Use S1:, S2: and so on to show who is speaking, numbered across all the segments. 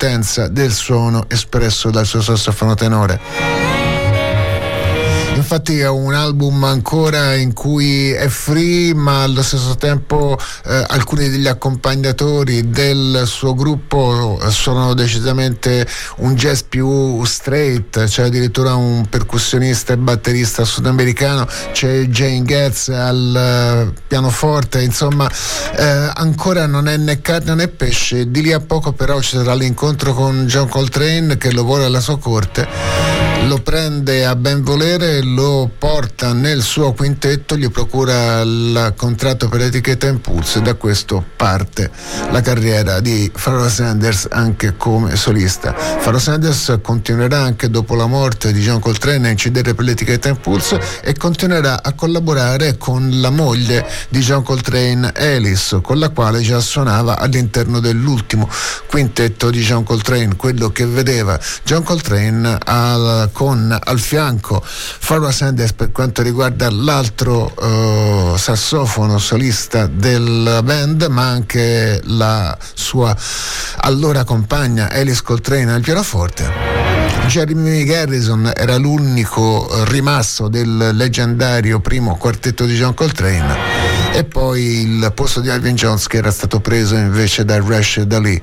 S1: potenza del suono espresso dal suo sassofono tenore. Infatti è un album ancora in cui è free, ma allo stesso tempo eh, alcuni degli accompagnatori del suo gruppo sono decisamente un jazz più straight, c'è addirittura un percussionista e batterista sudamericano, c'è Jane Getz al uh, pianoforte, insomma eh, ancora non è né carne né pesce. Di lì a poco però ci sarà l'incontro con John Coltrane che lo vuole alla sua corte lo prende a ben volere, lo porta nel suo quintetto, gli procura il contratto per etichetta Impulse e da questo parte la carriera di Pharoah Sanders anche come solista. Pharoah Sanders continuerà anche dopo la morte di John Coltrane a incidere per l'etichetta Impulse e continuerà a collaborare con la moglie di John Coltrane, Alice, con la quale già suonava all'interno dell'ultimo quintetto di John Coltrane, quello che vedeva John Coltrane al con al fianco Pharoah Sanders per quanto riguarda l'altro uh, sassofono solista del band, ma anche la sua allora compagna Alice Coltrane al pianoforte. Jeremy Garrison era l'unico rimasto del leggendario primo quartetto di John Coltrane e poi il posto di Alvin Jones che era stato preso invece da Rashid Ali.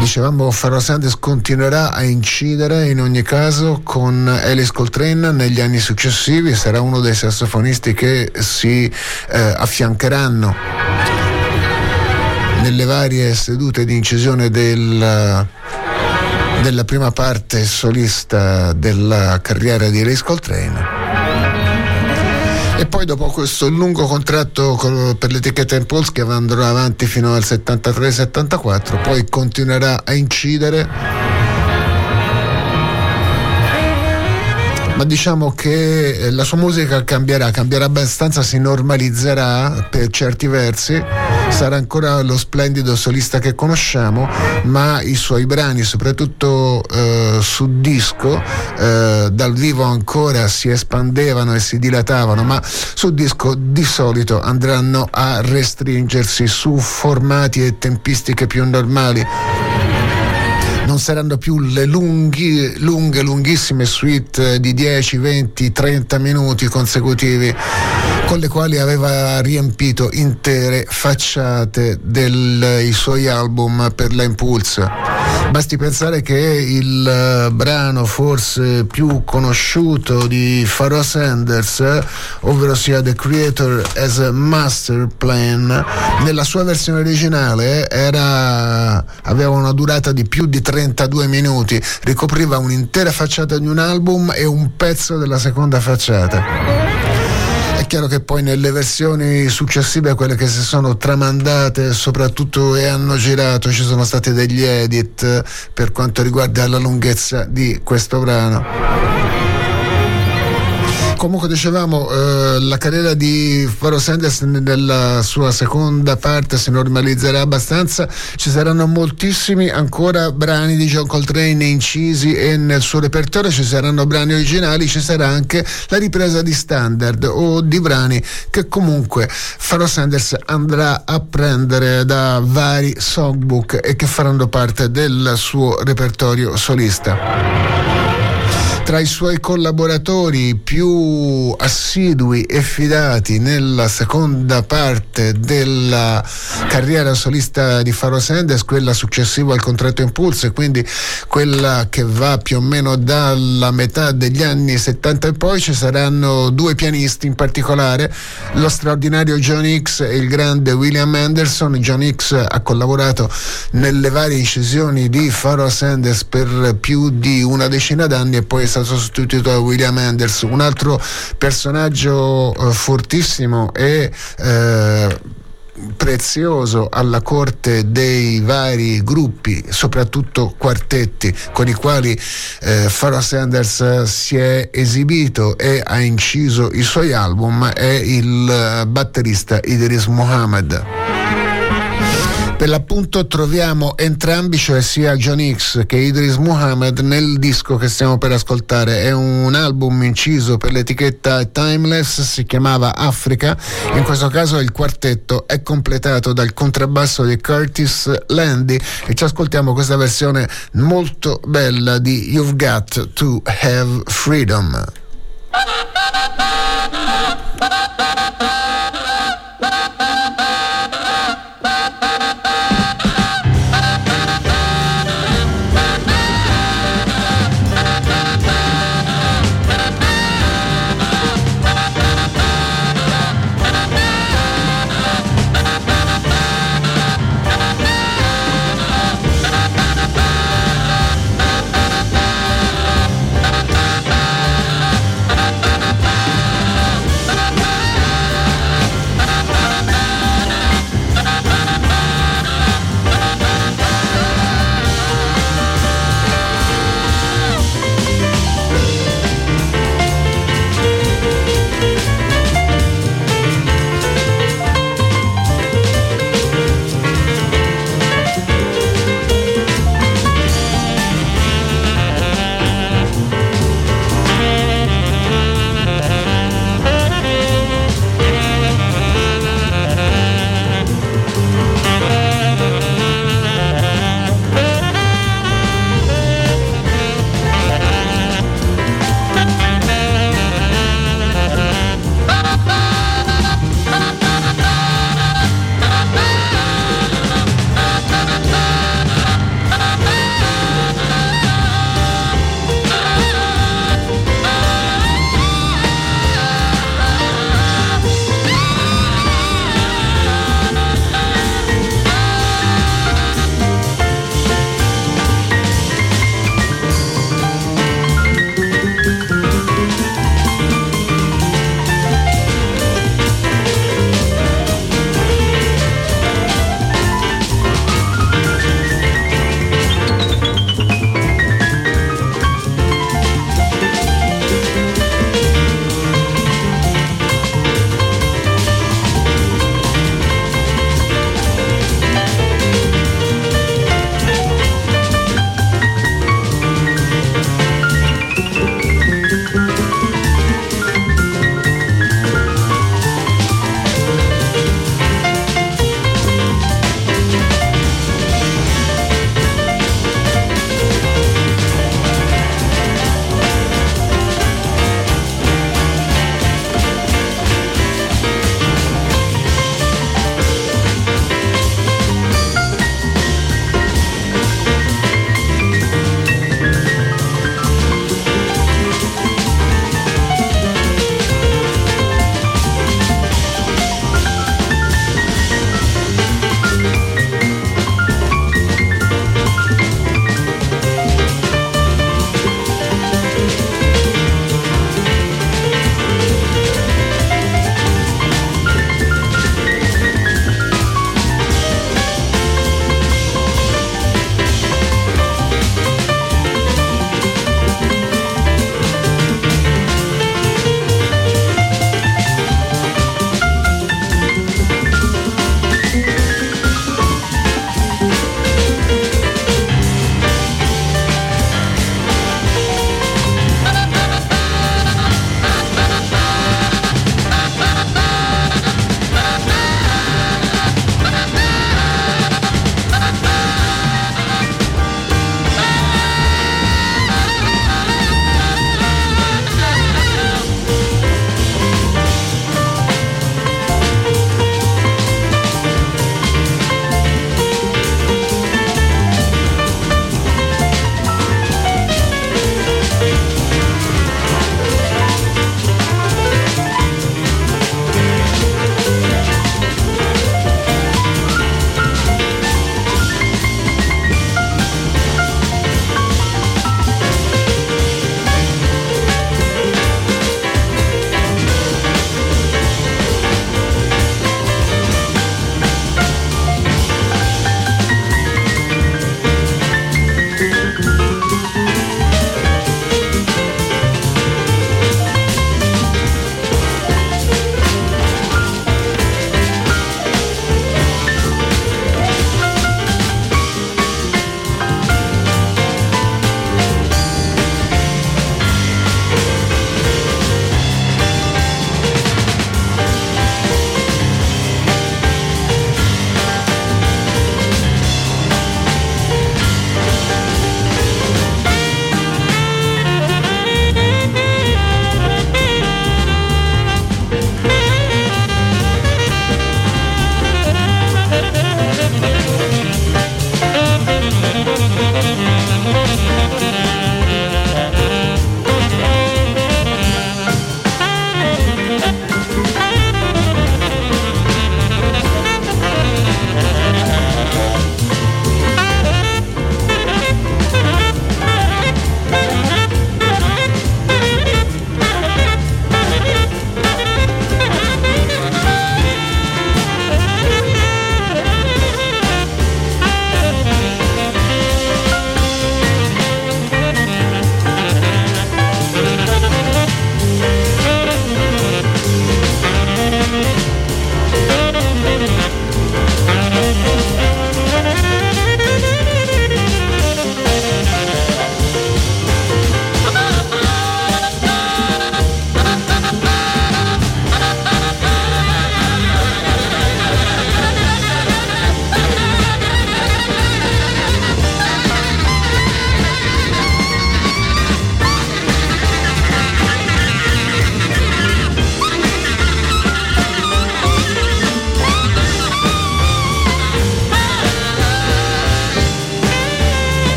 S1: Dicevamo Pharoah Sanders continuerà a incidere in ogni caso con Alice Coltrane negli anni successivi, sarà uno dei sassofonisti che si eh, affiancheranno nelle varie sedute di incisione del, della prima parte solista della carriera di Alice Coltrane e poi dopo questo lungo contratto per l'etichetta Impulse che andrà avanti fino al 73-74 poi continuerà a incidere ma diciamo che eh, la sua musica cambierà, cambierà abbastanza, si normalizzerà per certi versi, sarà ancora lo splendido solista che conosciamo, ma i suoi brani, soprattutto eh, su disco, eh, dal vivo ancora si espandevano e si dilatavano, ma su disco di solito andranno a restringersi su formati e tempistiche più normali non saranno più le lunghi, lunghe, lunghissime suite di 10, 20, 30 minuti consecutivi con le quali aveva riempito intere facciate dei suoi album per la Impulse. Basti pensare che il eh, brano forse più conosciuto di Pharoah Sanders, ovvero sia The Creator as a Master Plan, nella sua versione originale era, aveva una durata di più di 32 minuti, ricopriva un'intera facciata di un album e un pezzo della seconda facciata. È chiaro che poi nelle versioni successive, quelle che si sono tramandate soprattutto e hanno girato, ci sono stati degli edit per quanto riguarda la lunghezza di questo brano comunque dicevamo eh, la carriera di Faro Sanders nella sua seconda parte si normalizzerà abbastanza. Ci saranno moltissimi ancora brani di John Coltrane incisi e nel suo repertorio. Ci saranno brani originali ci sarà anche la ripresa di standard o di brani che comunque Faro Sanders andrà a prendere da vari songbook e che faranno parte del suo repertorio solista tra i suoi collaboratori più assidui e fidati nella seconda parte della carriera solista di Faro Sanders, quella successiva al contratto Impulso e quindi quella che va più o meno dalla metà degli anni 70 e poi ci saranno due pianisti in particolare, lo straordinario John Hicks e il grande William Anderson. John Hicks ha collaborato nelle varie incisioni di Faro Sanders per più di una decina d'anni e poi è stato stato sostituito da William Anderson, un altro personaggio eh, fortissimo e eh, prezioso alla corte dei vari gruppi, soprattutto quartetti con i quali eh, Pharoah Sanders si è esibito e ha inciso i suoi album è il batterista Idris Mohammed Per l'appunto troviamo entrambi, cioè sia John X che Idris Muhammad, nel disco che stiamo per ascoltare. È un album inciso per l'etichetta Timeless, si chiamava Africa. In questo caso il quartetto è completato dal contrabbasso di Curtis Landy e ci ascoltiamo questa versione molto bella di You've Got to Have Freedom.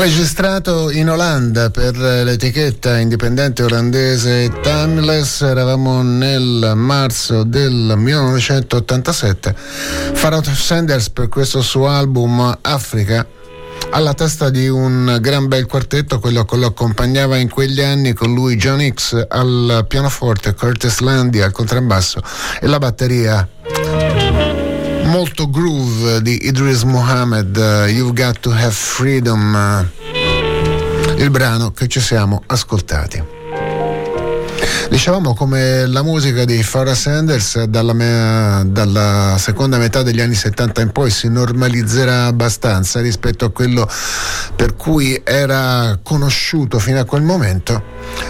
S1: Registrato in Olanda per l'etichetta indipendente olandese Timeless, eravamo nel marzo del 1987. Farrell Sanders per questo suo album Africa alla testa di un gran bel quartetto, quello che lo accompagnava in quegli anni con lui John Hicks al pianoforte, Curtis Landy al contrabbasso e la batteria molto groove di Idris Mohammed, uh, You've Got to Have Freedom, uh, il brano che ci siamo ascoltati. Dicevamo come la musica di Farah Sanders dalla, me, dalla, seconda metà degli anni 70 in poi si normalizzerà abbastanza rispetto a quello per cui era conosciuto fino a quel momento.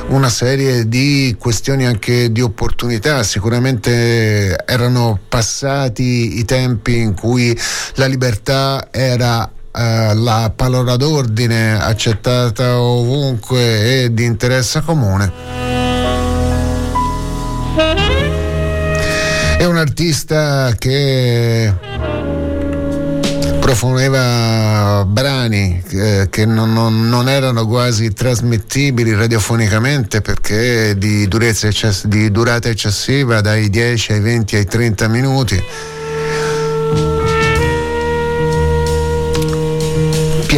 S1: Una serie di questioni anche di opportunità, sicuramente erano passati i tempi in cui la libertà era Uh, la parola d'ordine accettata ovunque e di interesse comune. È un artista che proponeva brani eh, che non, non, non, erano quasi trasmettibili radiofonicamente perché di, durata eccessiva dai 10 ai 20 ai 30 minuti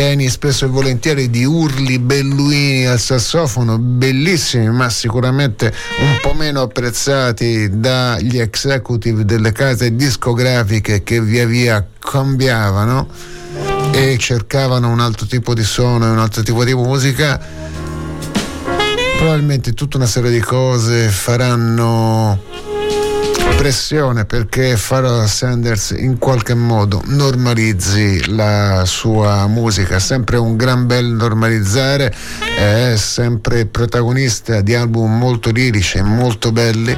S1: pieni spesso e volentieri di urli belluini al sassofono, bellissimi ma sicuramente un po' meno apprezzati dagli executive delle case discografiche che via via cambiavano e cercavano un altro tipo di suono e un altro tipo di musica. Probabilmente tutta una serie di cose faranno pressione perché Pharoah Sanders in qualche modo normalizzi la sua musica, sempre un gran bel normalizzare, è sempre protagonista di album molto lirici e molto belli.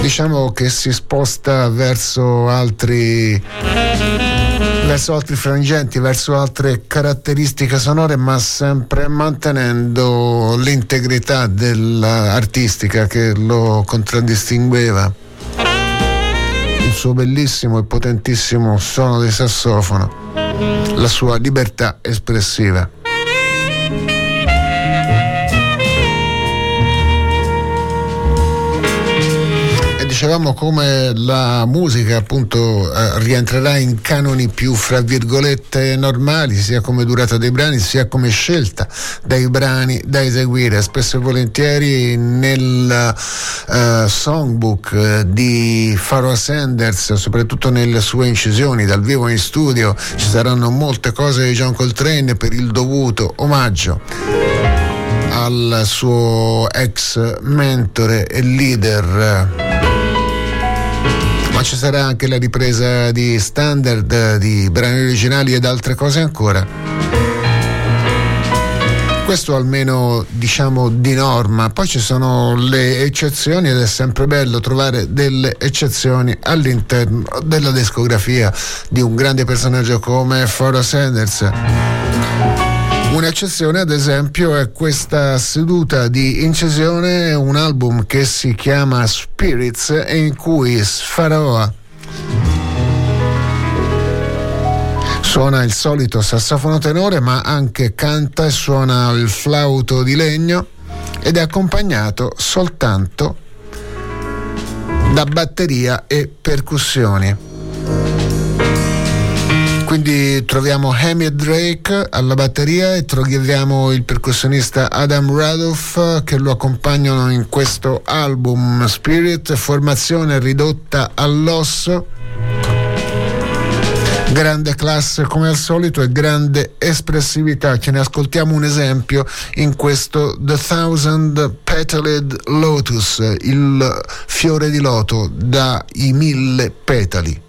S1: Diciamo che si sposta verso altri verso altri frangenti, verso altre caratteristiche sonore, ma sempre mantenendo l'integrità dell'artistica che lo contraddistingueva. Il suo bellissimo e potentissimo suono di sassofono, la sua libertà espressiva. Dicevamo come la musica appunto eh, rientrerà in canoni più fra virgolette normali, sia come durata dei brani, sia come scelta dei brani da eseguire. Spesso e volentieri nel eh, songbook eh, di Pharoah Sanders, soprattutto nelle sue incisioni dal vivo in studio, ci saranno molte cose di John Coltrane per il dovuto omaggio al suo ex mentore e leader ma ci sarà anche la ripresa di standard, di brani originali ed altre cose ancora. Questo almeno diciamo di norma, poi ci sono le eccezioni ed è sempre bello trovare delle eccezioni all'interno della discografia di un grande personaggio come Forrest Sanders. Un'eccezione ad esempio è questa seduta di incisione, un album che si chiama Spirits in cui Sfaroa suona il solito sassofono tenore ma anche canta e suona il flauto di legno ed è accompagnato soltanto da batteria e percussioni. Quindi troviamo Hamid Drake alla batteria e troviamo il percussionista Adam Radoff che lo accompagnano in questo album Spirit, formazione ridotta all'osso. Grande classe come al solito e grande espressività. Ce ne ascoltiamo un esempio in questo The Thousand Petaled Lotus, il fiore di loto dai mille petali.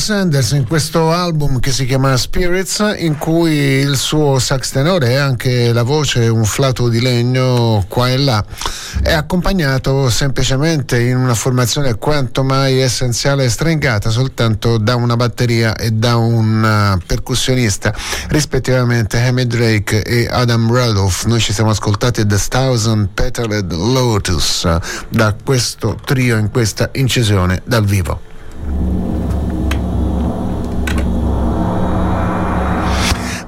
S1: Sanders in questo album che si chiama Spirits, in cui il suo sax tenore e anche la voce, un flauto di legno qua e là, è accompagnato semplicemente in una formazione quanto mai essenziale e stringata soltanto da una batteria e da un uh, percussionista, rispettivamente Hamid Drake e Adam Rudolph. Noi ci siamo ascoltati The Thousand Petaled Lotus uh, da questo trio in questa incisione dal vivo.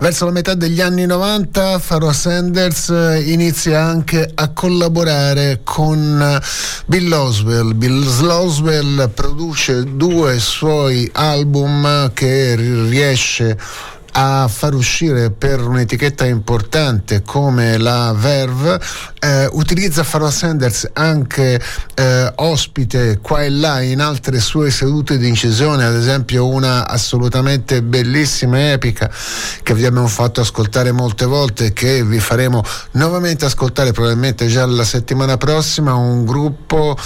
S1: Verso la metà degli anni 90 Pharoah Sanders eh, inizia anche a collaborare con eh, Bill Oswell. Bill Oswell produce due suoi album che riesce a far uscire per un'etichetta importante come la Verve eh, utilizza Pharoah Sanders anche eh, ospite qua e là in altre sue sedute di incisione ad esempio una assolutamente bellissima e epica che vi abbiamo fatto ascoltare molte volte che vi faremo nuovamente ascoltare probabilmente già la settimana prossima un gruppo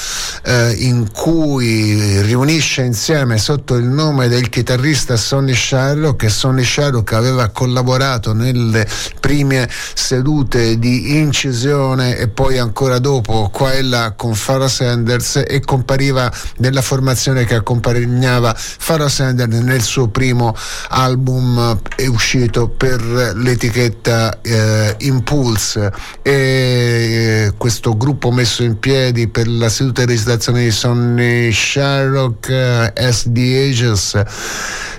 S1: eh, in cui riunisce insieme sotto il nome del chitarrista Sonny Sharrock che Sonny Sharrock che aveva collaborato nelle prime sedute di incisione e poi ancora dopo qua e là con Farah Sanders e compariva nella formazione che accompagnava Farah Sanders nel suo primo album è uscito per l'etichetta eh, Impulse e eh, questo gruppo messo in piedi per la seduta di recitazione di Sonny Sharrock eh, S. The Ages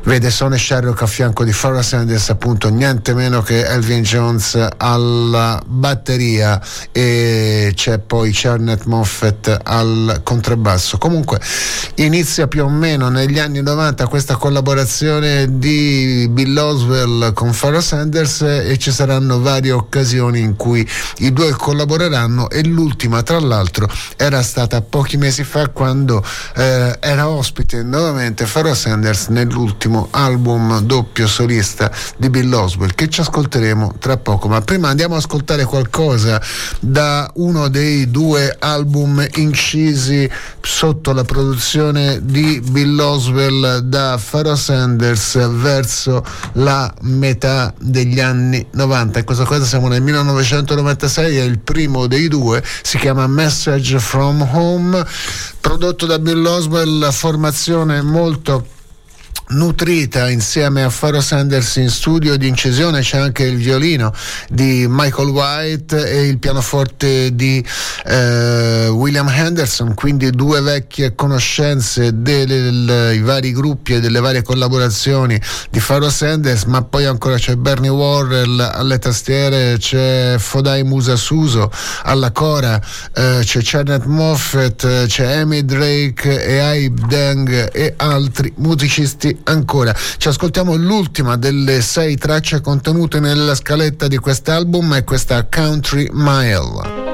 S1: vede Sonny Sherlock a fianco di Farrah Sanders appunto niente meno che Elvin Jones alla batteria e c'è poi Charnet Moffett al contrabbasso. Comunque inizia più o meno negli anni 90 questa collaborazione di Bill Oswell con Farrah Sanders e ci saranno varie occasioni in cui i due collaboreranno e l'ultima tra l'altro era stata pochi mesi fa quando eh, era ospite nuovamente Farrah Sanders nell'ultimo ultimo album doppio solista di Bill Oswell che ci ascolteremo tra poco. Ma prima andiamo ad ascoltare qualcosa da uno dei due album incisi sotto la produzione di Bill Oswell da Pharoah Sanders verso la metà degli anni 90 in questo caso siamo nel 1996 è il primo dei due. Si chiama Message from Home prodotto da Bill Oswell formazione molto nutrita insieme a Faro Sanders in studio di incisione c'è anche il violino di Michael White e il pianoforte di eh, William Henderson quindi due vecchie conoscenze dei vari gruppi e delle varie collaborazioni di Faro Sanders ma poi ancora c'è Bernie Worrell alle tastiere c'è Fodai Musa Suso alla cora eh, c'è Charnet Moffett c'è Amy Drake e Aib Deng e altri musicisti ancora. Ci ascoltiamo l'ultima delle sei tracce contenute nella scaletta di quest'album e questa Country Mile.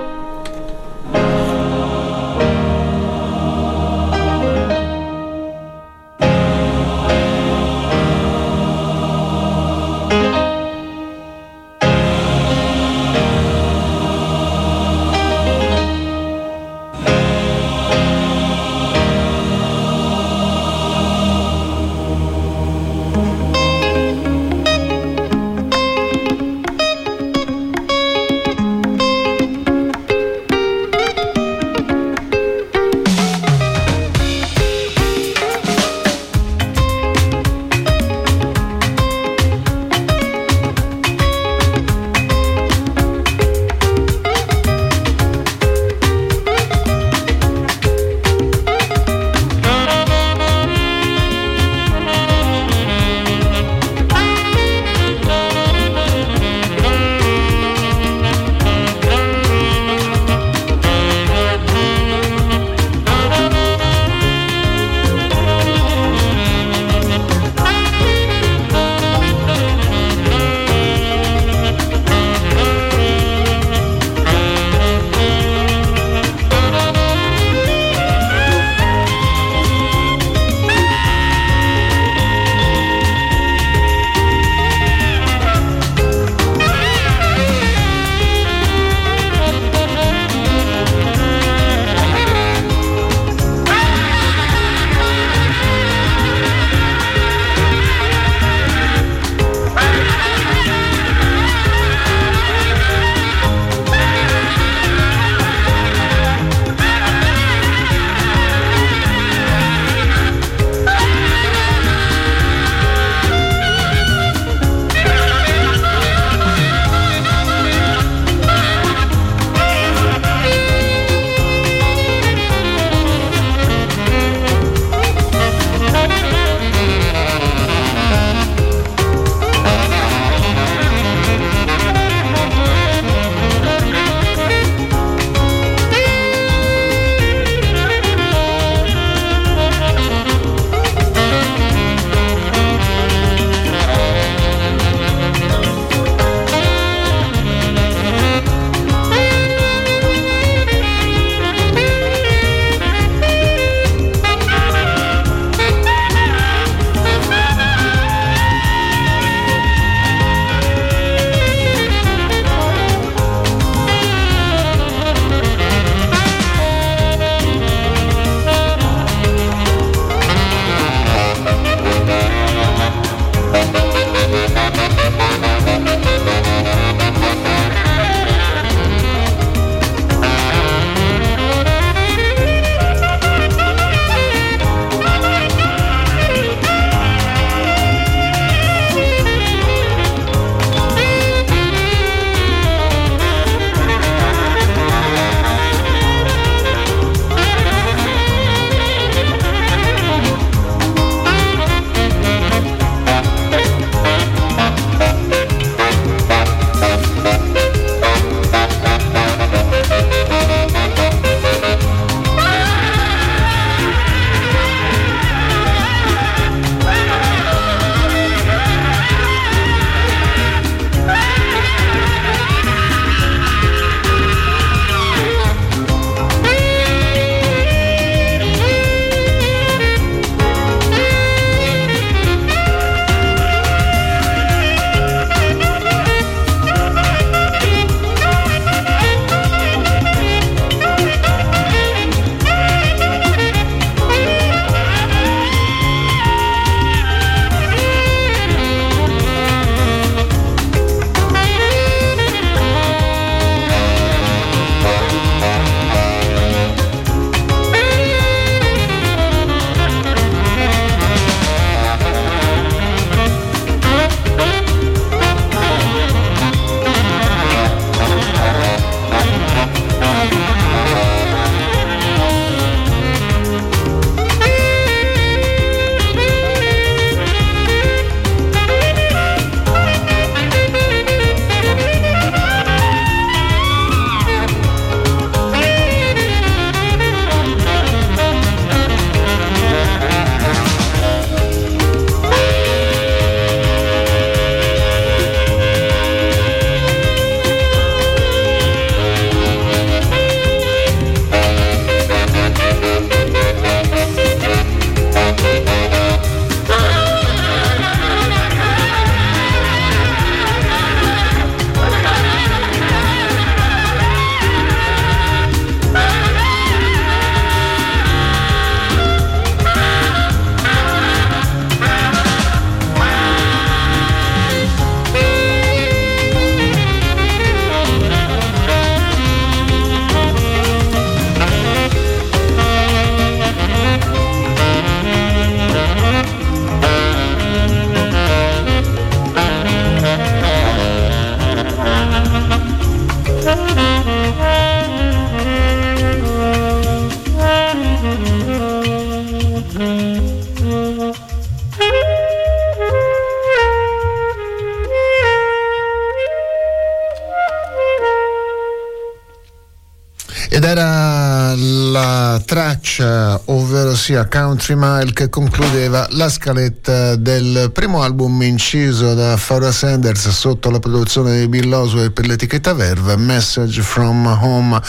S1: Ovvero sia Country Mile, che concludeva la scaletta del primo album inciso da Farrah Sanders sotto la produzione di Bill Oswell per l'etichetta Verve, Message from Home.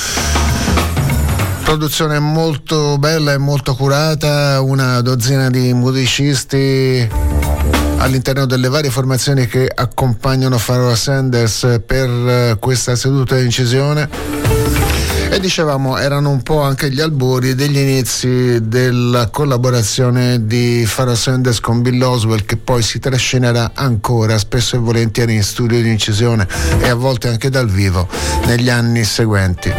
S1: Produzione molto bella e molto curata, una dozzina di musicisti all'interno delle varie formazioni che accompagnano Farrah Sanders per questa seduta di incisione e dicevamo erano un po' anche gli albori degli inizi della collaborazione di Farah Sanders con Bill Oswell che poi si trascinerà ancora spesso e volentieri in studio di incisione e a volte anche dal vivo negli anni seguenti.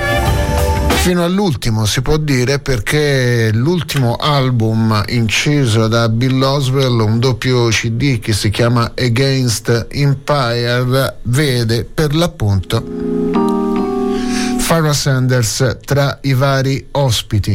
S1: Fino all'ultimo si può dire perché l'ultimo album inciso da Bill Oswell, un doppio CD che si chiama Against Empire, vede per l'appunto Farrah Sanders tra i vari ospiti.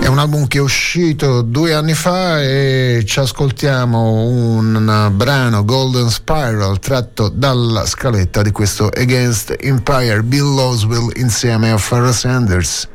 S1: È un album che è uscito due anni fa e ci ascoltiamo un brano Golden Spiral tratto dalla scaletta di questo Against Empire Bill Oswell insieme a Farrah Sanders.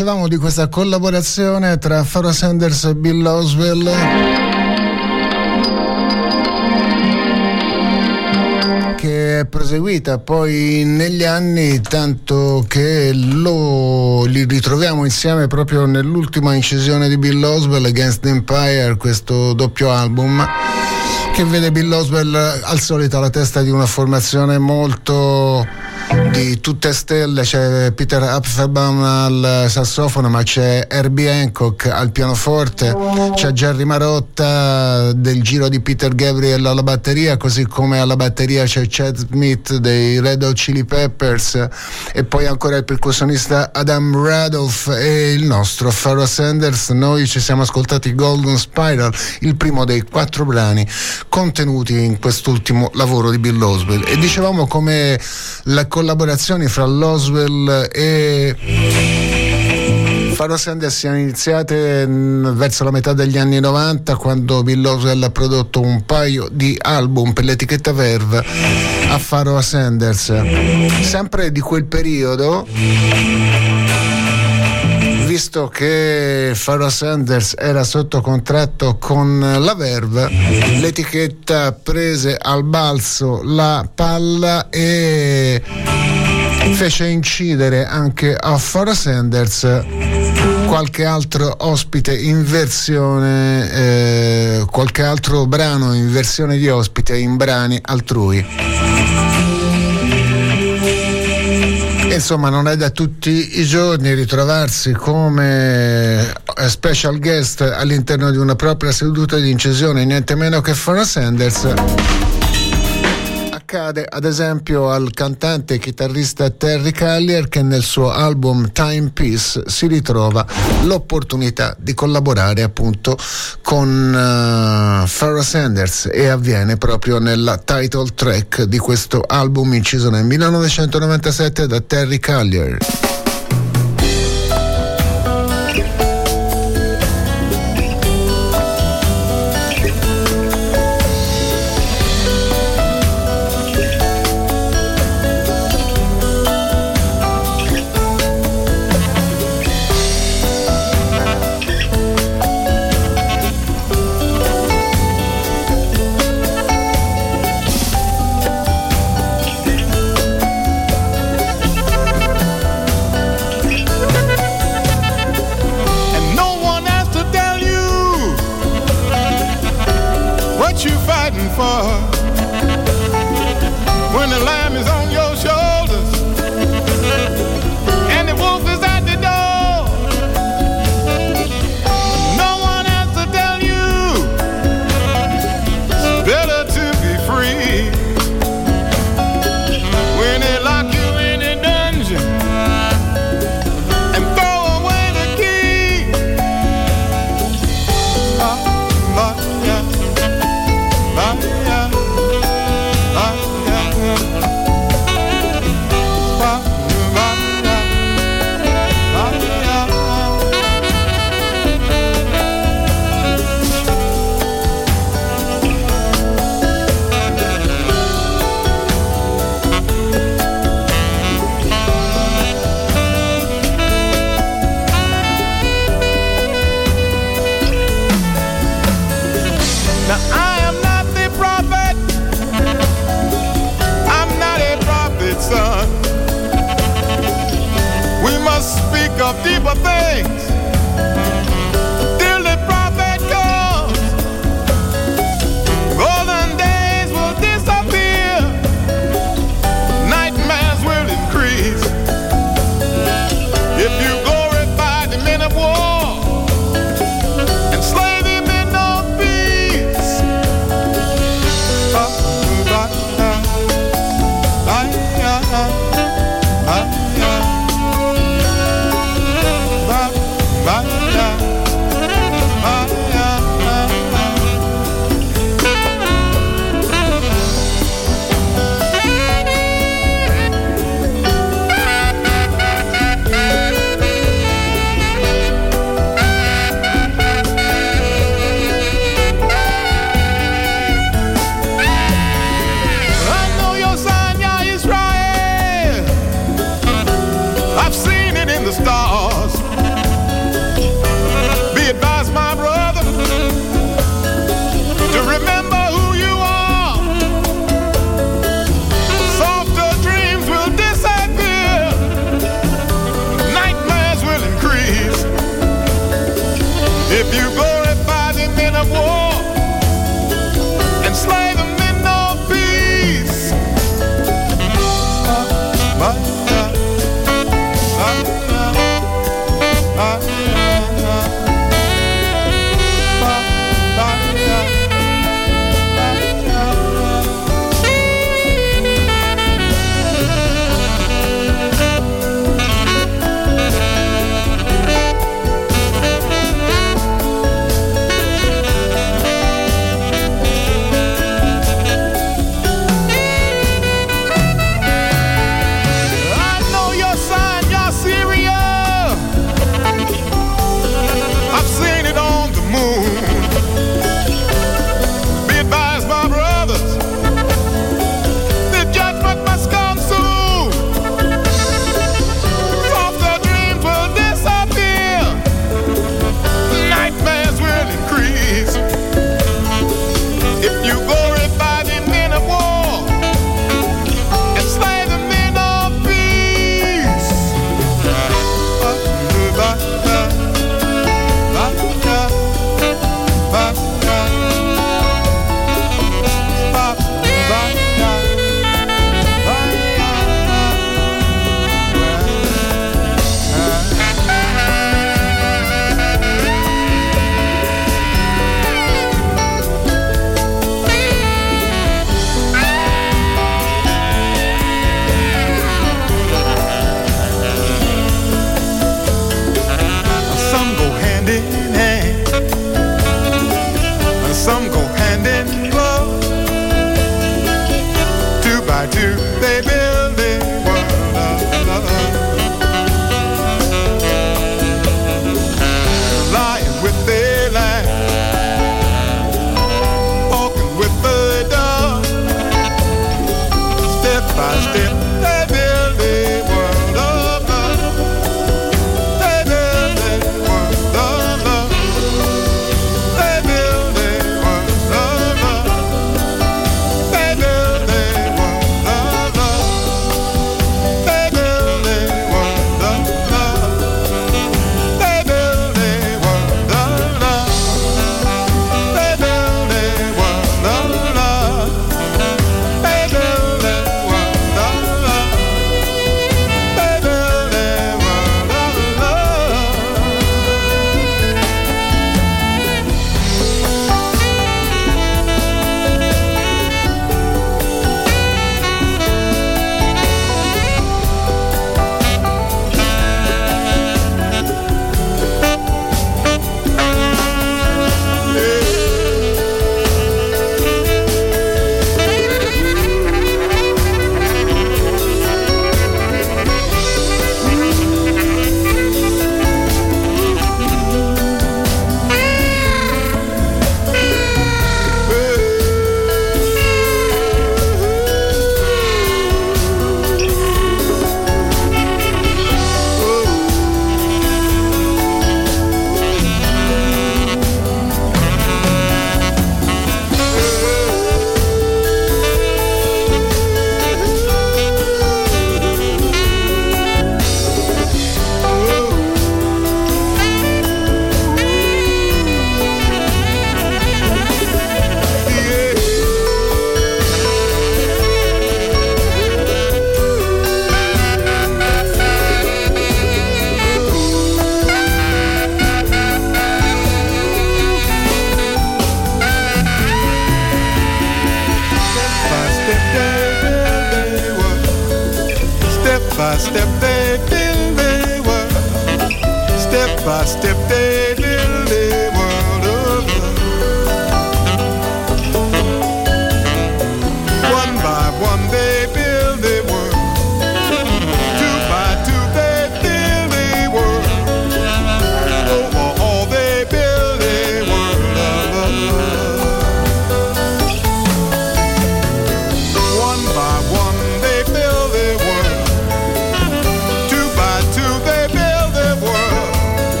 S1: Dicevamo di questa collaborazione tra Farrah Sanders e Bill Oswell. che è proseguita poi negli anni, tanto che lo, li ritroviamo insieme proprio nell'ultima incisione di Bill Oswell, Against the Empire, questo doppio album che vede Bill Oswell al solito alla testa di una formazione molto di tutte stelle c'è Peter Apfelbaum al sassofono ma c'è Herbie Hancock al pianoforte c'è Jerry Marotta del giro di Peter Gabriel alla batteria così come alla batteria c'è Chad Smith dei Red Hot Chili Peppers e poi ancora il percussionista Adam Radolph e il nostro Pharoah Sanders. Noi ci siamo ascoltati Golden Spiral il primo dei quattro brani contenuti in quest'ultimo lavoro di Bill Oswell e dicevamo come la collaborazioni fra Loswell e Faro Sanders siano iniziate verso la metà degli anni 90 quando Bill Oswell ha prodotto un paio di album per l'etichetta Verve a Faro Sanders. Sempre di quel periodo visto che Pharoah Sanders era sotto contratto con la Verve, l'etichetta prese al balzo la palla e fece incidere anche a Pharoah Sanders qualche altro ospite in versione, eh, qualche altro brano in versione di ospite in brani altrui. Insomma, non è da tutti i giorni ritrovarsi come eh, special guest all'interno di una propria seduta di incisione, niente meno che Fana Sanders accade ad esempio al cantante e chitarrista Terry Callier che nel suo album Timepiece si ritrova l'opportunità di collaborare appunto con uh, Pharoah Sanders e avviene proprio nella title track di questo album inciso nel 1997 da Terry Callier.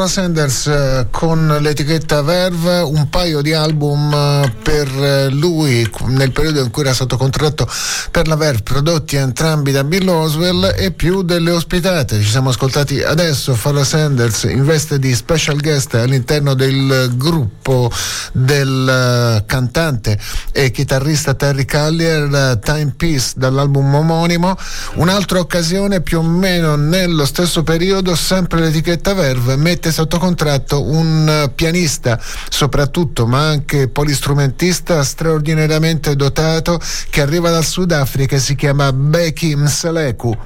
S1: Farrah Sanders eh, con l'etichetta Verve, un paio di album eh, per eh, lui nel periodo in cui era stato contratto per la Verve, prodotti entrambi da Bill Oswell e più delle ospitate. Ci siamo ascoltati adesso Farrah Sanders in veste di special guest all'interno del gruppo del cantante e chitarrista Terry Callier, Time Peace dall'album omonimo. Un'altra occasione più o meno nello stesso periodo, sempre l'etichetta Verve mette sotto contratto un pianista soprattutto, ma anche polistrumentista straordinariamente dotato che arriva dal Sudafrica e si chiama Becky Mseleku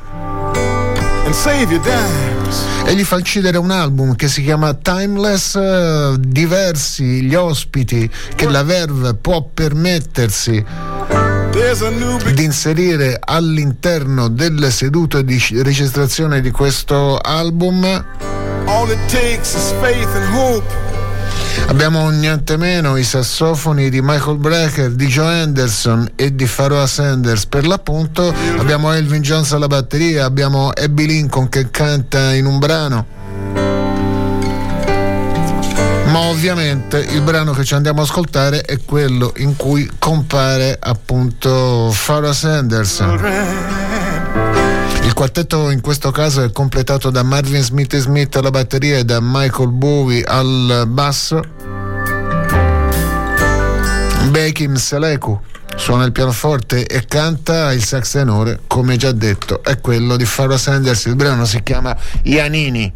S2: and save your dimes.
S1: E gli fa incidere un album che si chiama Timeless, eh, diversi gli ospiti che la Verve può permettersi di inserire all'interno delle sedute di registrazione di questo album.
S2: All it takes is faith and hope.
S1: Abbiamo niente meno i sassofoni di Michael Brecker, di Joe Anderson e di Pharoah Sanders per l'appunto. Abbiamo Elvin Jones alla batteria, abbiamo Abby Lincoln che canta in un brano. Ma ovviamente il brano che ci andiamo a ascoltare è quello in cui compare appunto Pharoah Sanders. Il quartetto in questo caso è completato da Marvin Smith Smith alla batteria e da Michael Bowie al basso. Bekim Seleku suona il pianoforte e canta il sax tenore, come già detto, è quello di Pharoah Sanders. Il brano si chiama Ianini.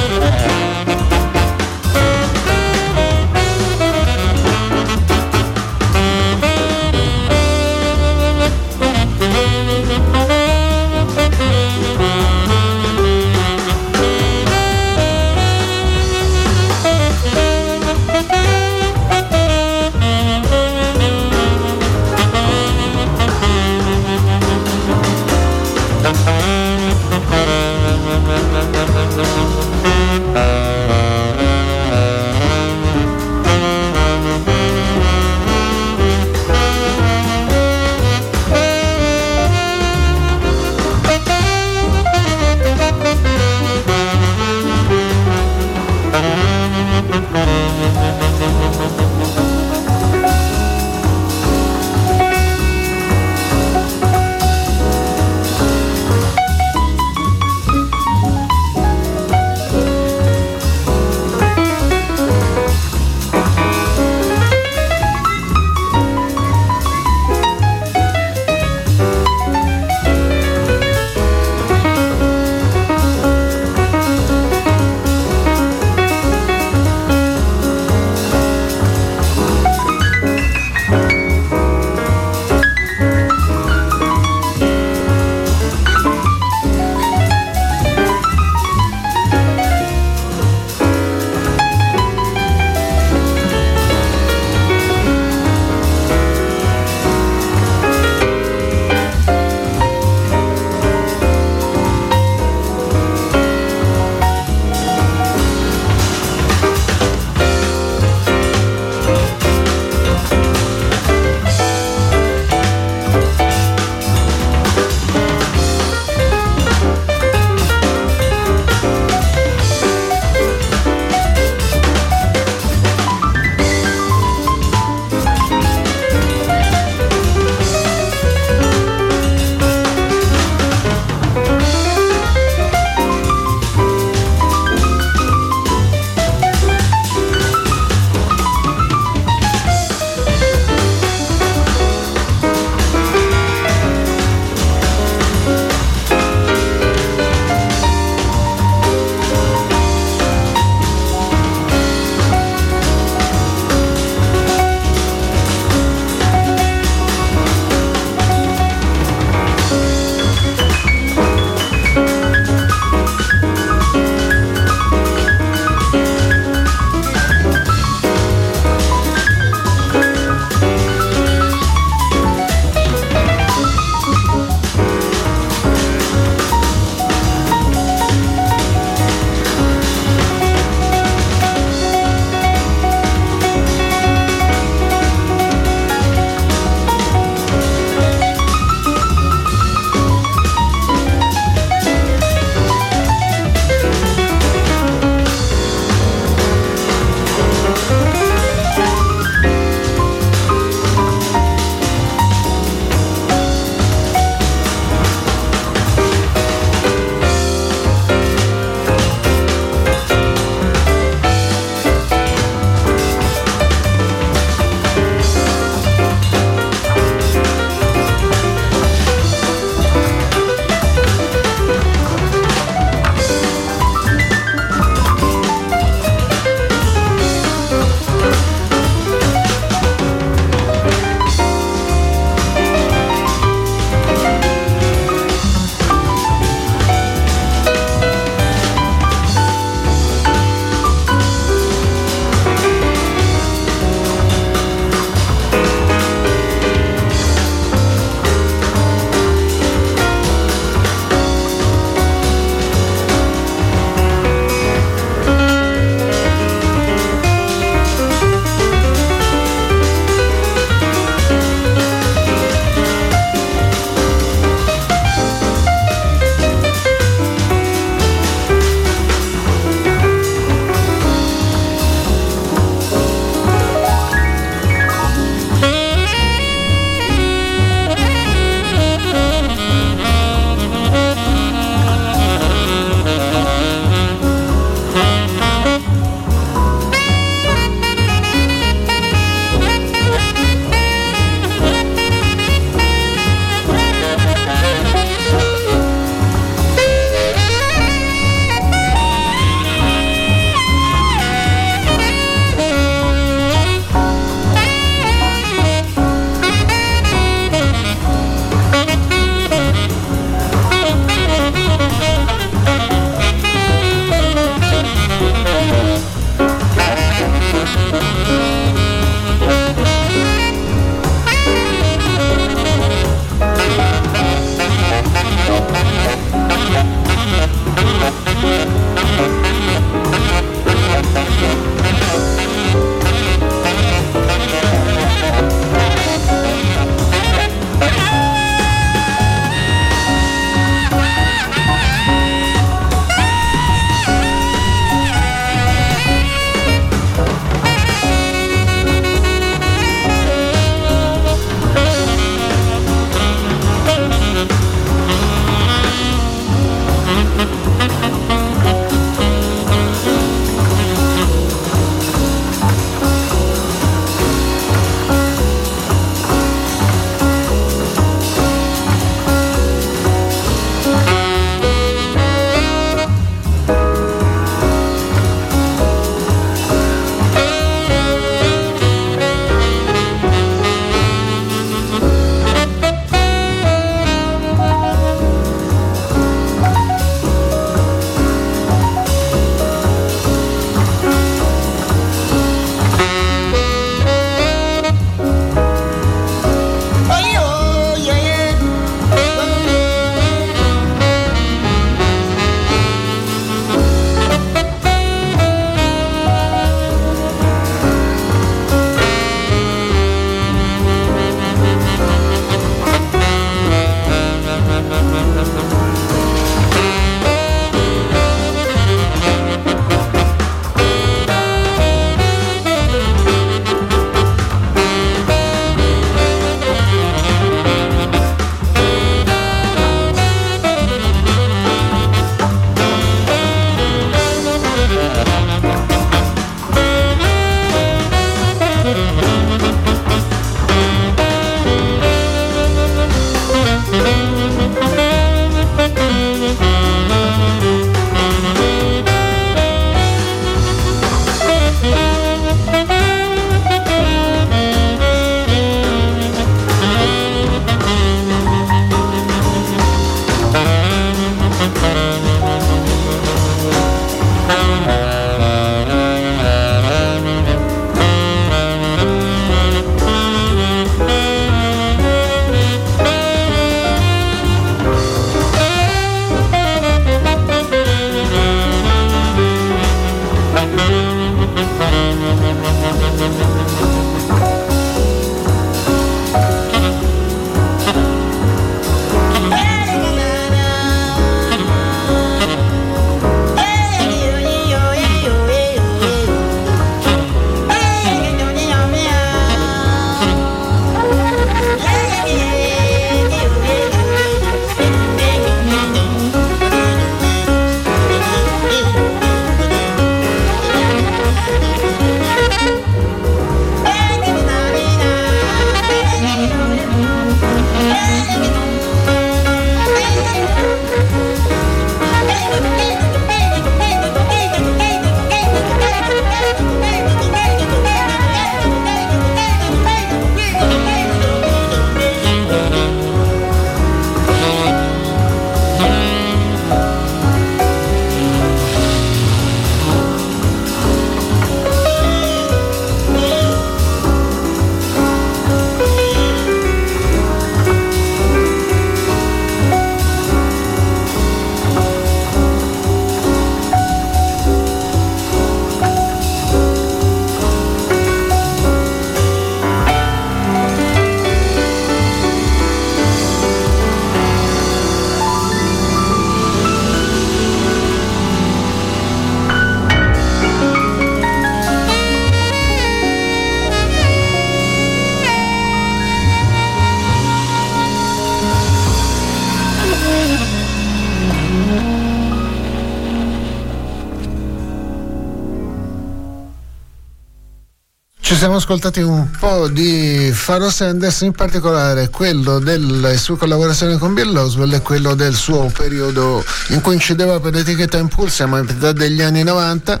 S1: Siamo ascoltati un po' di Faro Sanders, in particolare quello delle sue collaborazioni con Bill Oswell e quello del suo periodo in cui incideva per l'etichetta Impulse, siamo a metà degli anni 90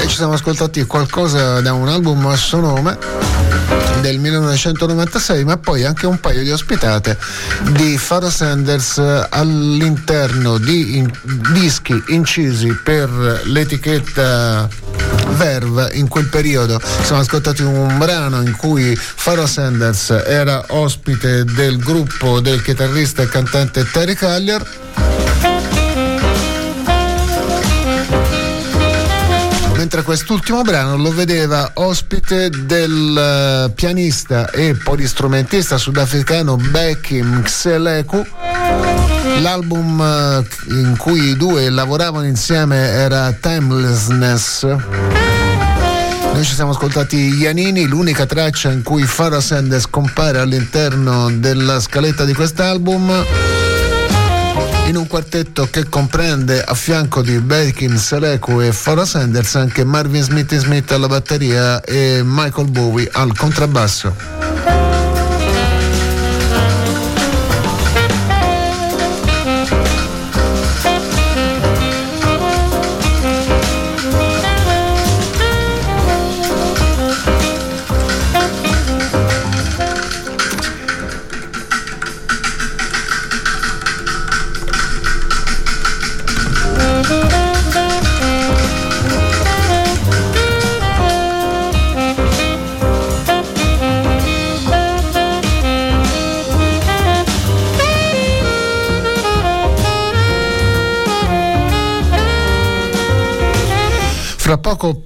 S1: e ci siamo ascoltati qualcosa da un album a suo nome del 1996, ma poi anche un paio di ospitate di Faro Sanders all'interno di in- dischi incisi per l'etichetta Verve in quel periodo. Siamo ascoltati un brano in cui Faro Sanders era ospite del gruppo del chitarrista e cantante Terry Callier mentre quest'ultimo brano lo vedeva ospite del eh, pianista e polistrumentista sudafricano Bekim Xeleku. L'album eh, in cui i due lavoravano insieme era Timelessness. Noi ci siamo ascoltati Ianini, l'unica traccia in cui Farah Sanders compare all'interno della scaletta di quest'album in un quartetto che comprende a fianco di Bakin, Seleku e Farah Sanders anche Marvin Smith Smith alla batteria e Michael Bowie al contrabbasso.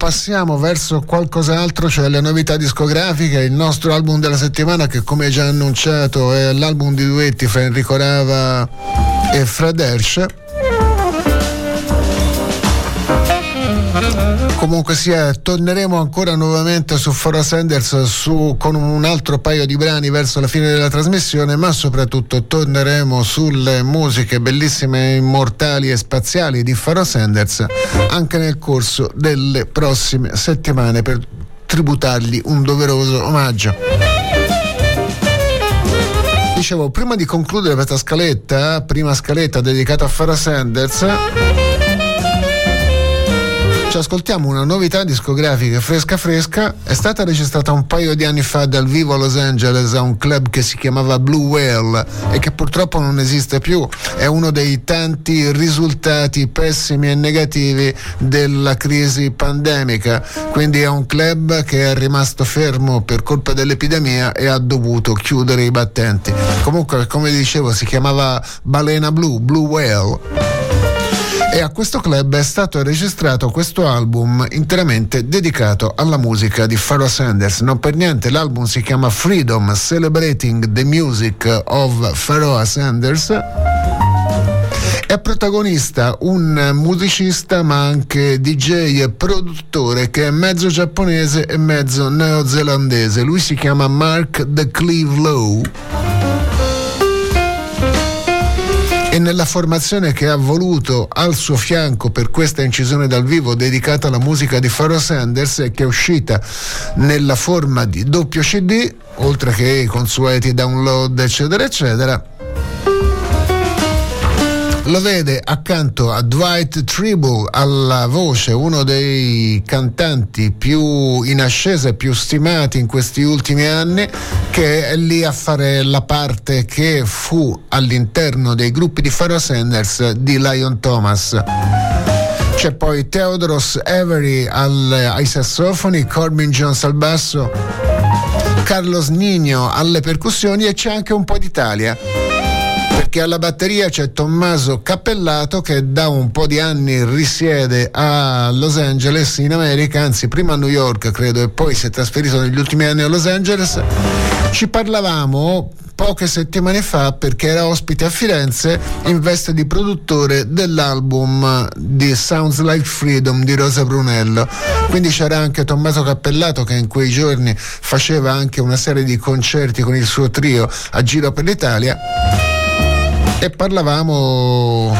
S1: Passiamo verso qualcos'altro, cioè le novità discografiche, il nostro album della settimana che come già annunciato è l'album di duetti fra Enrico Rava e Fred Hersch comunque sia, torneremo ancora nuovamente su Foro Sanders su, con un altro paio di brani verso la fine della trasmissione, ma soprattutto torneremo sulle musiche bellissime, immortali e spaziali di Foro Sanders anche nel corso delle prossime settimane per tributargli un doveroso omaggio. Dicevo, prima di concludere questa scaletta, prima scaletta dedicata a Farah Sanders, ci ascoltiamo una novità discografica fresca fresca, è stata registrata un paio di anni fa dal vivo a Los Angeles a un club che si chiamava Blue Whale e che purtroppo non esiste più, è uno dei tanti risultati pessimi e negativi della crisi pandemica, quindi è un club che è rimasto fermo per colpa dell'epidemia e ha dovuto chiudere i battenti. Comunque, come dicevo, si chiamava Balena Blue, Blue Whale e a questo club è stato registrato questo album interamente dedicato alla musica di Pharoah Sanders. Non per niente l'album si chiama Freedom Celebrating the Music of Pharoah Sanders. È protagonista un musicista ma anche DJ e produttore che è mezzo giapponese e mezzo neozelandese. Lui si chiama Mark The Cleve Lowe e nella formazione che ha voluto al suo fianco per questa incisione dal vivo dedicata alla musica di Pharoah Sanders che è uscita nella forma di doppio CD, oltre che i consueti download eccetera eccetera lo vede accanto a Dwight Tribble alla voce, uno dei cantanti più in ascesa e più stimati in questi ultimi anni, che è lì a fare la parte che fu all'interno dei gruppi di Pharoah Sanders di Lion Thomas. C'è poi Theodoros Avery al, ai sassofoni, Corbin Jones al basso, Carlos Nino alle percussioni e c'è anche un po' d'Italia perché alla batteria c'è Tommaso Cappellato che da un po' di anni risiede a Los Angeles in America, anzi prima a New York credo e poi si è trasferito negli ultimi anni a Los Angeles. Ci parlavamo poche settimane fa perché era ospite a Firenze in veste di produttore dell'album di Sounds Like Freedom di Rosa Brunello. Quindi c'era anche Tommaso Cappellato che in quei giorni faceva anche una serie di concerti con il suo trio a giro per l'Italia e parlavamo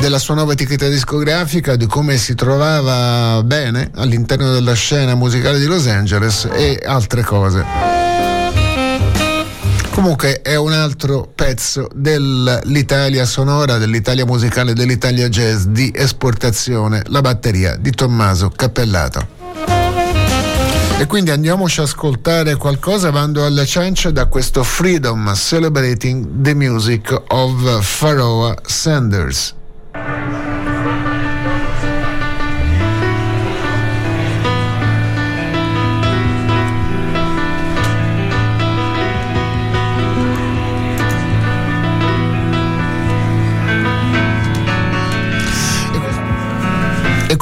S1: della sua nuova etichetta discografica, di come si trovava bene all'interno della scena musicale di Los Angeles e altre cose. Comunque è un altro pezzo dell'Italia sonora, dell'Italia musicale, dell'Italia jazz di esportazione, la batteria di Tommaso Cappellato. E quindi andiamoci a ascoltare qualcosa bando alle ciance da questo Freedom Celebrating the Music of Pharaoh Sanders.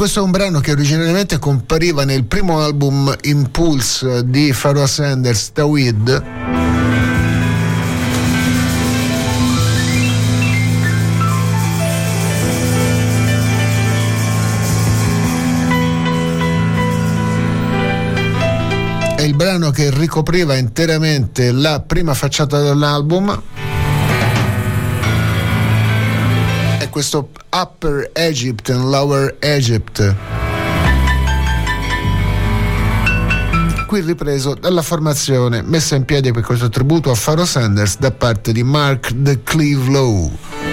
S1: Questo è un brano che originariamente compariva nel primo album Impulse di Pharoah Sanders, Tawid. È il brano che ricopriva interamente la prima facciata dell'album questo Upper Egypt and Lower Egypt. Qui ripreso dalla formazione messa in piedi per questo tributo a Pharaoh Sanders da parte di Mark the Cleve Lowe.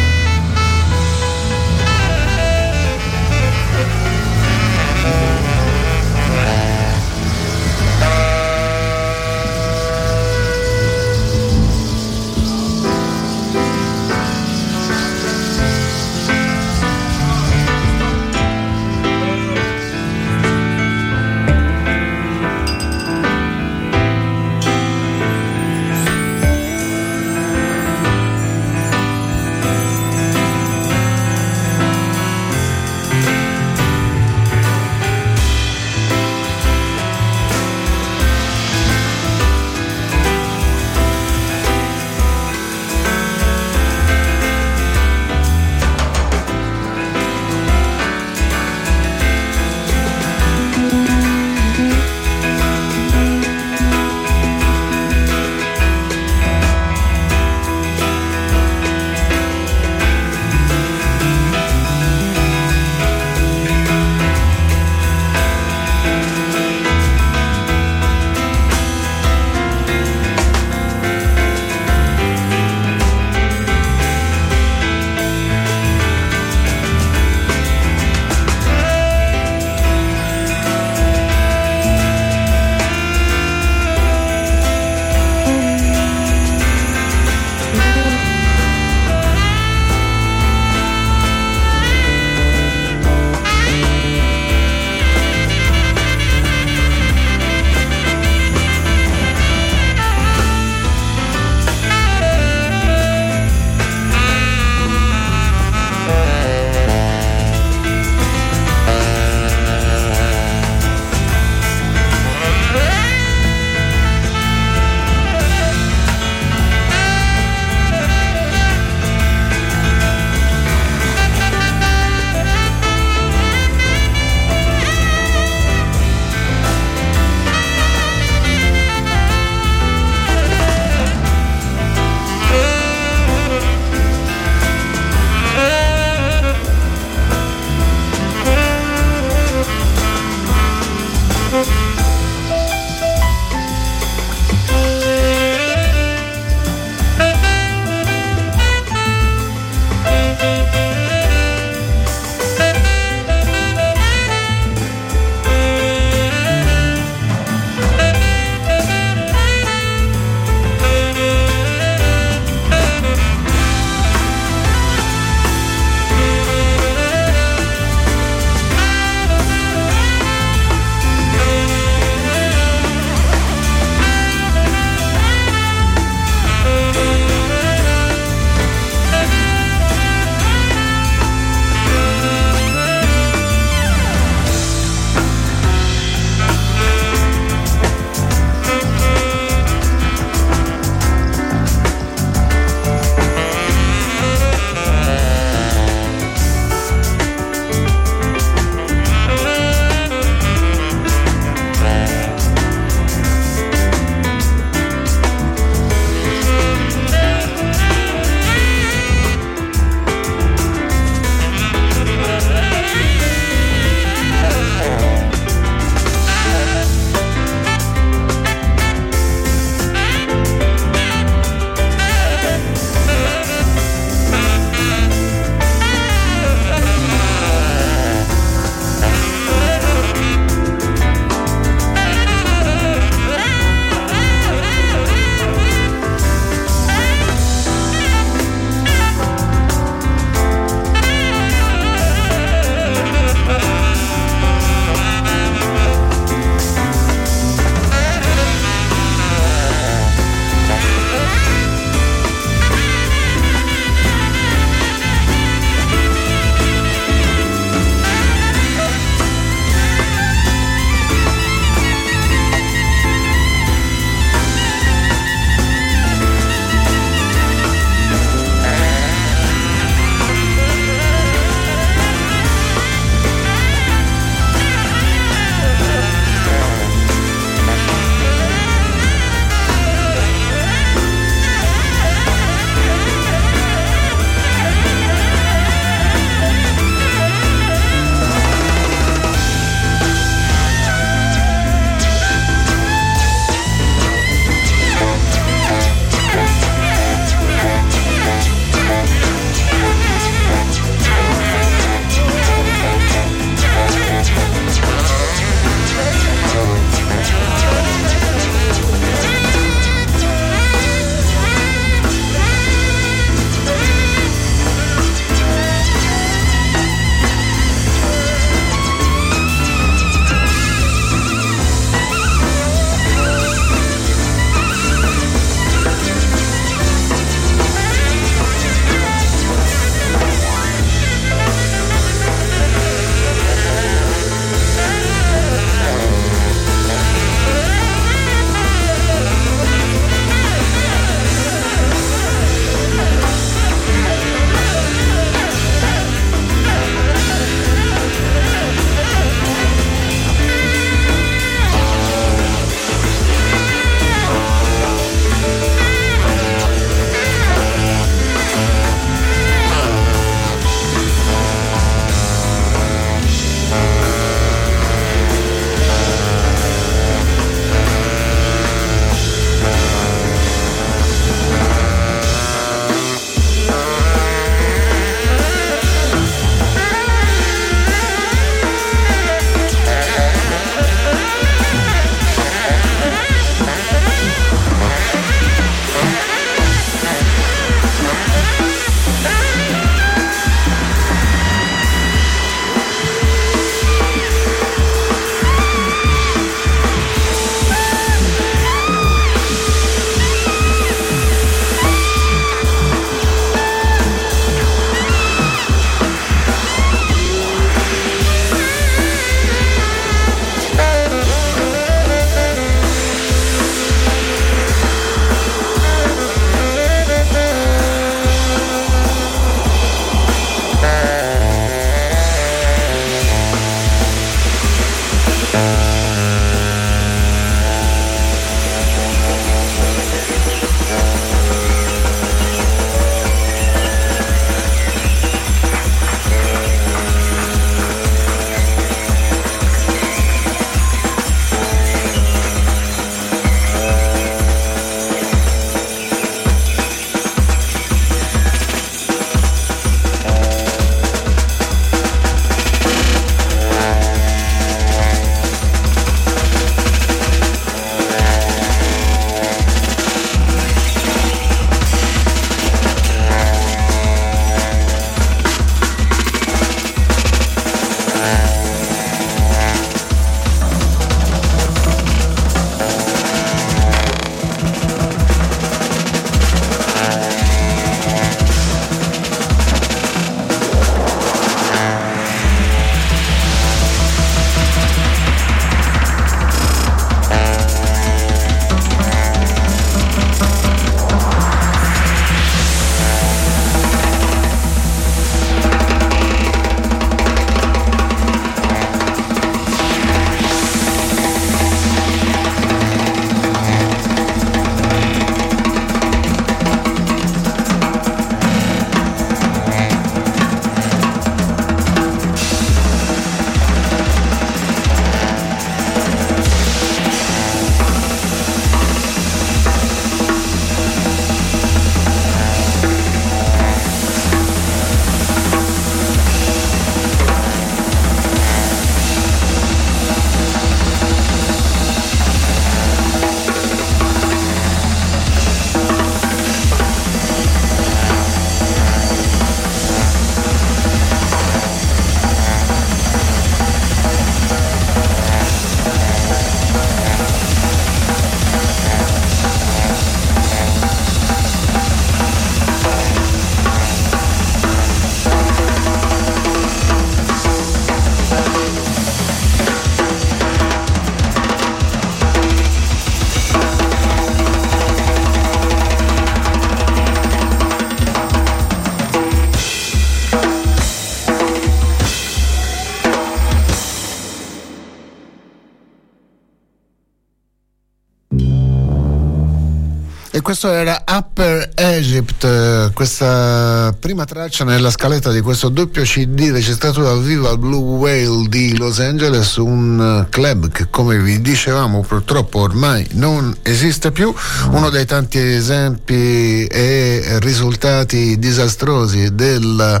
S1: Questo era Upper Egypt, questa prima traccia nella scaletta di questo doppio CD registrato dal vivo al Blue Whale di Los Angeles, un club che come vi dicevamo purtroppo ormai non esiste più, uno dei tanti esempi e risultati disastrosi del,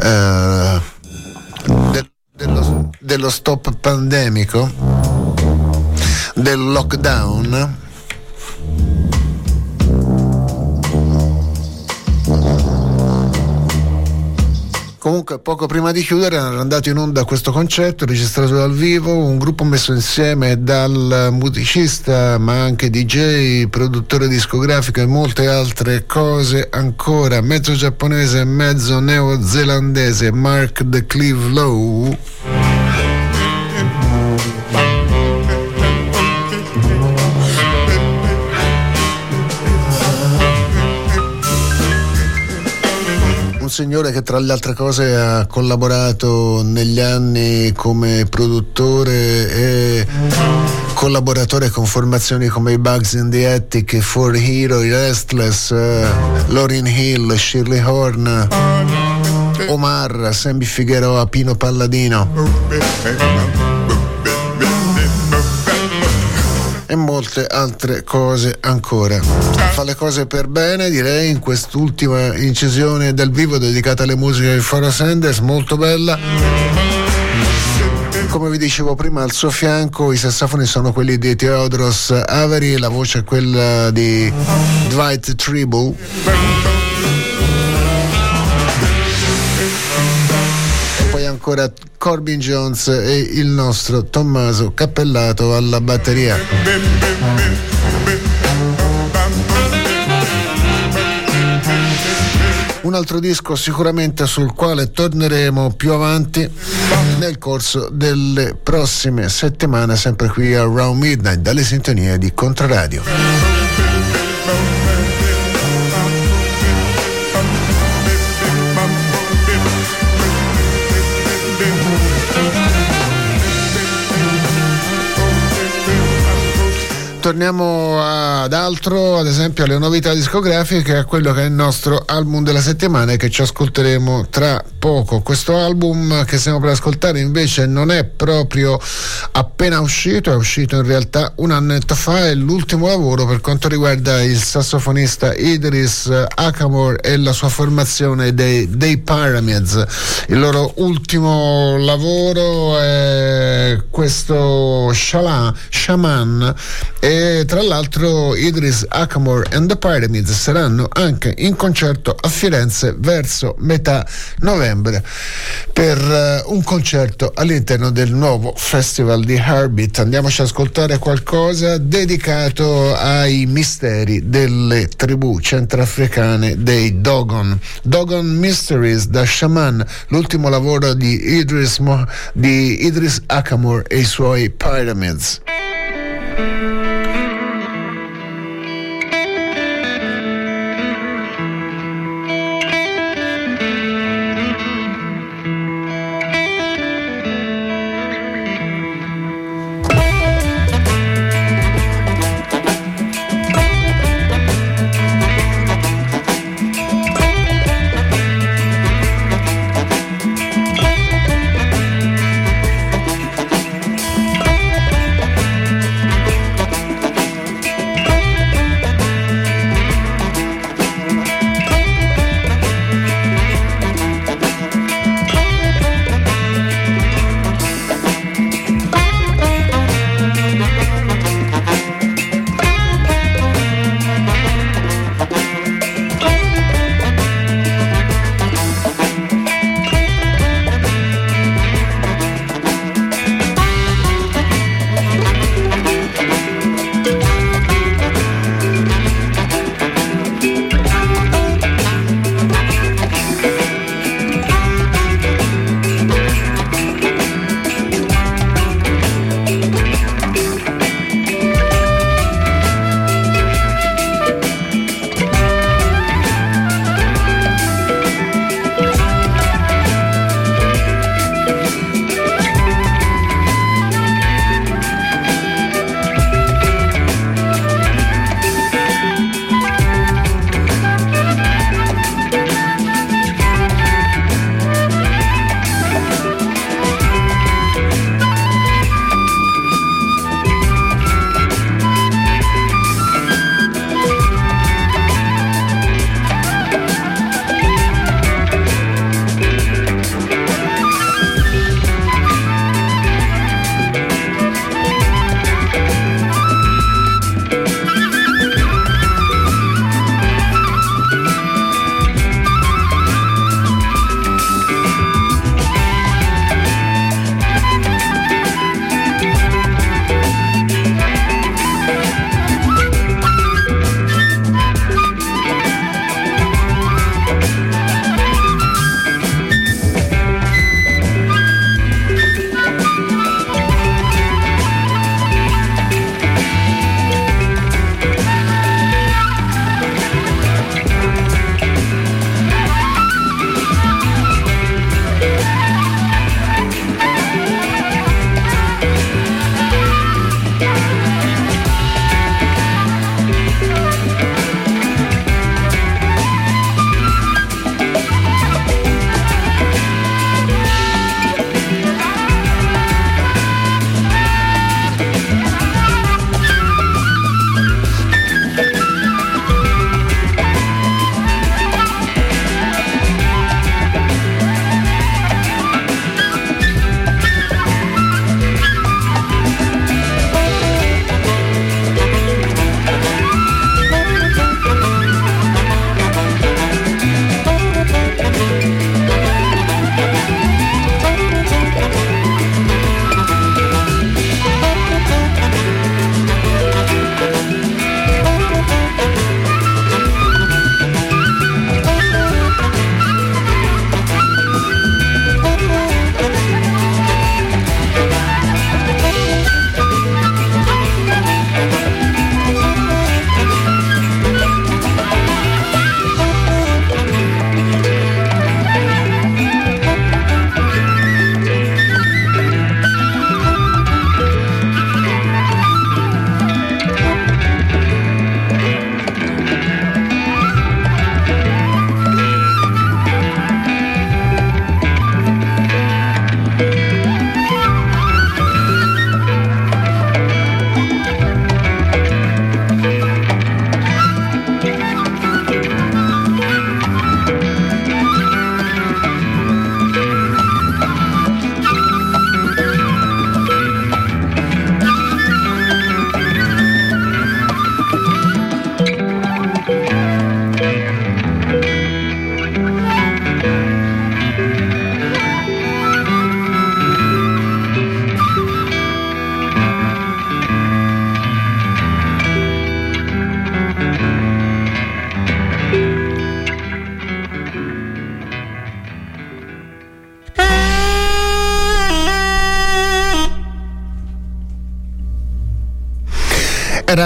S1: eh, del, dello, dello stop pandemico, del lockdown Comunque poco prima di chiudere era andato in onda questo concerto registrato dal vivo, un gruppo messo insieme dal musicista ma anche DJ, produttore discografico e molte altre cose ancora, mezzo giapponese e mezzo neozelandese Mark the Cleve Lowe. Signore che tra le altre cose ha collaborato negli anni come produttore e collaboratore con formazioni come i Bugs in the Attic, For Hero, i Restless, uh, Lauryn Hill, Shirley Horn, Omar, Sammy Figueroa, Pino Palladino. Molte altre cose ancora. Fa le cose per bene, direi, in quest'ultima incisione del vivo dedicata alle musiche di Foro Sanders, molto bella. Come vi dicevo prima, al suo fianco i sassofoni sono quelli di Theodoros Avery, la voce è quella di Dwight Tribble. E poi ancora Corbin Jones e il nostro Tommaso Cappellato alla batteria. Un altro disco sicuramente sul quale torneremo più avanti nel corso delle prossime settimane, sempre qui a Round Midnight, dalle sintonie di Controradio. Torniamo ad altro, ad esempio alle novità discografiche, a quello che è il nostro album della settimana e che ci ascolteremo tra poco. Questo album che stiamo per ascoltare invece non è proprio appena uscito, è uscito in realtà un annetto fa, è l'ultimo lavoro per quanto riguarda il sassofonista Idris Akamor e la sua formazione dei, dei Pyramids. Il loro ultimo lavoro è questo Shalan, Shaman e tra l'altro Idris Akamor and the Pyramids saranno anche in concerto a Firenze verso metà novembre per uh, un concerto all'interno del nuovo festival di Heartbeat. Andiamoci ad ascoltare qualcosa dedicato ai misteri delle tribù centroafricane dei Dogon. Dogon Mysteries da Shaman, l'ultimo lavoro di Idris, Mo- di Idris Akamor e i suoi Pyramids.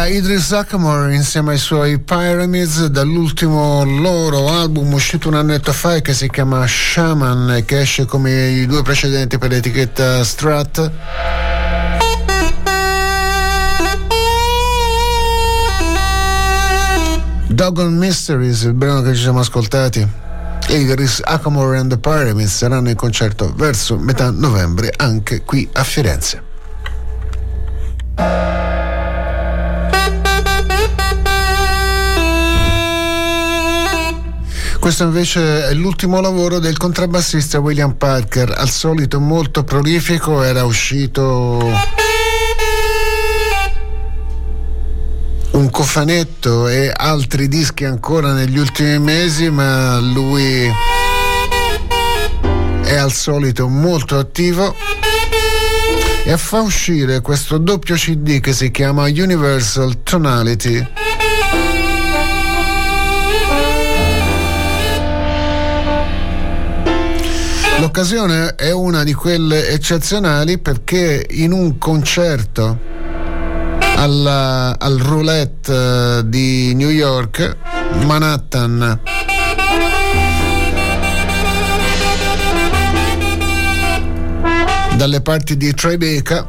S1: Idris Akamor insieme ai suoi Pyramids dall'ultimo loro album uscito un annetto fa che si chiama Shaman che esce come i due precedenti per l'etichetta Strat. Dogon Mysteries, il brano che ci siamo ascoltati. Idris Akamor and the Pyramids saranno in concerto verso metà novembre anche qui a Firenze. Questo invece è l'ultimo lavoro del contrabbassista William Parker, al solito molto prolifico, era uscito un cofanetto e altri dischi ancora negli ultimi mesi, ma lui è al solito molto attivo e fa uscire questo doppio CD che si chiama Universal Tonality. L'occasione è una di quelle eccezionali perché in un concerto alla, al roulette eh, di New York, Manhattan, dalle parti di Tribeca,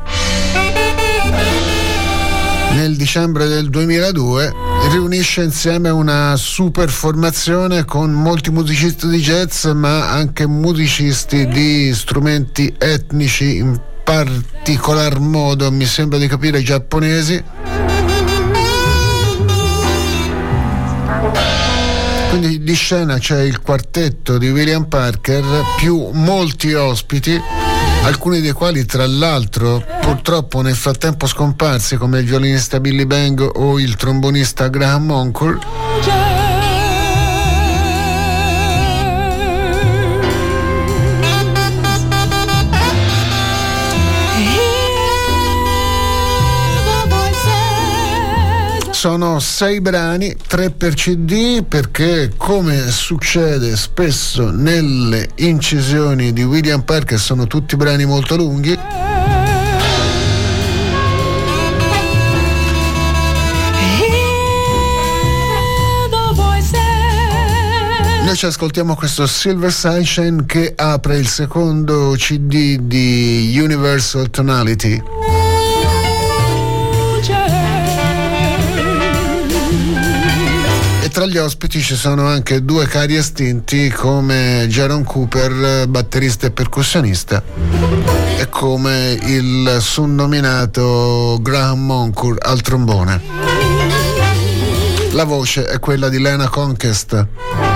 S1: nel dicembre del 2002 riunisce insieme una super formazione con molti musicisti di jazz ma anche musicisti di strumenti etnici in particolar modo mi sembra di capire giapponesi. Quindi di scena c'è il quartetto di William Parker più molti ospiti alcuni dei quali tra l'altro purtroppo nel frattempo scomparsi come il violinista Billy Bang o il trombonista Graham Moncourt sono sei brani, tre per CD, perché come succede spesso nelle incisioni di William Parker, sono tutti brani molto lunghi. Ci ascoltiamo questo Silver Sunshine che apre il secondo CD di Universal Tonality. tra gli ospiti ci sono anche due cari estinti come Jaron Cooper, batterista e percussionista, e come il sonnominato Graham Moncourt al trombone. La voce è quella di Lena Conquest.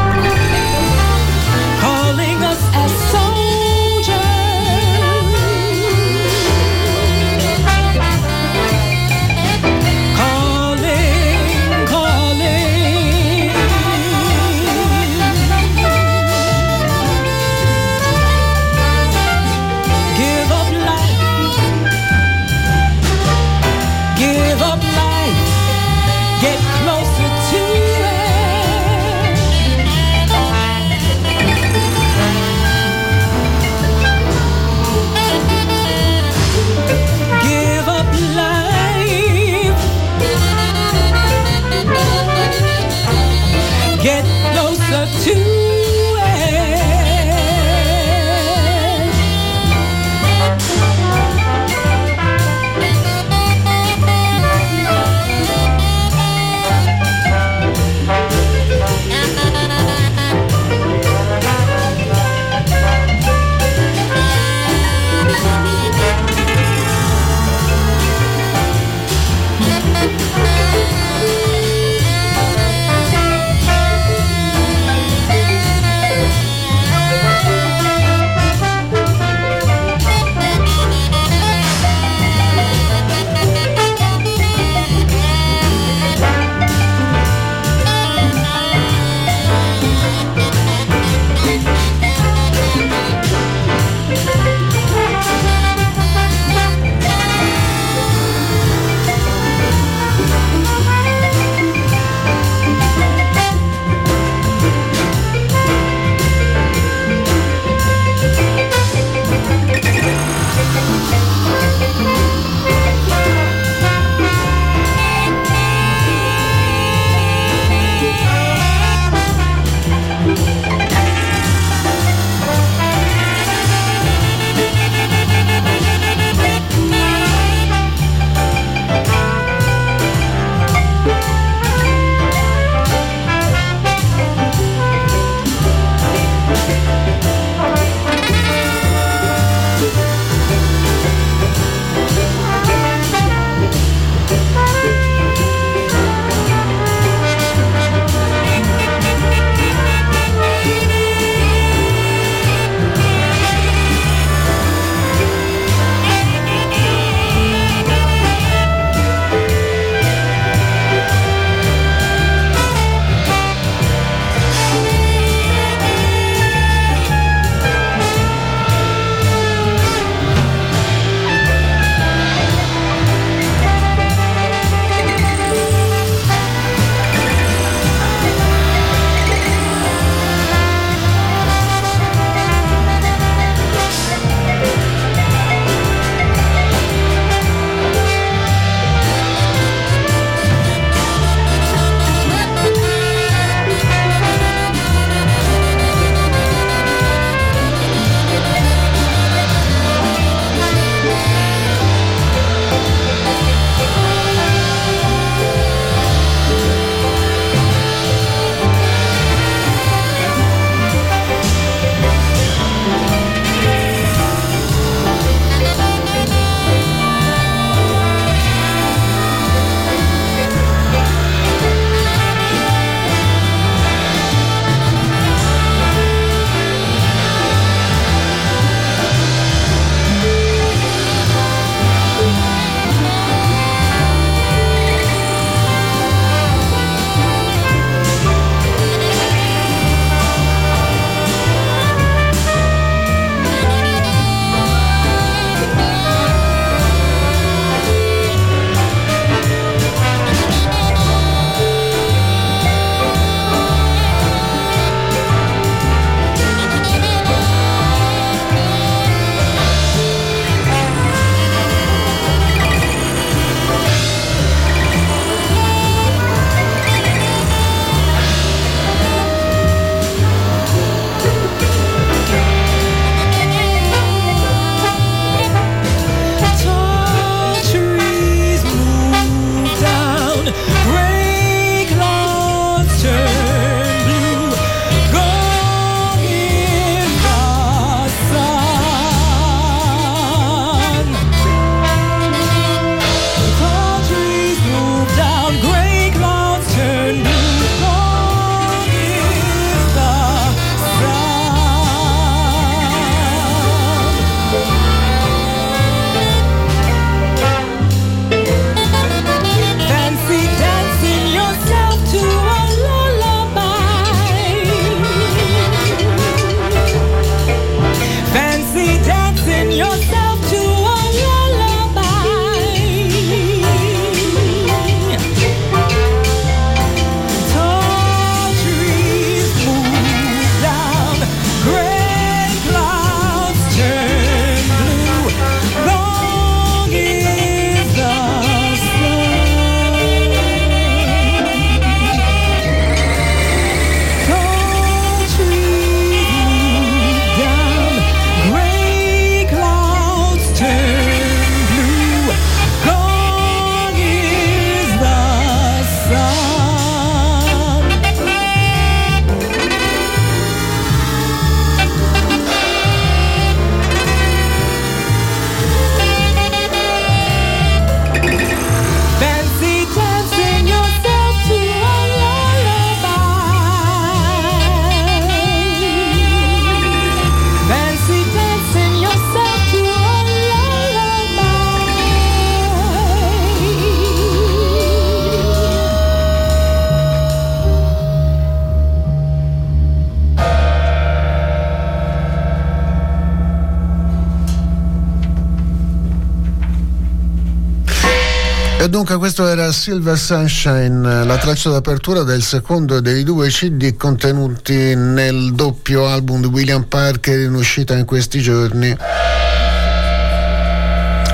S1: Dunque questo era Silver Sunshine, la traccia d'apertura del secondo dei due CD contenuti nel doppio album di William Parker in uscita in questi giorni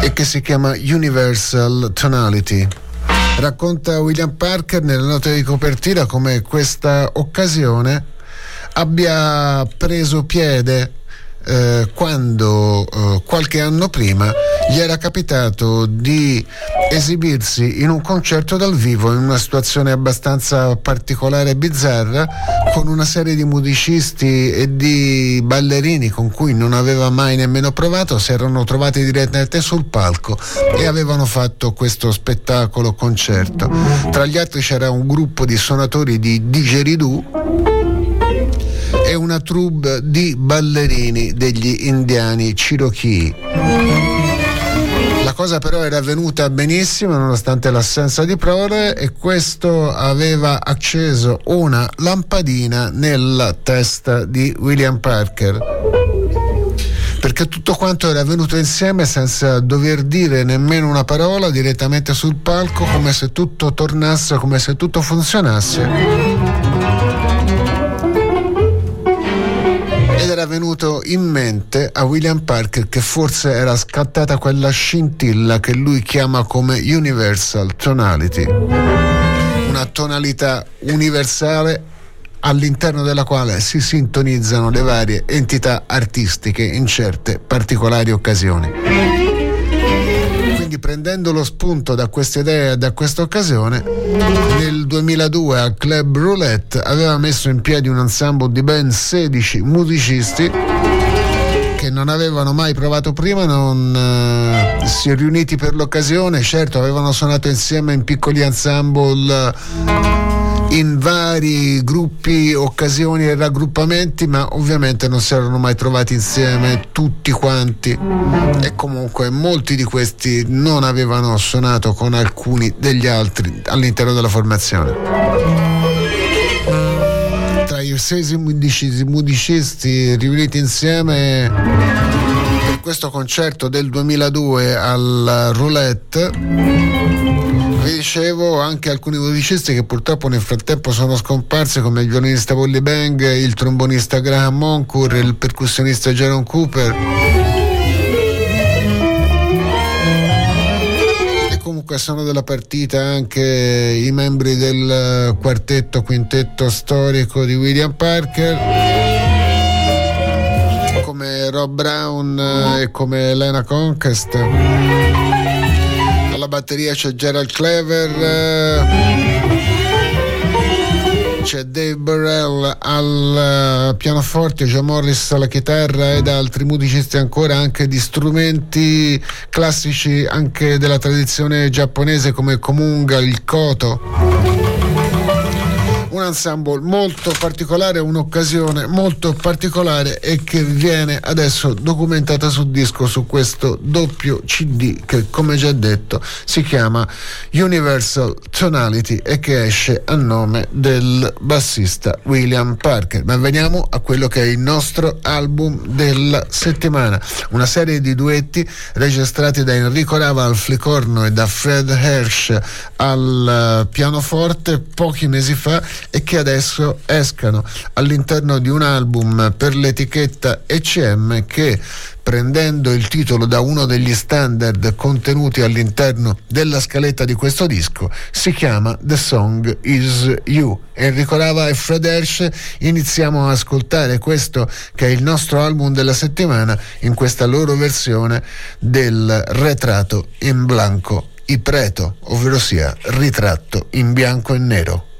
S1: e che si chiama Universal Tonality. Racconta William Parker nelle note di copertina come questa occasione abbia preso piede eh, quando eh, qualche anno prima gli era capitato di esibirsi in un concerto dal vivo in una situazione abbastanza particolare e bizzarra con una serie di musicisti e di ballerini con cui non aveva mai nemmeno provato si erano trovati direttamente sul palco e avevano fatto questo spettacolo concerto. Tra gli altri c'era un gruppo di suonatori di didgeridoo e una troupe di ballerini degli indiani Cherokee. La cosa però era avvenuta benissimo nonostante l'assenza di prole e questo aveva acceso una lampadina nella testa di William Parker perché tutto quanto era venuto insieme senza dover dire nemmeno una parola direttamente sul palco come se tutto tornasse, come se tutto funzionasse era venuto in mente a William Parker che forse era scattata quella scintilla che lui chiama come Universal Tonality, una tonalità universale all'interno della quale si sintonizzano le varie entità artistiche in certe particolari occasioni. Quindi prendendo lo spunto da questa idea e da questa occasione, nel 2002 al Club Roulette aveva messo in piedi un ensemble di ben 16 musicisti che non avevano mai provato prima, non uh, si riuniti per l'occasione, certo avevano suonato insieme in piccoli ensemble in vari gruppi, occasioni e raggruppamenti, ma ovviamente non si erano mai trovati insieme tutti quanti e comunque molti di questi non avevano suonato con alcuni degli altri all'interno della formazione. Tra i sei musicisti riuniti insieme per questo concerto del 2002 al Roulette vi dicevo anche alcuni musicisti che purtroppo nel frattempo sono scomparsi come il violinista Polly Bang, il trombonista Graham Moncourt, il percussionista Jaron Cooper. Comunque sono della partita anche i membri del quartetto quintetto storico di William Parker come Rob Brown e come Lena Conquest alla batteria c'è Gerald Clever c'è Dave Burrell al uh, pianoforte, Joe Morris alla chitarra ed altri musicisti ancora anche di strumenti classici anche della tradizione giapponese come komunga, il koto un ensemble molto particolare, un'occasione molto particolare e che viene adesso documentata sul disco su questo doppio CD che come già detto si chiama Universal Tonality e che esce a nome del bassista William Parker. Ma veniamo a quello che è il nostro album della settimana, una serie di duetti registrati da Enrico Rava al flicorno e da Fred Hersch al pianoforte pochi mesi fa e che adesso escano all'interno di un album per l'etichetta ECM che prendendo il titolo da uno degli standard contenuti all'interno della scaletta di questo disco, si chiama The Song Is You. Enrico Rava e Fred Hersch iniziamo a ascoltare questo che è il nostro album della settimana in questa loro versione del retrato in blanco i preto, ovvero sia ritratto in bianco e nero.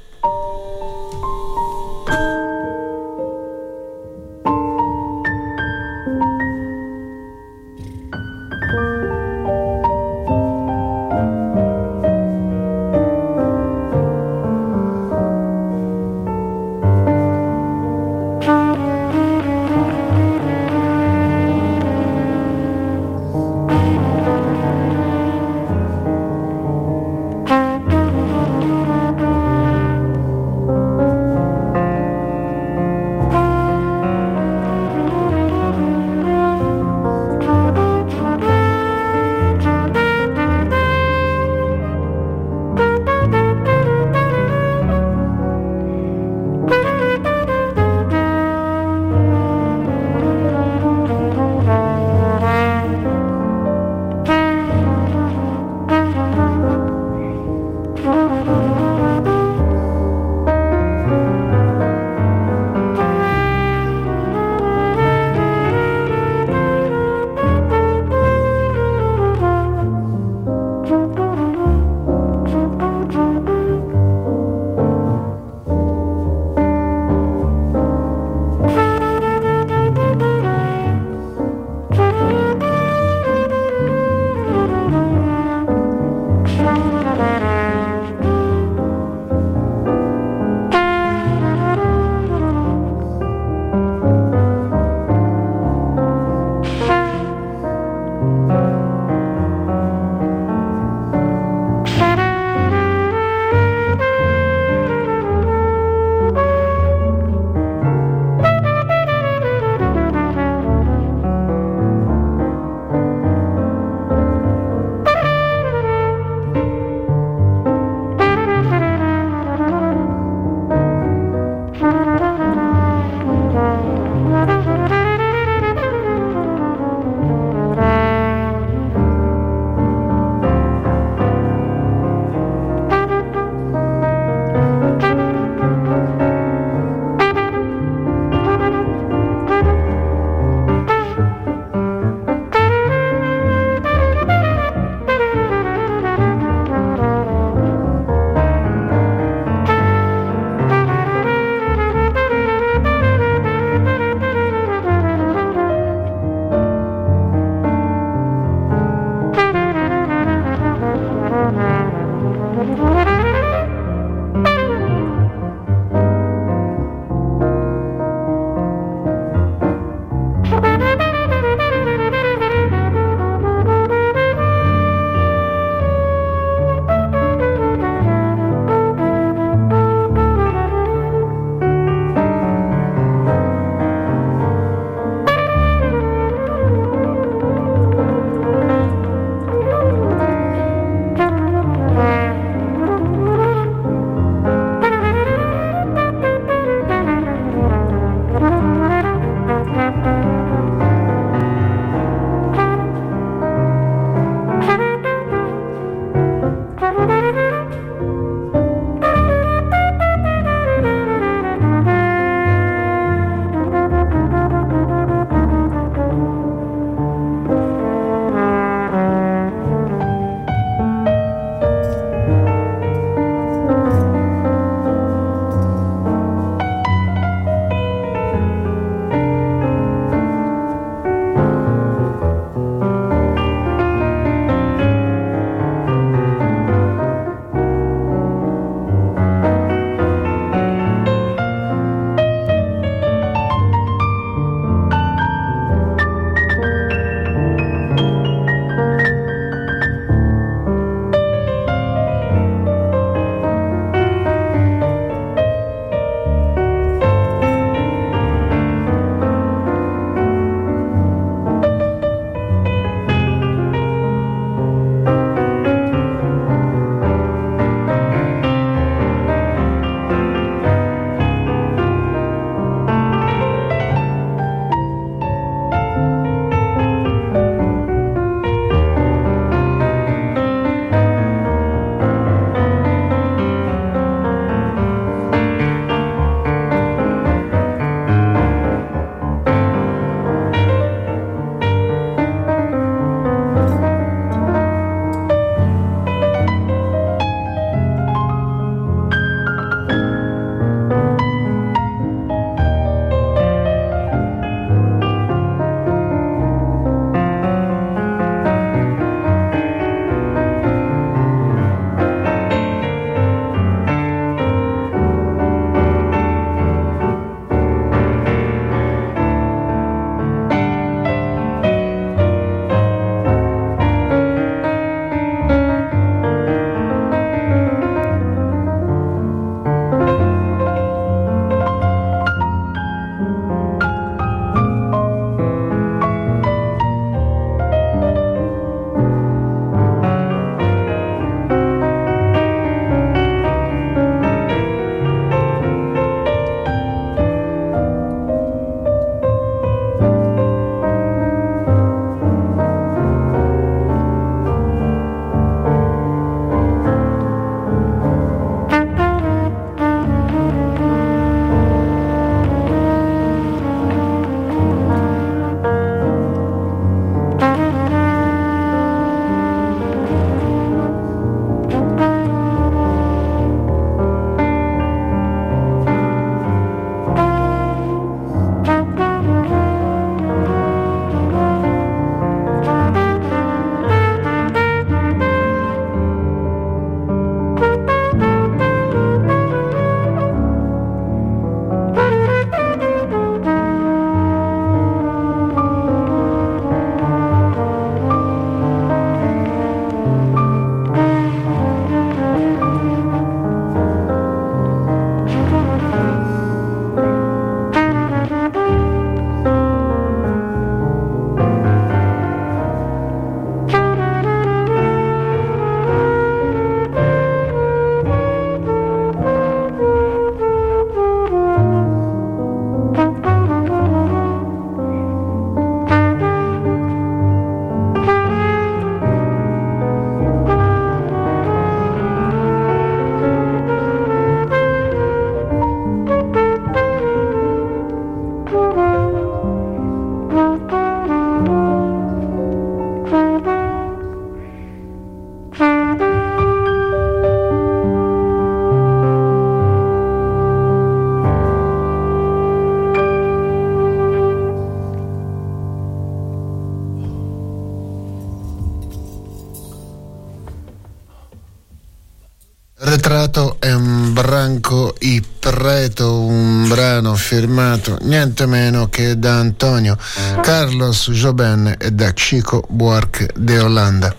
S1: Firmato niente meno che da Antonio Carlos Jobin e da Chico Buarque de Hollanda.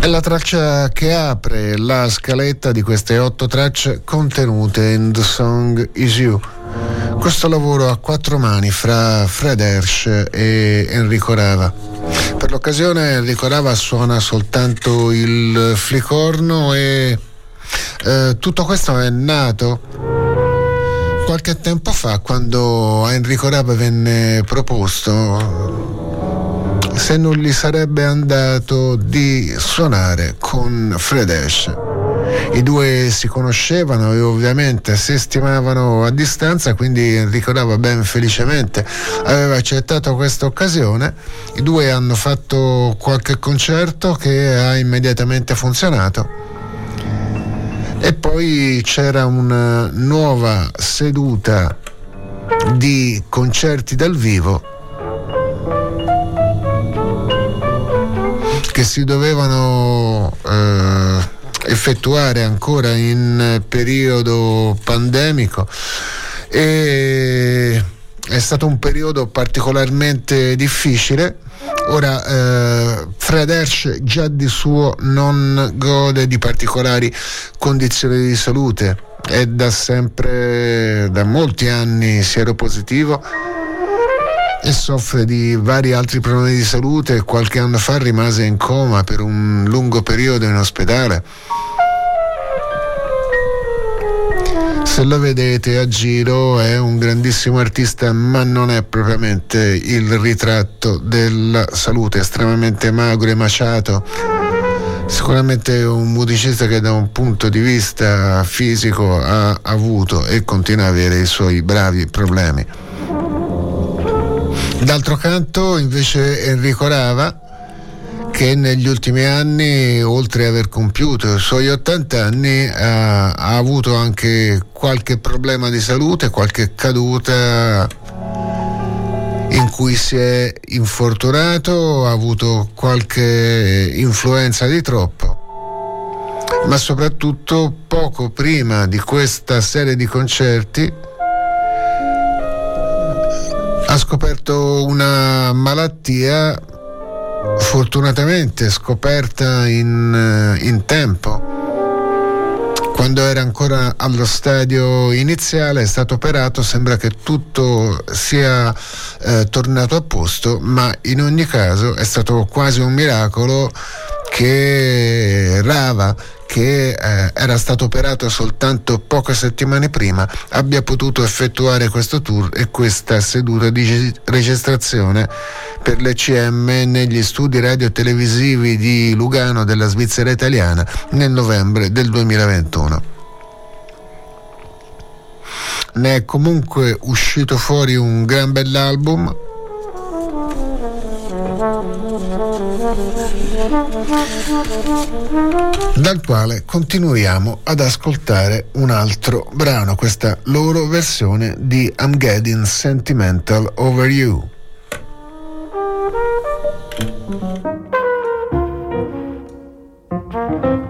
S1: È la traccia che apre la scaletta di queste otto tracce contenute in The Song Is You. Questo lavoro a quattro mani fra Fred Hersch e Enrico Rava. Per l'occasione Enrico Rava suona soltanto il flicorno e eh, tutto questo è nato qualche tempo fa quando a Enrico Rava venne proposto se non gli sarebbe andato di suonare con Fred Ash. I due si conoscevano e ovviamente si stimavano a distanza, quindi ricordava ben felicemente, aveva accettato questa occasione. I due hanno fatto qualche concerto che ha immediatamente funzionato. Poi c'era una nuova seduta di concerti dal vivo che si dovevano eh, effettuare ancora in periodo pandemico e è stato un periodo particolarmente difficile. Ora, eh, Fred Hersch già di suo non gode di particolari condizioni di salute, è da sempre, da molti anni sieropositivo e soffre di vari altri problemi di salute qualche anno fa rimase in coma per un lungo periodo in ospedale. Se lo vedete a giro è un grandissimo artista, ma non è propriamente il ritratto della salute, estremamente magro e maciato. Sicuramente un musicista che da un punto di vista fisico ha avuto e continua ad avere i suoi bravi problemi. D'altro canto invece Enrico Rava che negli ultimi anni, oltre ad aver compiuto i suoi 80 anni, ha, ha avuto anche qualche problema di salute, qualche caduta in cui si è infortunato, ha avuto qualche influenza di troppo, ma soprattutto poco prima di questa serie di concerti ha scoperto una malattia fortunatamente scoperta in, eh, in tempo. Quando era ancora allo stadio iniziale è stato operato, sembra che tutto sia eh, tornato a posto, ma in ogni caso è stato quasi un miracolo che Rava che eh, era stato operato soltanto poche settimane prima, abbia potuto effettuare questo tour e questa seduta di registrazione per l'ECM negli studi radio televisivi di Lugano della Svizzera italiana nel novembre del 2021. Ne è comunque uscito fuori un gran bell'album dal quale continuiamo ad ascoltare un altro brano, questa loro versione di I'm Getting Sentimental Over You. you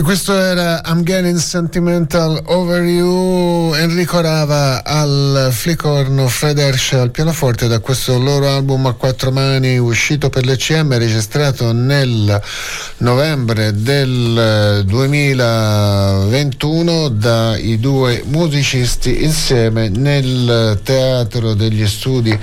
S1: E questo era I'm Getting Sentimental Over You, Enrico Rava al flicorno, Fred Hersch al pianoforte. Da questo loro album a quattro mani uscito per l'ECM registrato nel novembre del 2021 dai due musicisti insieme nel Teatro degli Studi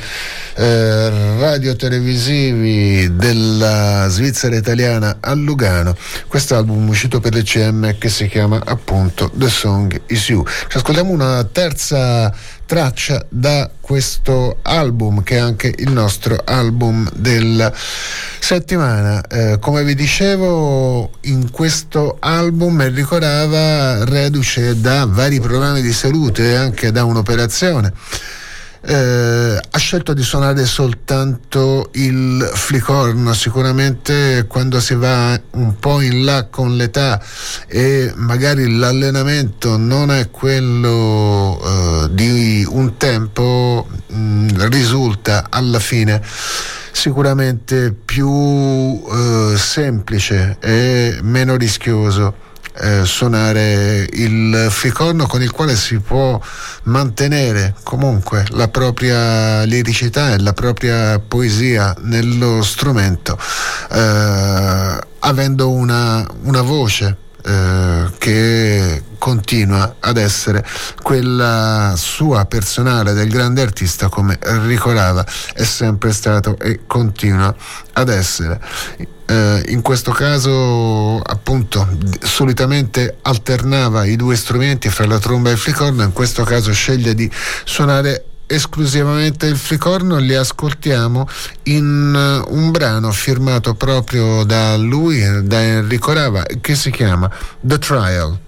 S1: eh, radiotelevisivi della Svizzera italiana a Lugano. Questo album uscito per l'ECM che si chiama appunto The Song Is You. Ci ascoltiamo una terza traccia da questo album che è anche il nostro album della settimana. Eh, come vi dicevo, in questo album Enrico Rava reduce da vari problemi di salute e anche da un'operazione eh, ha scelto di suonare soltanto il flicorno, sicuramente quando si va un po' in là con l'età e magari l'allenamento non è quello eh, di un tempo, mh, mm, risulta alla fine sicuramente più eh, semplice e meno rischioso eh, suonare il ficorno con il quale si può mantenere comunque la propria liricità e la propria poesia nello strumento eh, avendo una, una voce eh, che continua ad essere quella sua personale del grande artista come ricordava è sempre stato e continua ad essere eh, in questo caso appunto solitamente alternava i due strumenti fra la tromba e il flicorno in questo caso sceglie di suonare esclusivamente il flicorno li ascoltiamo in uh, un brano firmato proprio da lui, da Enrico Rava, che si chiama The Trial.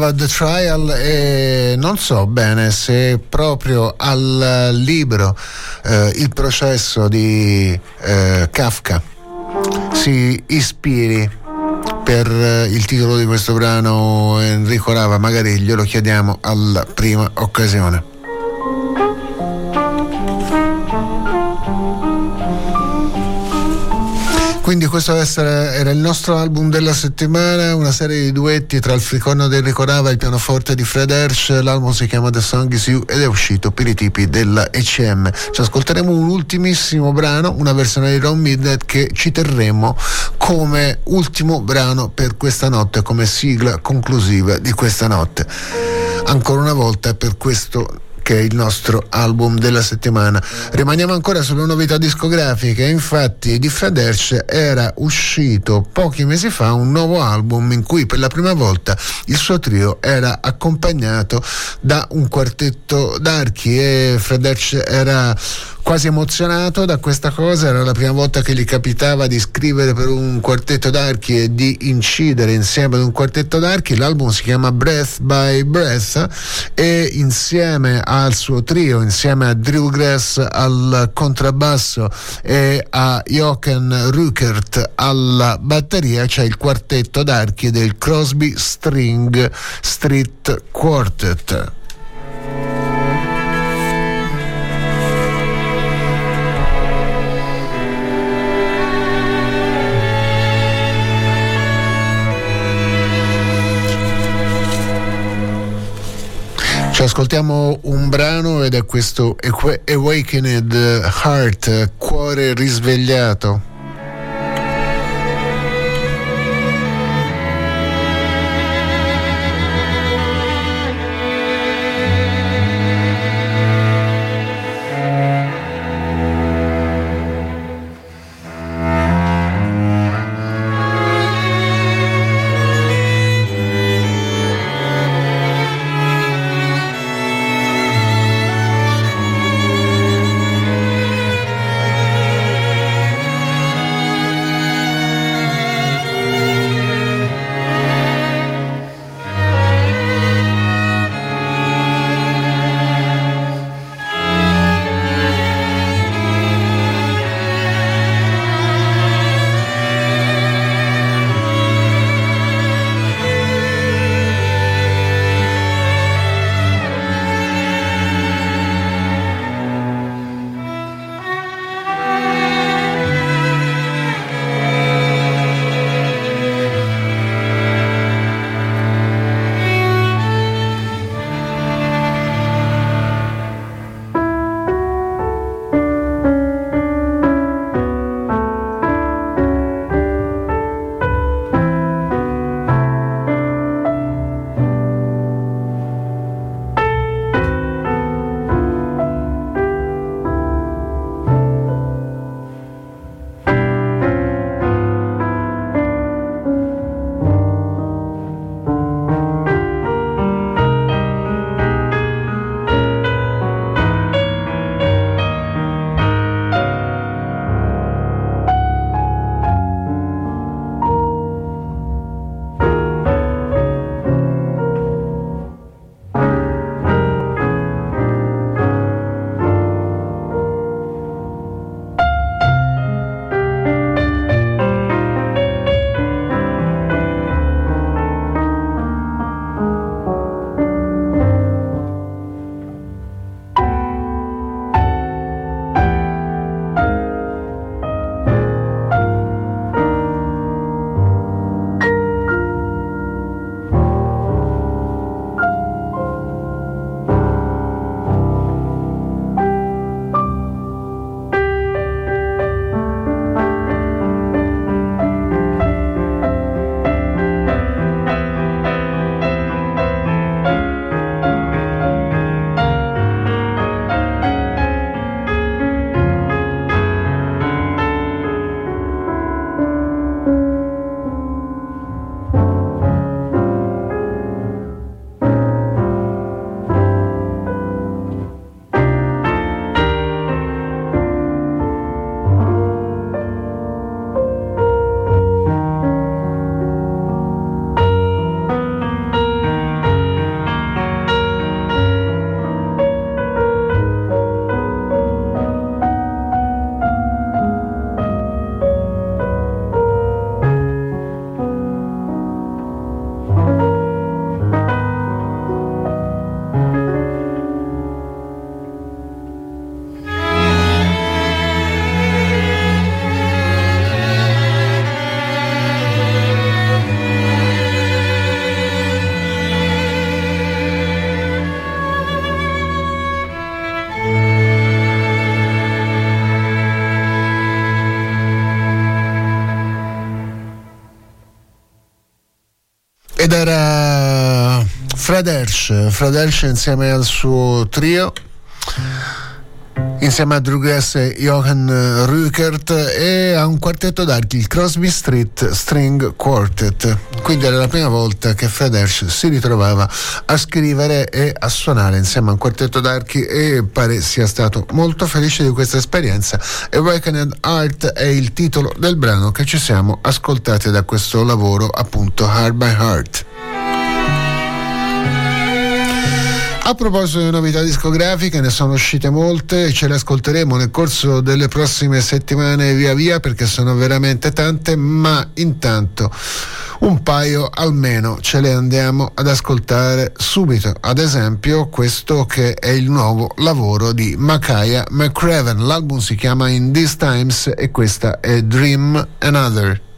S1: Si chiamava The Trial e non so bene se proprio al libro eh, Il processo di eh, Kafka si ispiri per eh, il titolo di questo brano Enrico Rava, magari glielo chiediamo alla prima occasione. Questo era il nostro album della settimana, una serie di duetti tra il flicorno del Ricorava e il pianoforte di Fred Hersch. L'album si chiama The Song Is You ed è uscito per i tipi della ECM. Ci ascolteremo un ultimissimo brano, una versione di Ron Midnight che ci terremo come ultimo brano per questa notte, come sigla conclusiva di questa notte. Ancora una volta per questo che è il nostro album della settimana. Rimaniamo ancora sulle novità discografiche, infatti di Fred era uscito pochi mesi fa un nuovo album in cui per la prima volta il suo trio era accompagnato da un quartetto d'archi e Fred era quasi emozionato da questa cosa, era la prima volta che gli capitava di scrivere per un quartetto d'archi e di incidere insieme ad un quartetto d'archi, l'album si chiama Breath by Breath e insieme al suo trio, insieme a Drew Grass al contrabbasso e a Jochen Rückert alla batteria c'è il quartetto d'archi del Crosby String Street Quartet. Ci ascoltiamo un brano ed è questo Awakened Heart, cuore risvegliato. Fred Hersch insieme al suo trio insieme a Drew e Johan Rückert e a un quartetto d'archi, il Crosby Street String Quartet. Quindi era la prima volta che Fred si ritrovava a scrivere e a suonare insieme a un quartetto d'archi e pare sia stato molto felice di questa esperienza. Awakened Art è il titolo del brano che ci siamo ascoltati da questo lavoro appunto Heart by Heart. A proposito di novità discografiche, ne sono uscite molte e ce le ascolteremo nel corso delle prossime settimane via via perché sono veramente tante, ma intanto un paio almeno ce le andiamo ad ascoltare subito. Ad esempio, questo che è il nuovo lavoro di Makaya McCraven. L'album si chiama In These Times e questa è Dream Another.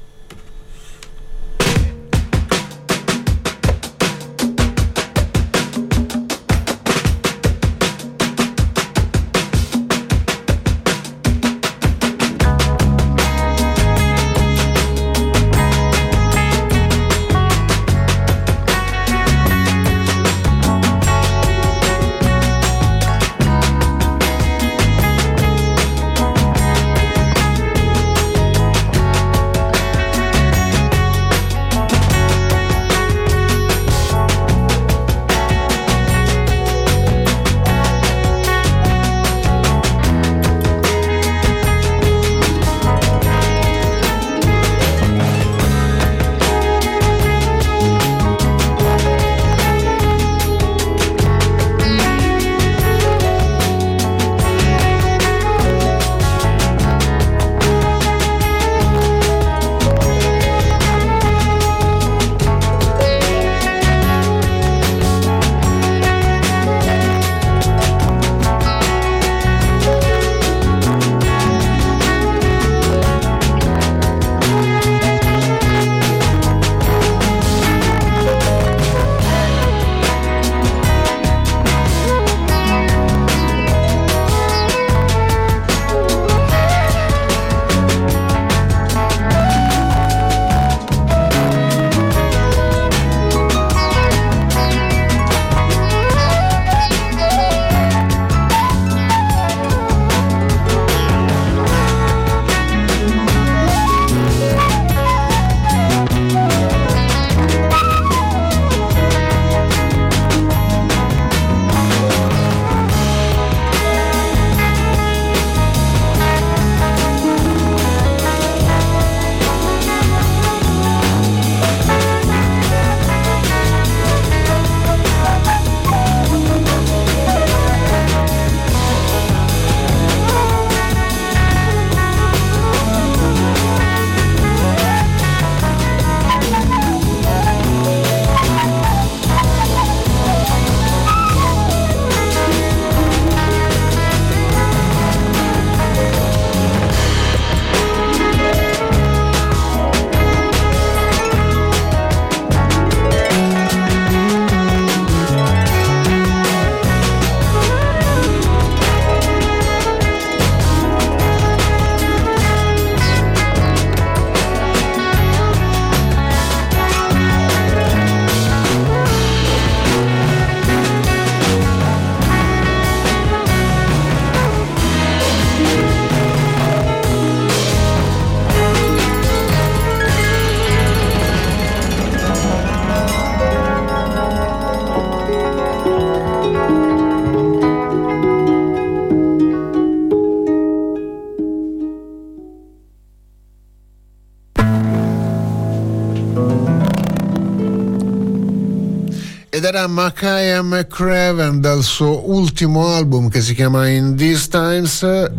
S1: Makaya McCraven dal suo ultimo album che si chiama In These Times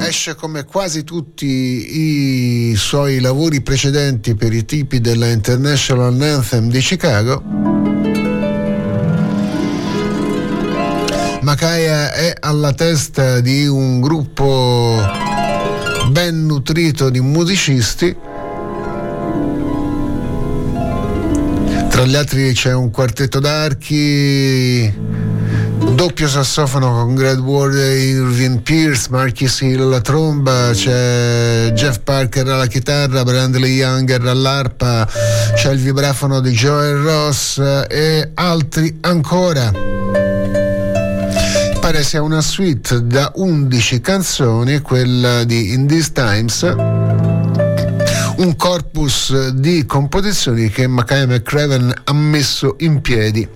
S1: esce come quasi tutti i suoi lavori precedenti per i tipi della International Anthem di Chicago. Makaya è alla testa di un gruppo ben nutrito di musicisti Tra gli altri c'è un quartetto d'archi doppio sassofono con Greg Ward e Irving Pierce, Marquis Hill alla tromba, c'è Jeff Parker alla chitarra, Brandley Younger all'arpa, c'è il vibrafono di Joel Ross e altri ancora. Pare sia una suite da 11 canzoni, quella di In These Times, un corpus di composizioni che Mackay McCraven ha messo in piedi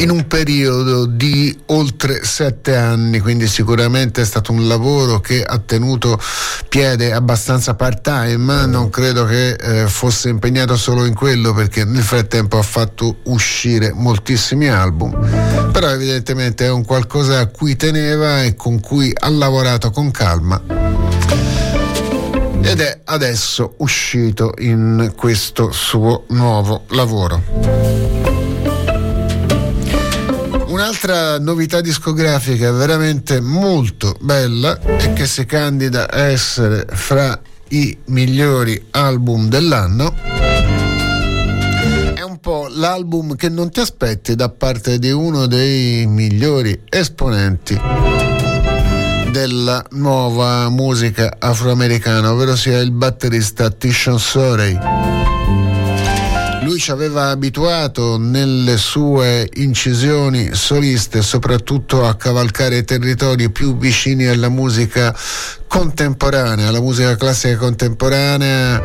S1: in un periodo di oltre sette anni, quindi sicuramente è stato un lavoro che ha tenuto piede abbastanza part time, non credo che eh, fosse impegnato solo in quello perché nel frattempo ha fatto uscire moltissimi album, però evidentemente è un qualcosa a cui teneva e con cui ha lavorato con calma ed è adesso uscito in questo suo nuovo lavoro. Un'altra novità discografica veramente molto bella e che si candida a essere fra i migliori album dell'anno è un po' l'album che non ti aspetti da parte di uno dei migliori esponenti della nuova musica afroamericana, ovvero sia il batterista Tishon Sorey. Lui ci aveva abituato nelle sue incisioni soliste soprattutto a cavalcare territori più vicini alla musica contemporanea, alla musica classica contemporanea.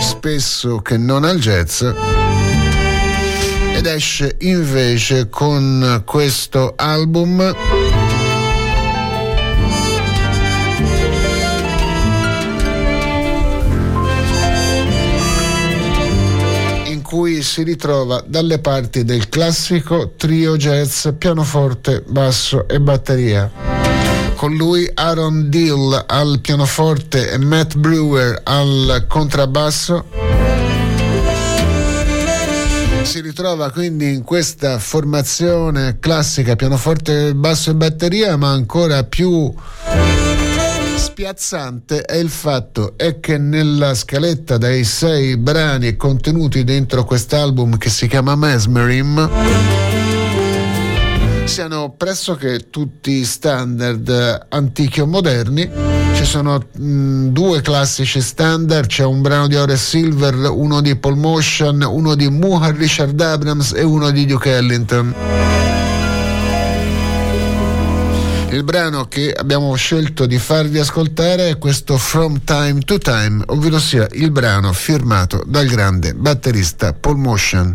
S1: Spesso che non al jazz ed esce invece con questo album cui si ritrova dalle parti del classico trio jazz pianoforte, basso e batteria. Con lui Aaron Deal al pianoforte e Matt Brewer al contrabbasso. Si ritrova quindi in questa formazione classica pianoforte, basso e batteria, ma ancora più spiazzante è il fatto è che nella scaletta dei sei brani contenuti dentro quest'album che si chiama Mesmerim siano pressoché tutti standard antichi o moderni. Ci sono mh, due classici standard, c'è un brano di Ore Silver, uno di Paul Motion, uno di Muhar Richard Abrams e uno di Duke Ellington. Il brano che abbiamo scelto di farvi ascoltare è questo From Time to Time, ovvero sia il brano firmato dal grande batterista Paul Motion.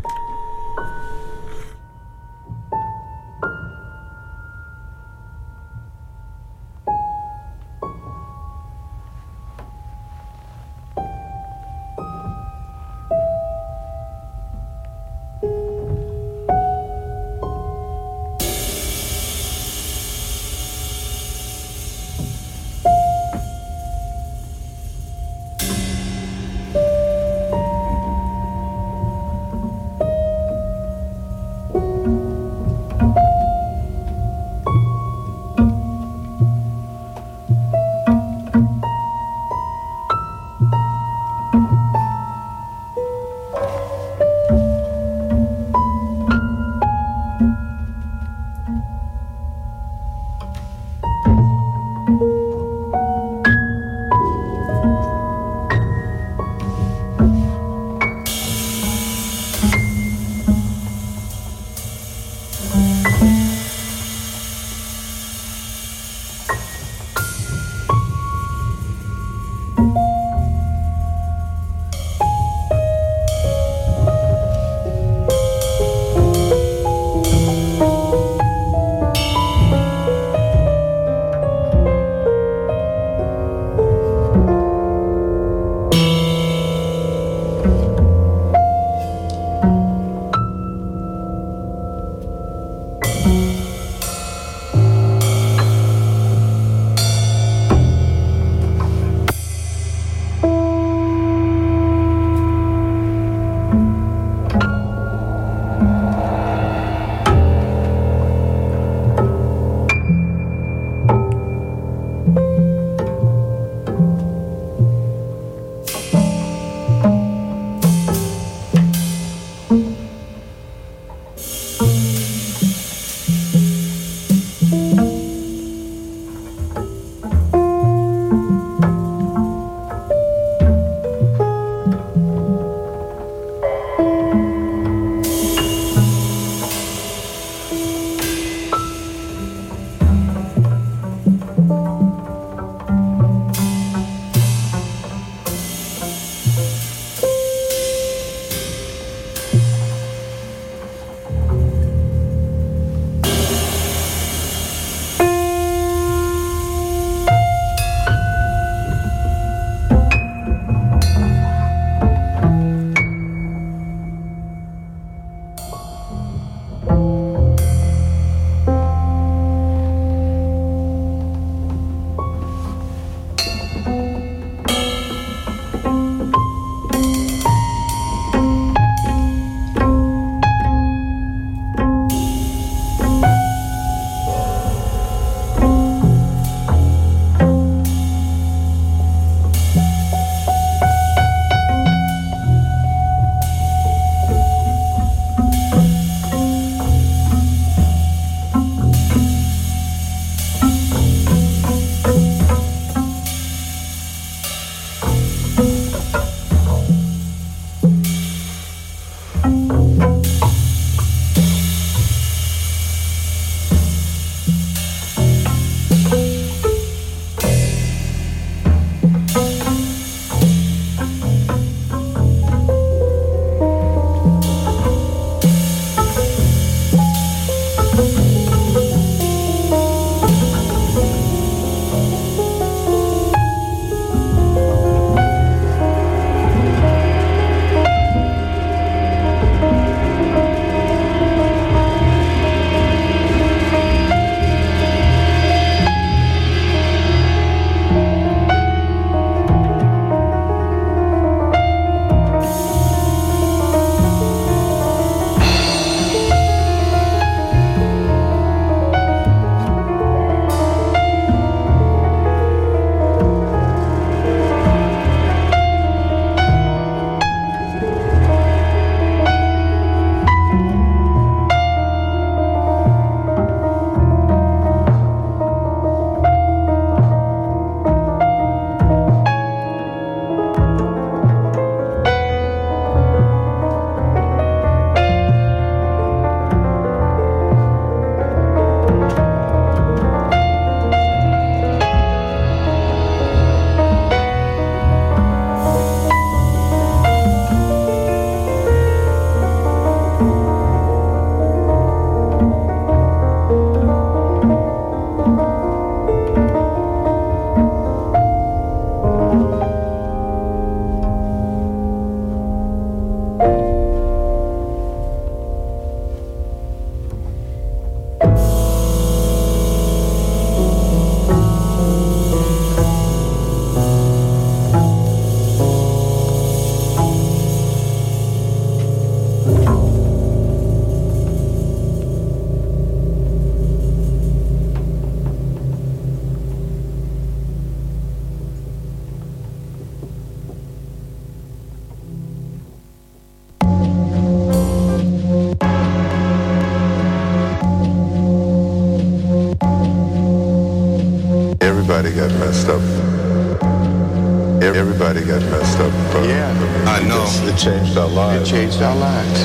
S3: Changed our lives.
S4: It changed our lives.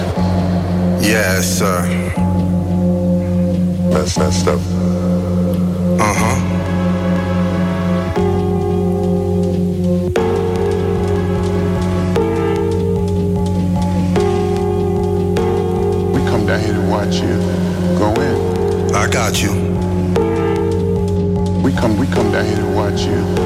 S3: Yes, sir. That's messed up. Uh huh.
S4: We come down here to watch you go in.
S3: I got you.
S4: We come we come down here to watch you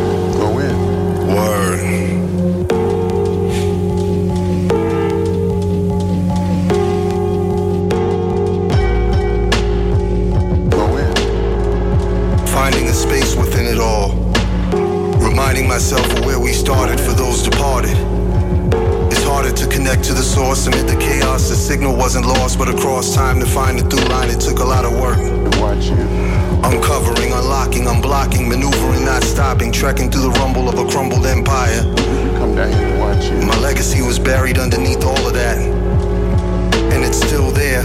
S3: lost, time to find the through line, it took a lot of work.
S4: Watch you.
S3: Uncovering, unlocking, unblocking, maneuvering, not stopping, trekking through the rumble of a crumbled empire.
S4: Come down here and watch you.
S3: My legacy was buried underneath all of that. And it's still there.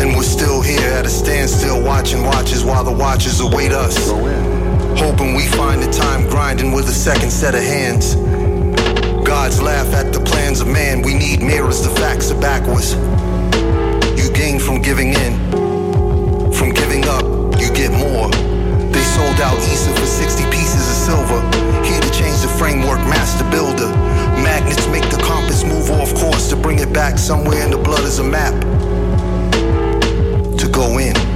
S3: And we're still here at a standstill, watching watches while the watchers await us.
S4: Go in
S3: hoping we find the time grinding with a second set of hands. Gods laugh at the plans of man. We need mirrors, the facts are backwards. From giving in. From giving up, you get more. They sold out Issa for 60 pieces of silver. Here to change the framework, master builder. Magnets make the compass move off course to bring it back somewhere in the blood is a map. To go in.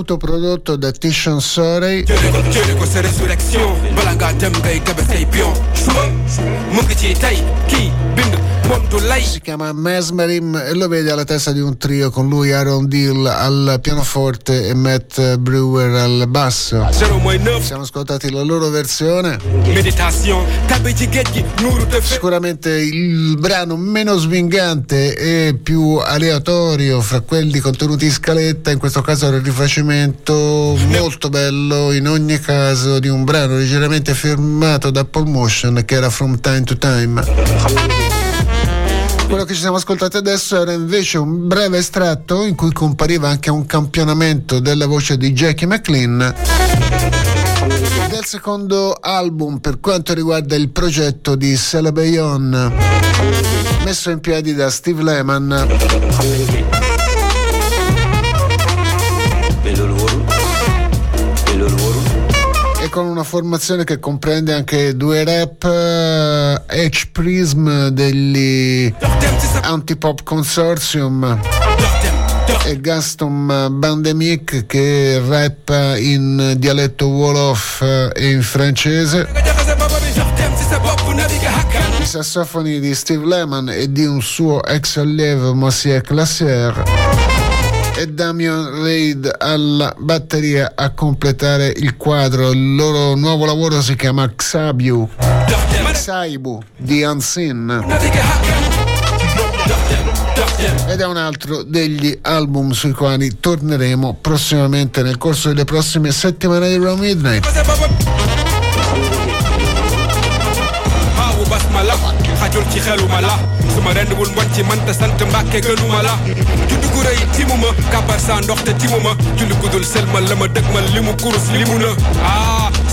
S1: Autoprodotto da Tishon Sorey si chiama Mesmerim e lo vede alla testa di un trio con lui Aaron Deal al pianoforte e Matt Brewer al basso. Siamo ascoltati la loro versione. Sicuramente il brano meno swingante e più aleatorio fra quelli contenuti in scaletta, in questo caso era il rifacimento molto bello in ogni caso di un brano leggermente firmato da Paul Motion che era From Time to Time. Quello che ci siamo ascoltati adesso era invece un breve estratto in cui compariva anche un campionamento della voce di Jackie McLean del secondo album per quanto riguarda il progetto di Celebayon messo in piedi da Steve Lehman con una formazione che comprende anche due rap uh, H Prism degli Antipop Consortium e Gaston Bandemic che rappa in dialetto Wolof e in francese. I sassofoni di Steve Lehman e di un suo ex allievo Monsieur Classier e Damian Reid alla batteria a completare il quadro. Il loro nuovo lavoro si chiama Xabiu, Xaibu di Unseen ed è un altro degli album sui quali torneremo prossimamente nel corso delle prossime settimane di Raw Midnight.
S5: ma rend wul mbot ci man te sant mbàkke gënuma la judd gu rëy timuma kàppar saa ndox te timuma julli gudul selmal la ma dëgmal limu kurus limu na ah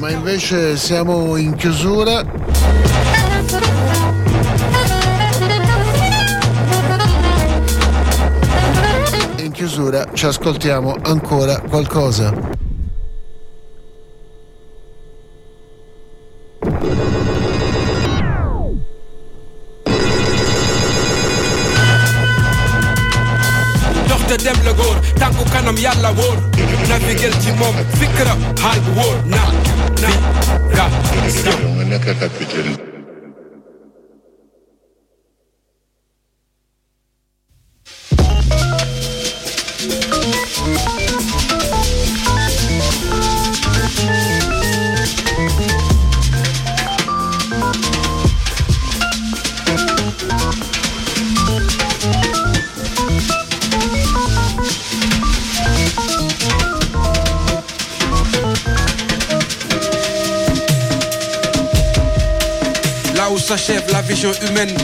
S5: Ma
S1: invece siamo in chiusura. In chiusura ci ascoltiamo ancora qualcosa.
S5: Te dem la góor tànku kanam yàlla wóor navigel ci moom fikra xaal wóor na na ga s'achève la vision humaine,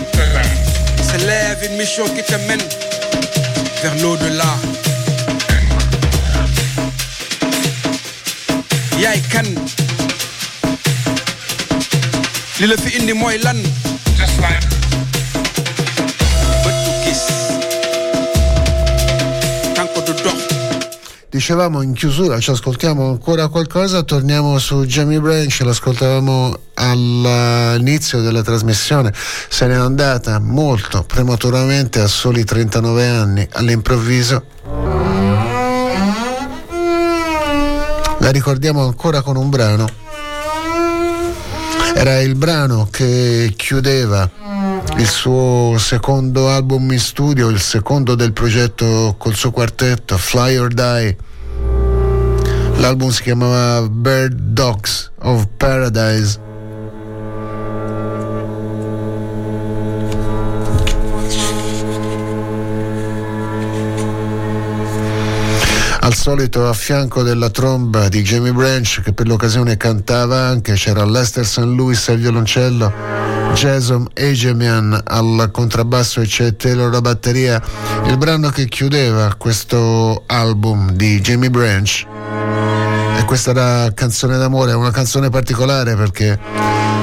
S5: s'élève une mission qui te mène vers l'au-delà. Yaay kan? Li la fi indi mooy lan?
S1: Dicevamo in chiusura, ci ascoltiamo ancora qualcosa, torniamo su Jamie Branch, l'ascoltavamo all'inizio della trasmissione, se n'è andata molto prematuramente a soli 39 anni, all'improvviso. La ricordiamo ancora con un brano. Era il brano che chiudeva il suo secondo album in studio, il secondo del progetto col suo quartetto, Fly or Die. L'album si chiamava Bird Dogs of Paradise. Al solito a fianco della tromba di Jamie Branch che per l'occasione cantava anche c'era Lester St. Louis al violoncello, Jason Egemian al contrabbasso e c'è Taylor alla batteria. Il brano che chiudeva questo album di Jamie Branch e questa era canzone d'amore, una canzone particolare perché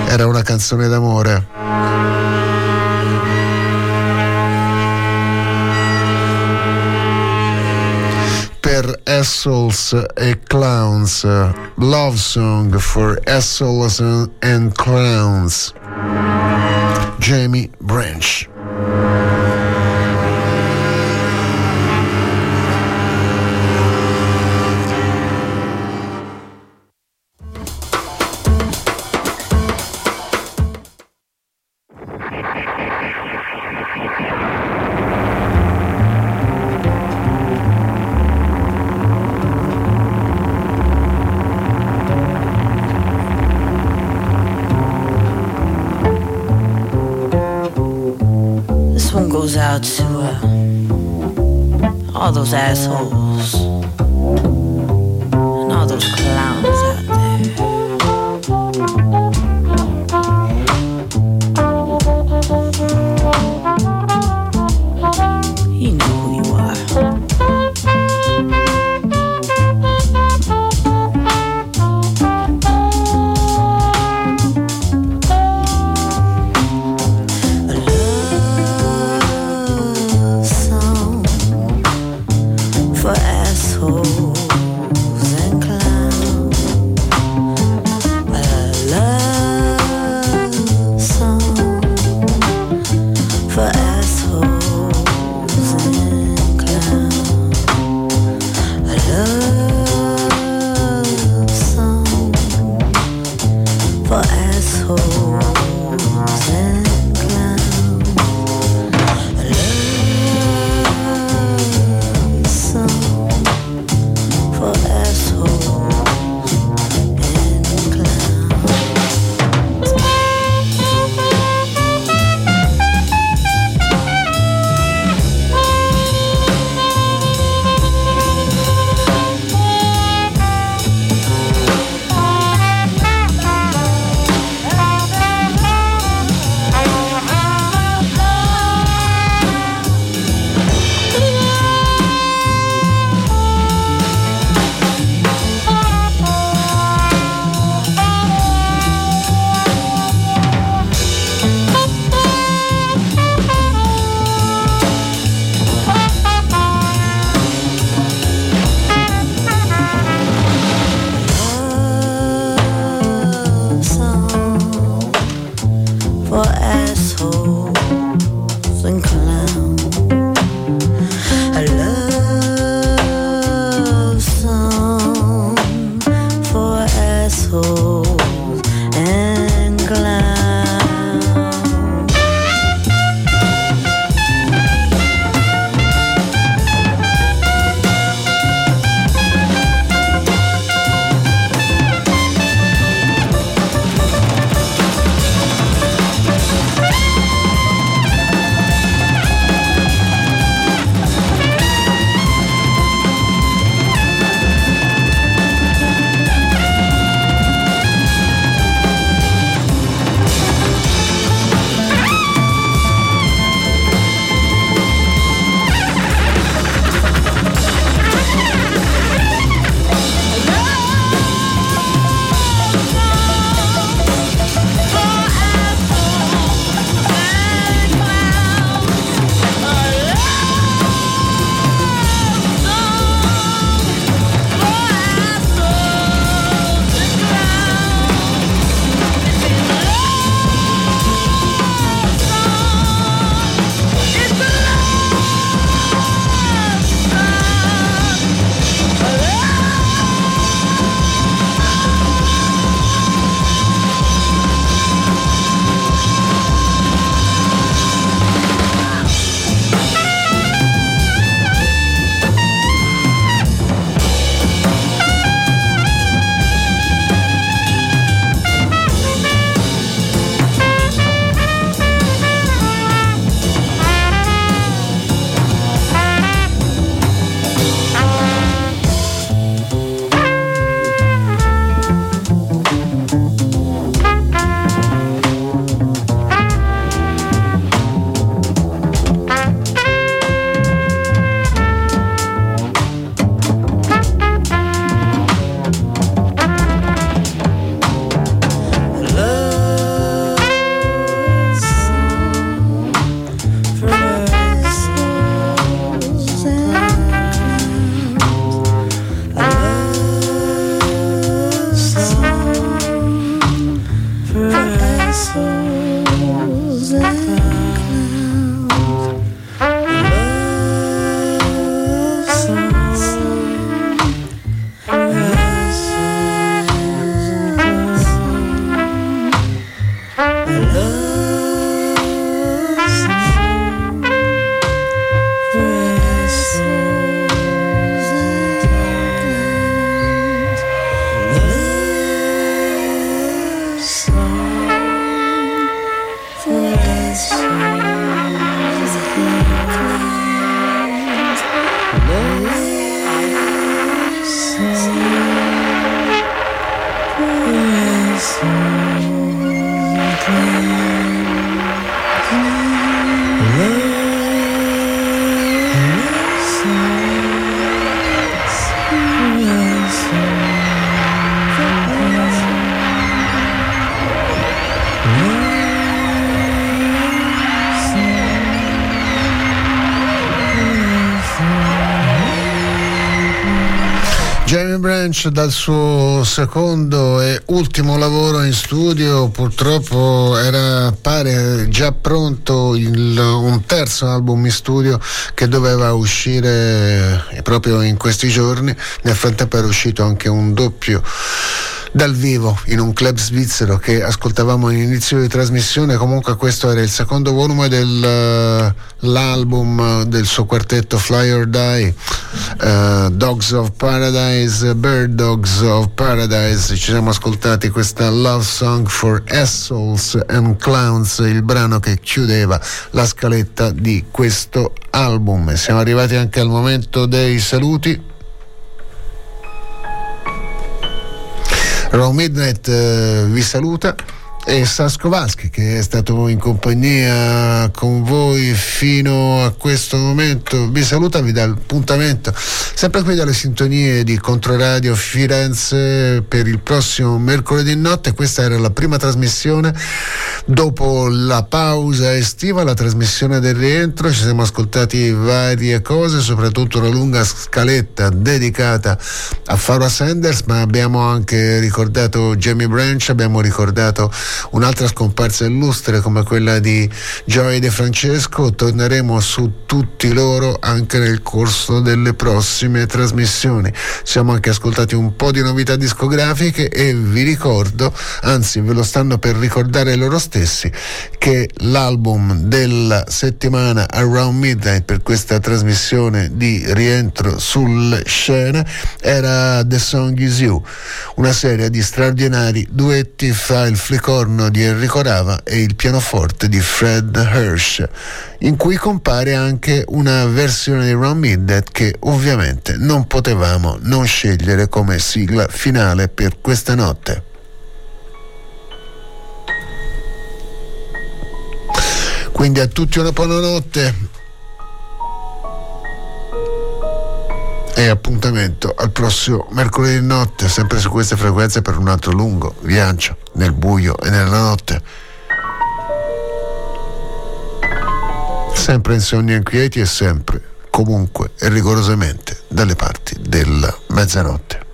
S1: era una canzone d'amore. per assholes e clowns. Love song for assholes and clowns. Jamie Branch. Branch dal suo secondo e ultimo lavoro in studio purtroppo era pare già pronto il, un terzo album in studio che doveva uscire proprio in questi giorni. Nel frattempo era uscito anche un doppio dal vivo in un club svizzero che ascoltavamo all'inizio di trasmissione. Comunque questo era il secondo volume dell'album uh, del suo quartetto Fly or Die, uh, Dogs of Paradise, Bird Dogs of Paradise. Ci siamo ascoltati questa Love Song for Assholes and Clowns, il brano che chiudeva la scaletta di questo album. Siamo arrivati anche al momento dei saluti. Raw Midnight eh, vi saluta e Sas Kowalski che è stato in compagnia con voi fino a questo momento. Vi saluta vi dà l'appuntamento sempre qui dalle sintonie di Controradio Firenze per il prossimo mercoledì notte. Questa era la prima trasmissione. Dopo la pausa estiva la trasmissione del rientro ci siamo ascoltati varie cose soprattutto una lunga scaletta dedicata a Farah Sanders ma abbiamo anche ricordato Jamie Branch abbiamo ricordato un'altra scomparsa illustre come quella di Joey De Francesco, torneremo su tutti loro anche nel corso delle prossime trasmissioni. Siamo anche ascoltati un po' di novità discografiche e vi ricordo, anzi ve lo stanno per ricordare loro stessi, che l'album della settimana Around Midnight per questa trasmissione di rientro sulle scene era The Song Is You, una serie di straordinari duetti fra il flicorno di Enrico Rava e il pianoforte di Fred Hirsch, in cui compare anche una versione di Round Midnight che ovviamente non potevamo non scegliere come sigla finale per questa notte. Quindi a tutti una buona notte e appuntamento al prossimo mercoledì notte, sempre su queste frequenze per un altro lungo viaggio nel buio e nella notte. Sempre insonni e inquieti e sempre, comunque e rigorosamente dalle parti della mezzanotte.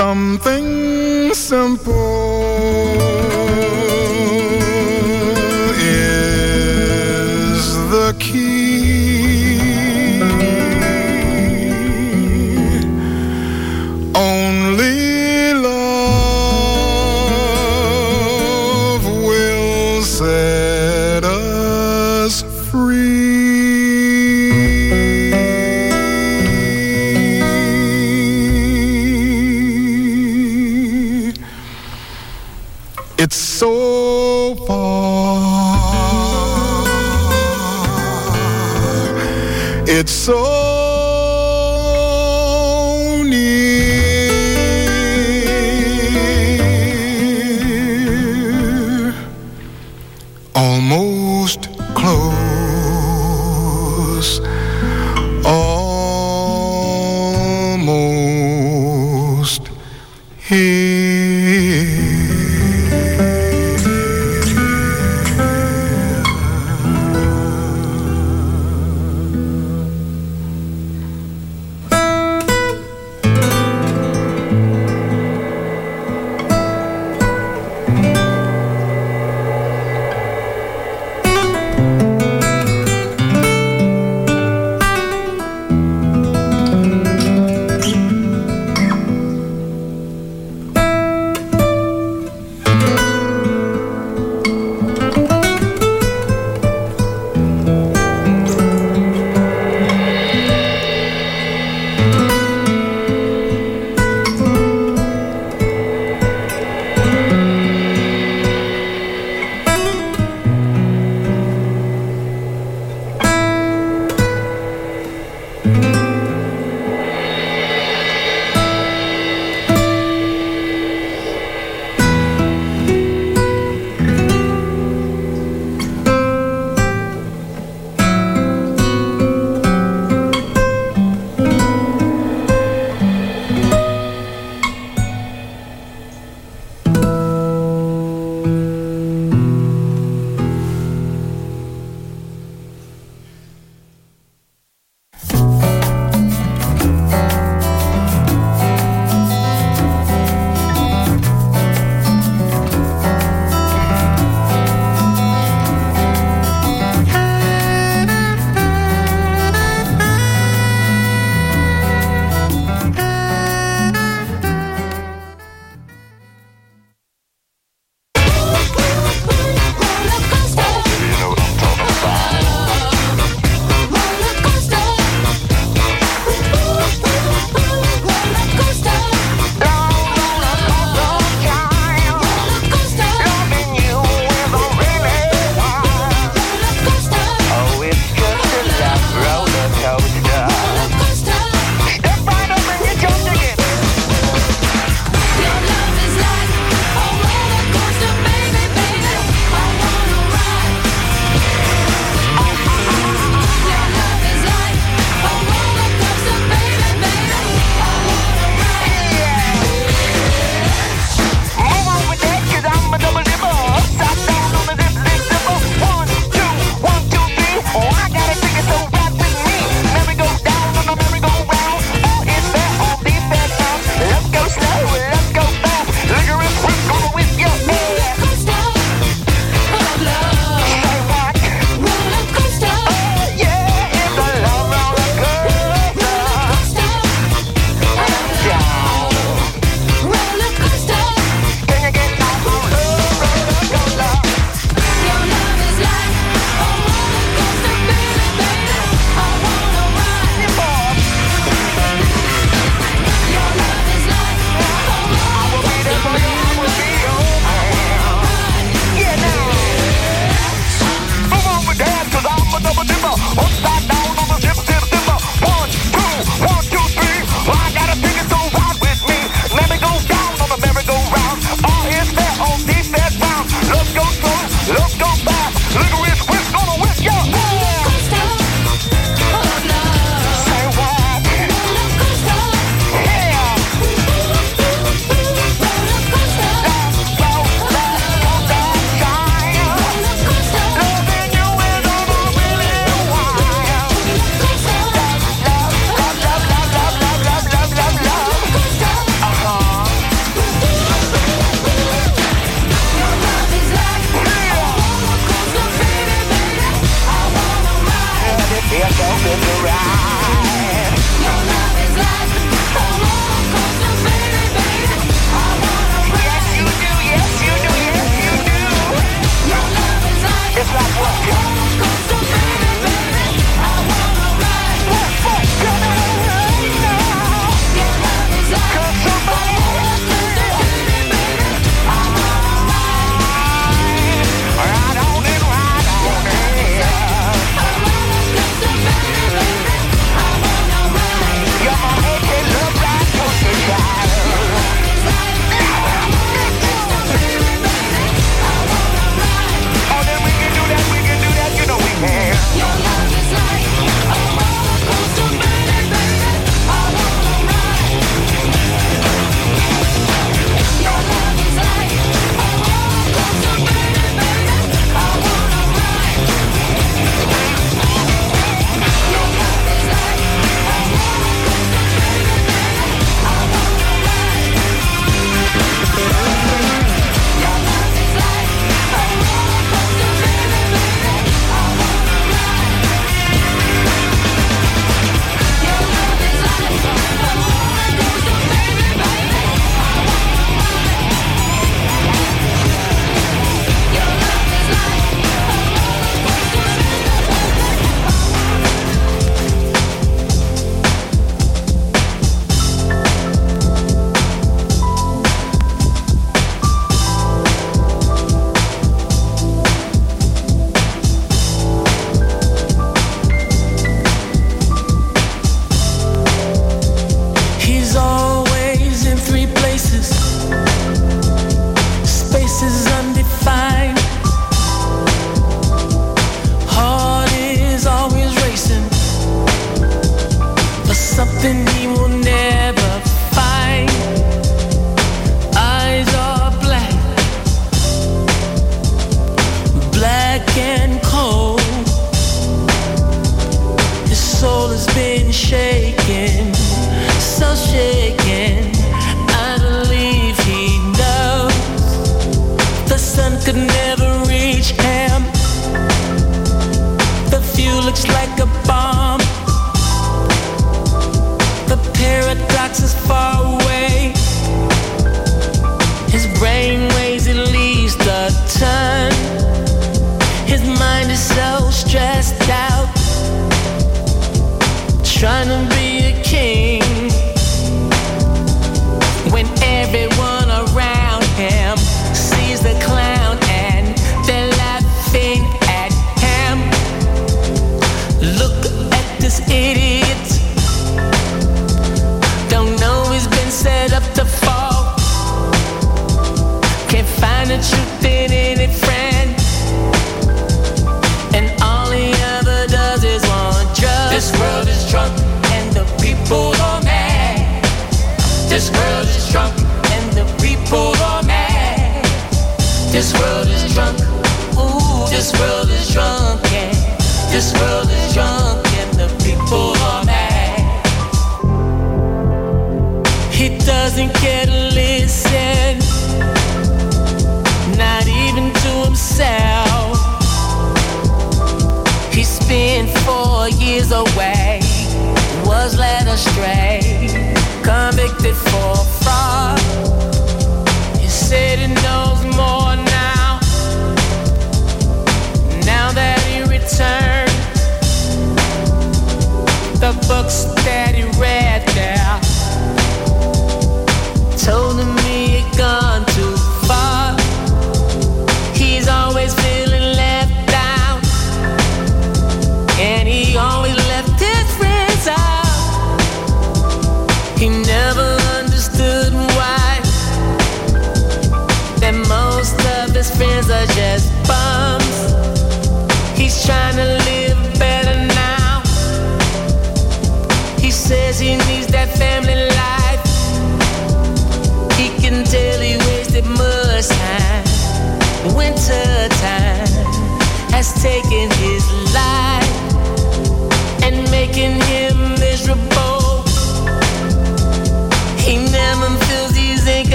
S2: Something simple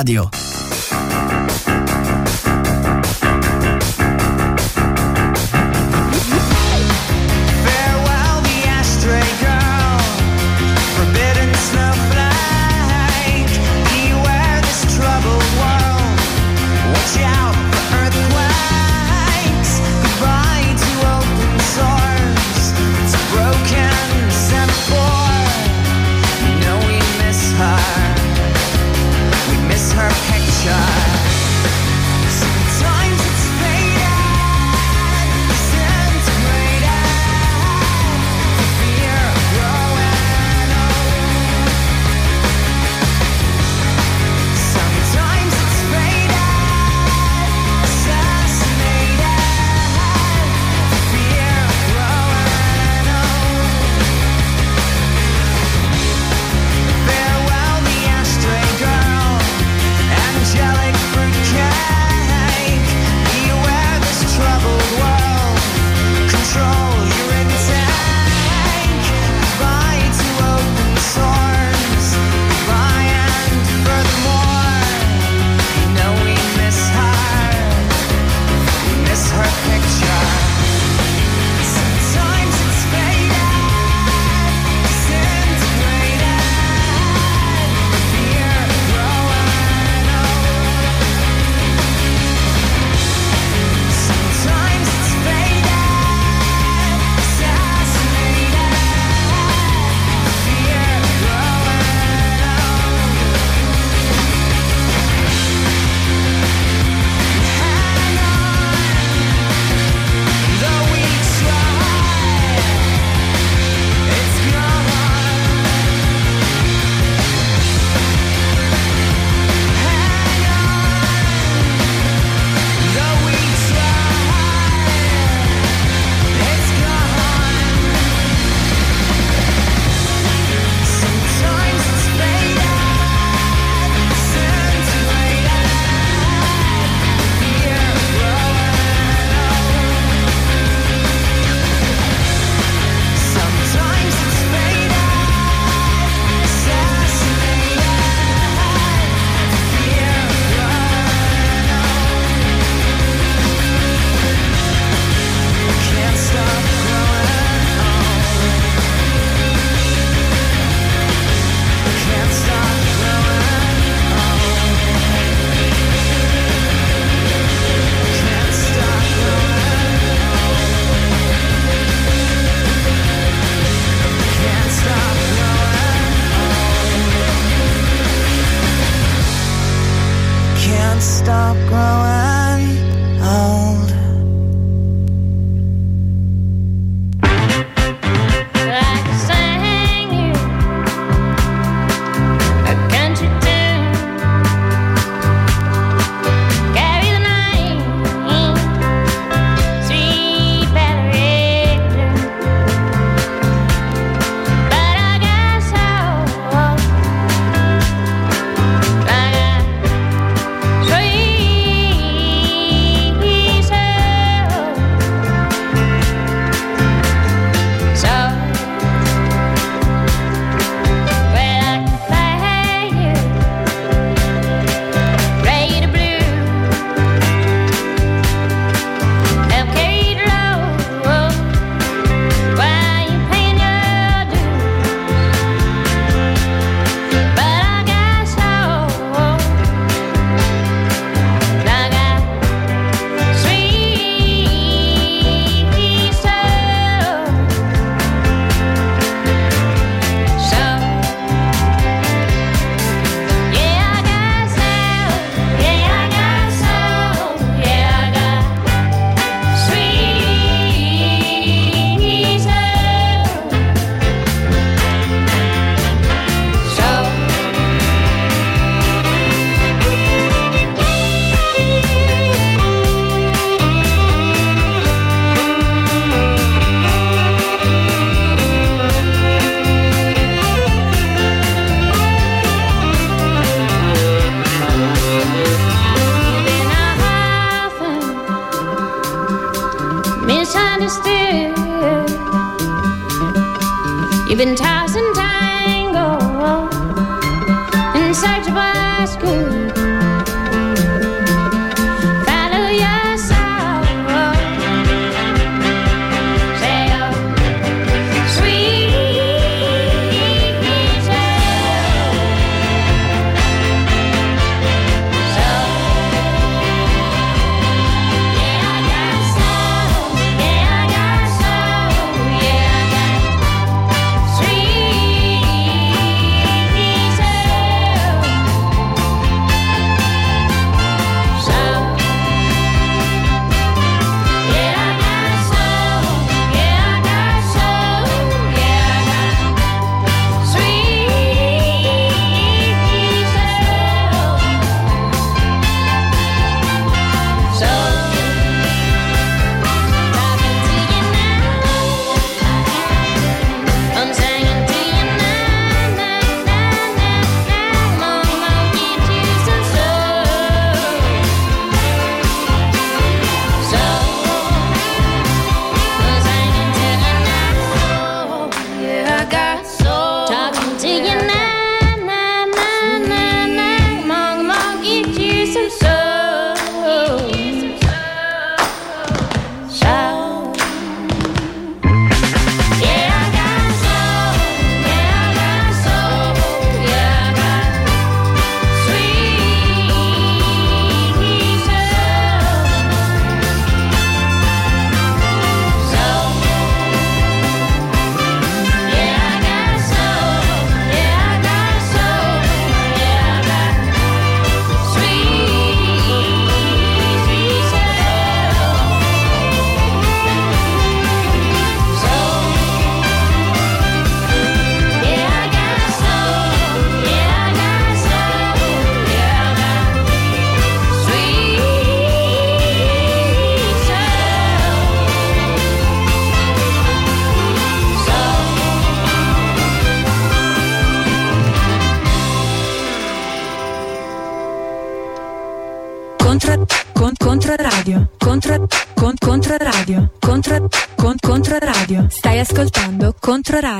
S6: Controradio.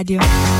S7: Radio.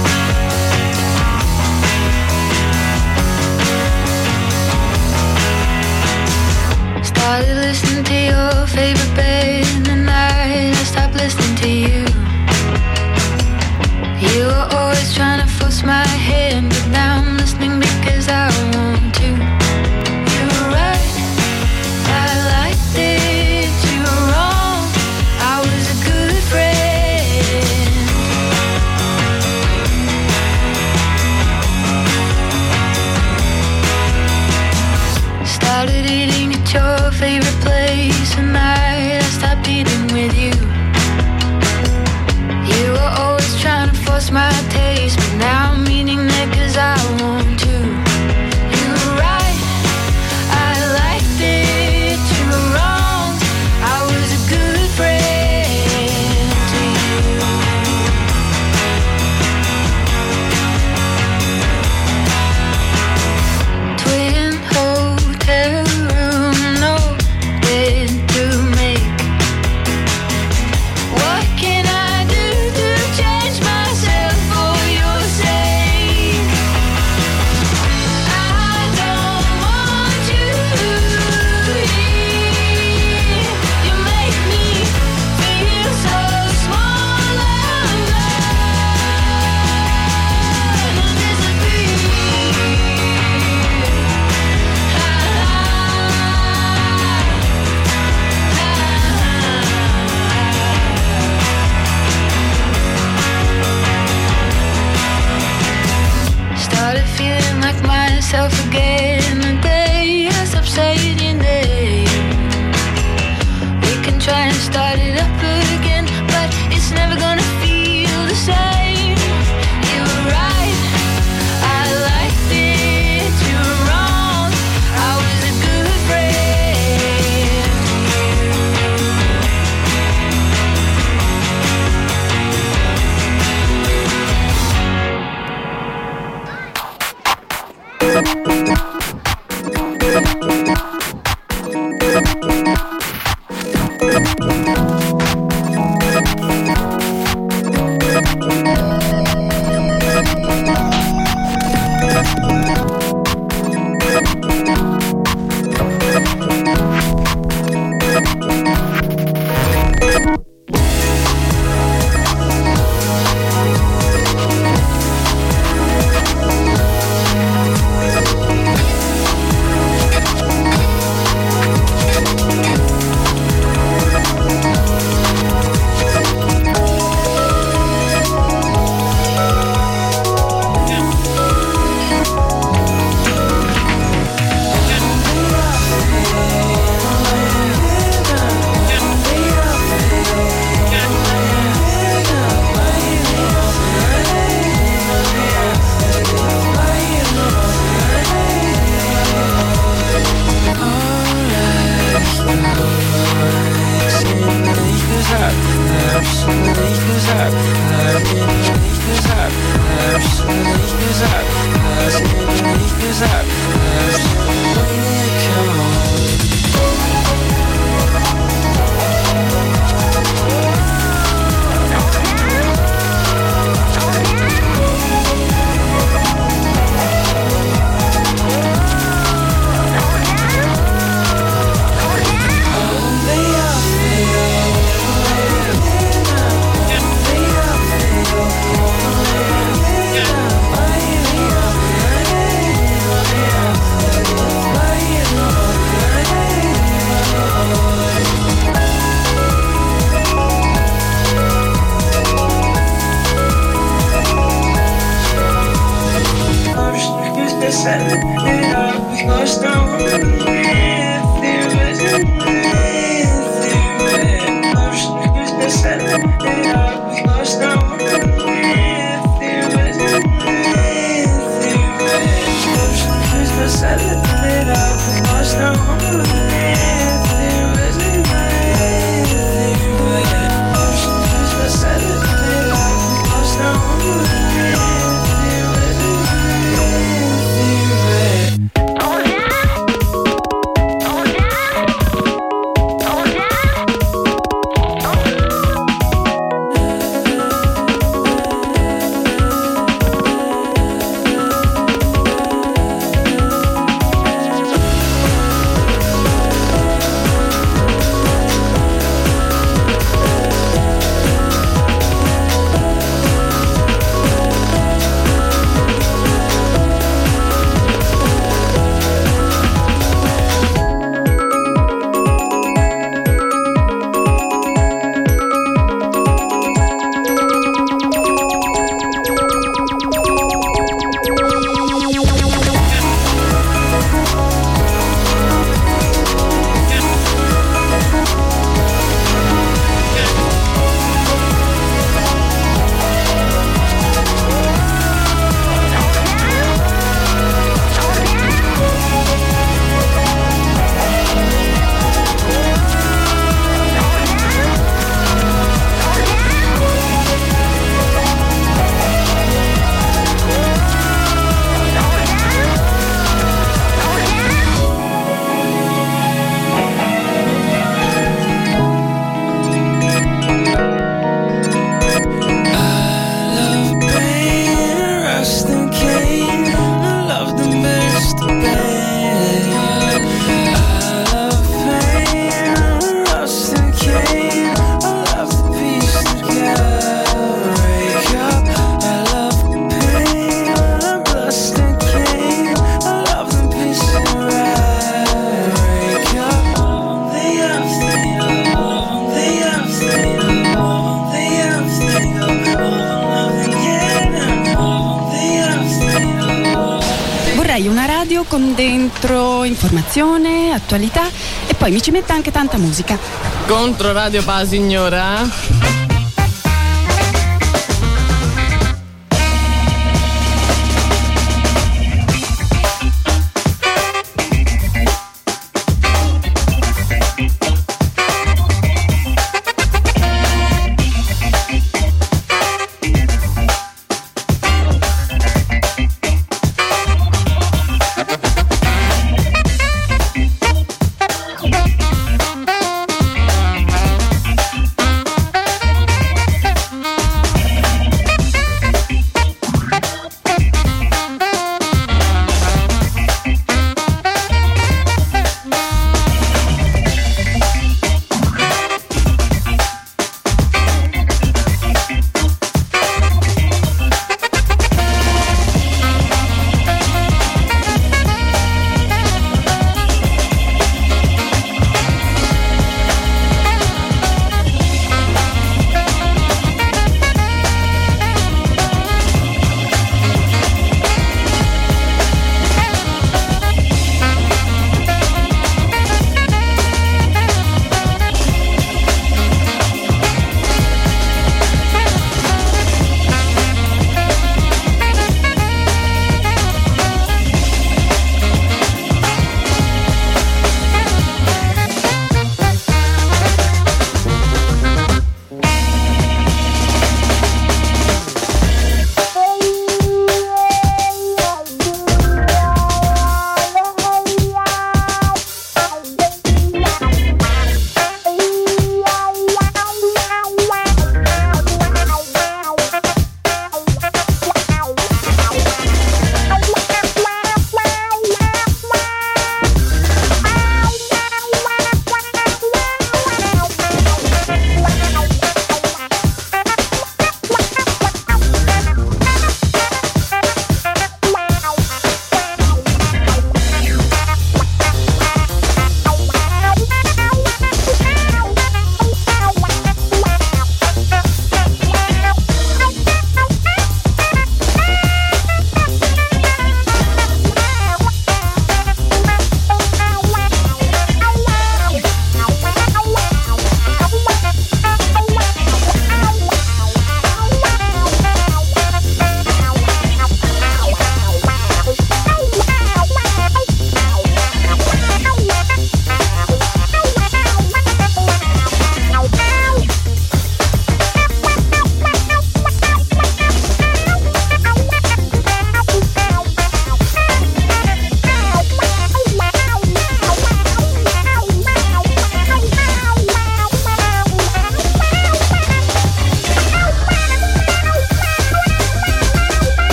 S7: Radio
S8: Pa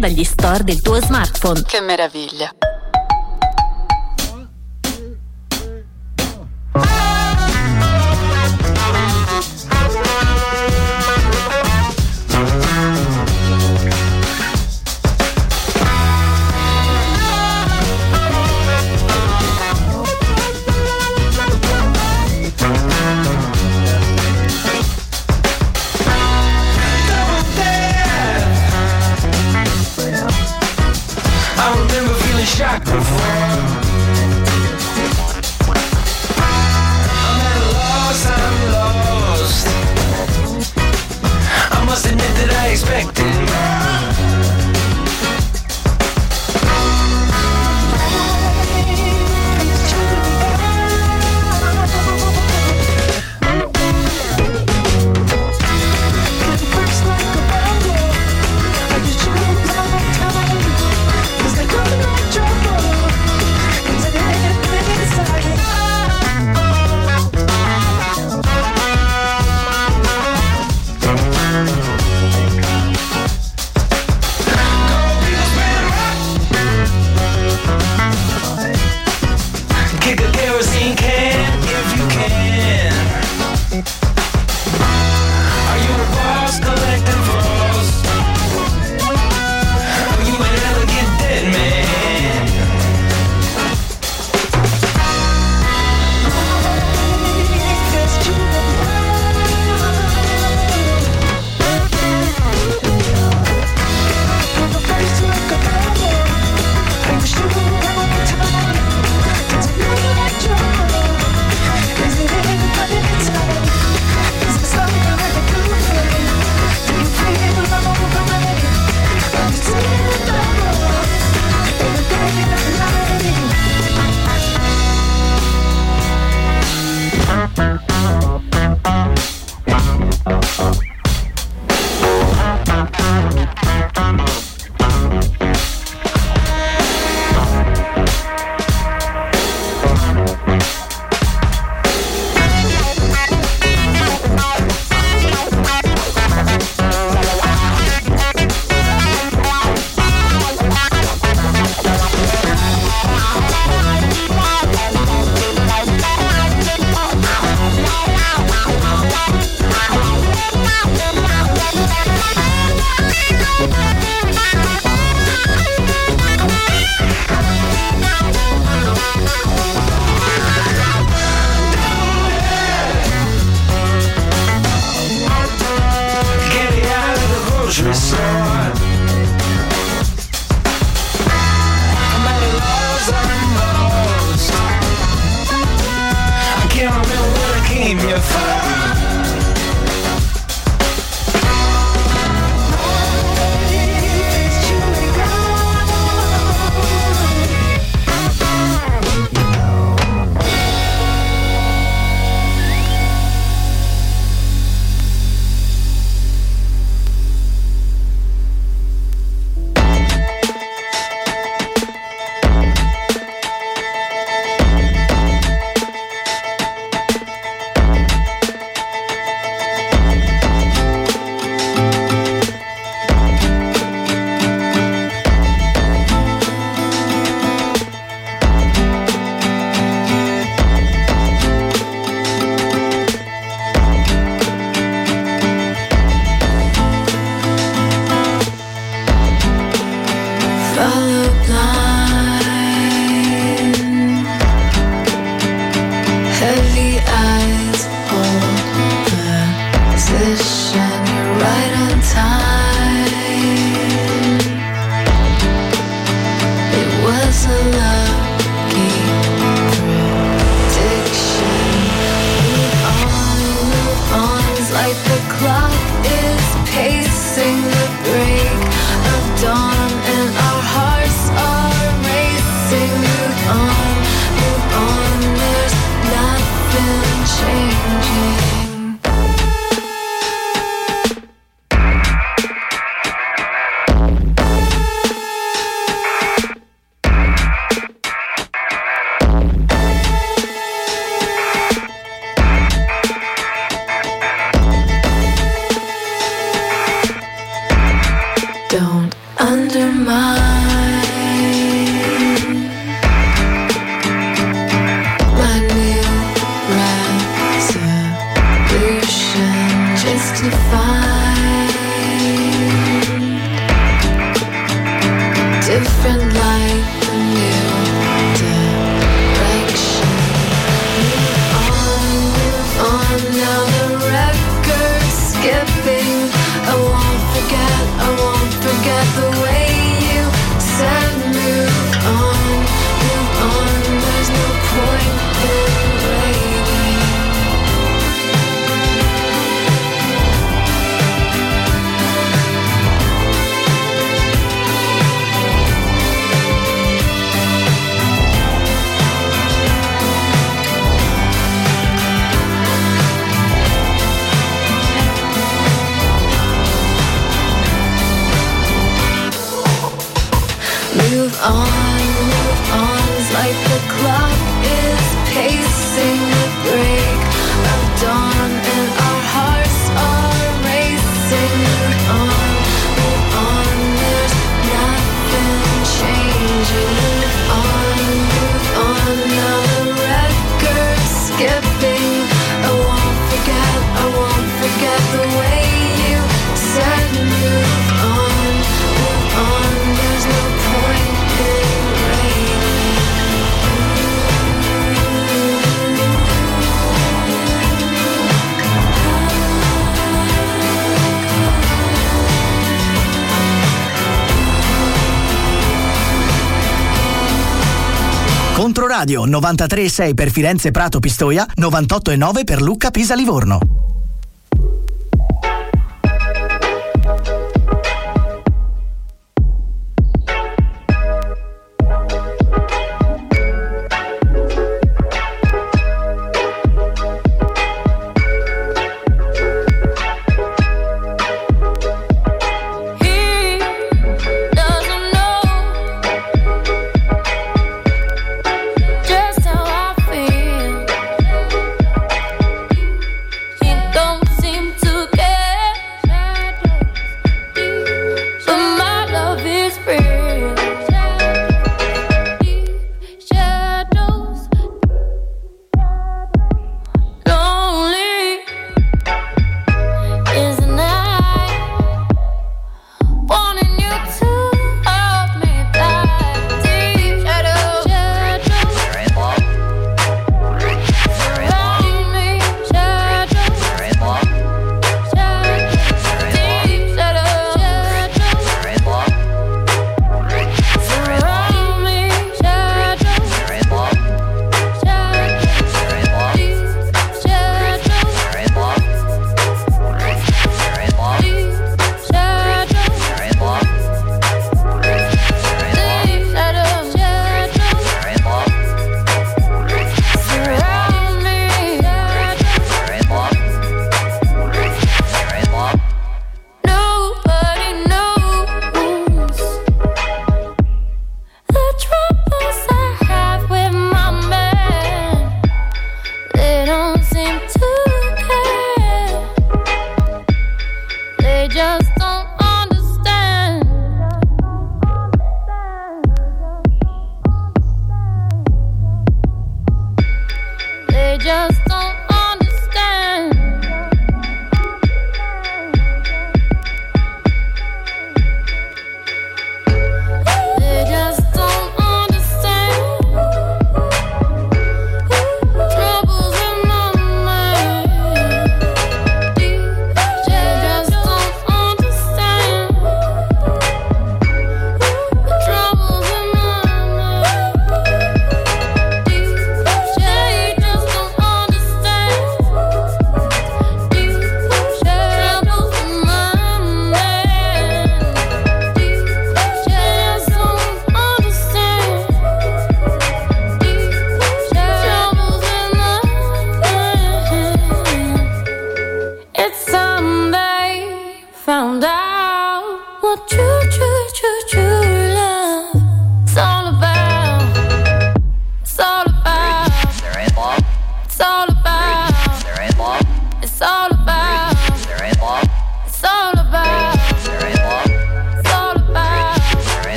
S9: dagli store del tuo smartphone.
S10: Che meraviglia.
S11: 936 per Firenze Prato Pistoia, 989 per Lucca Pisa Livorno.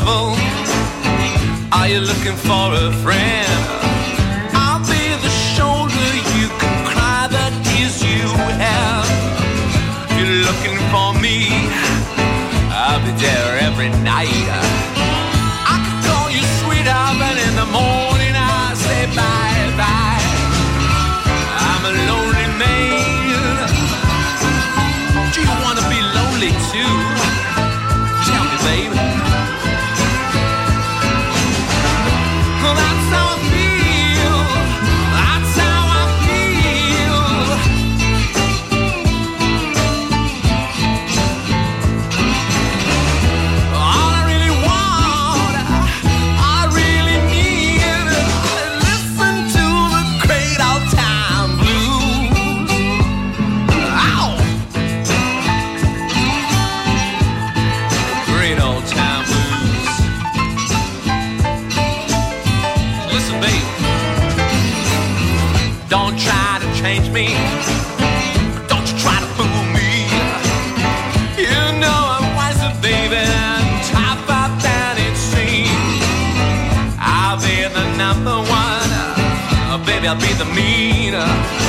S12: trouble? Are you looking for a friend? I'll be the shoulder you can cry the tears you have. If you're looking for me, I'll be there every night. I'll be the
S10: meaner.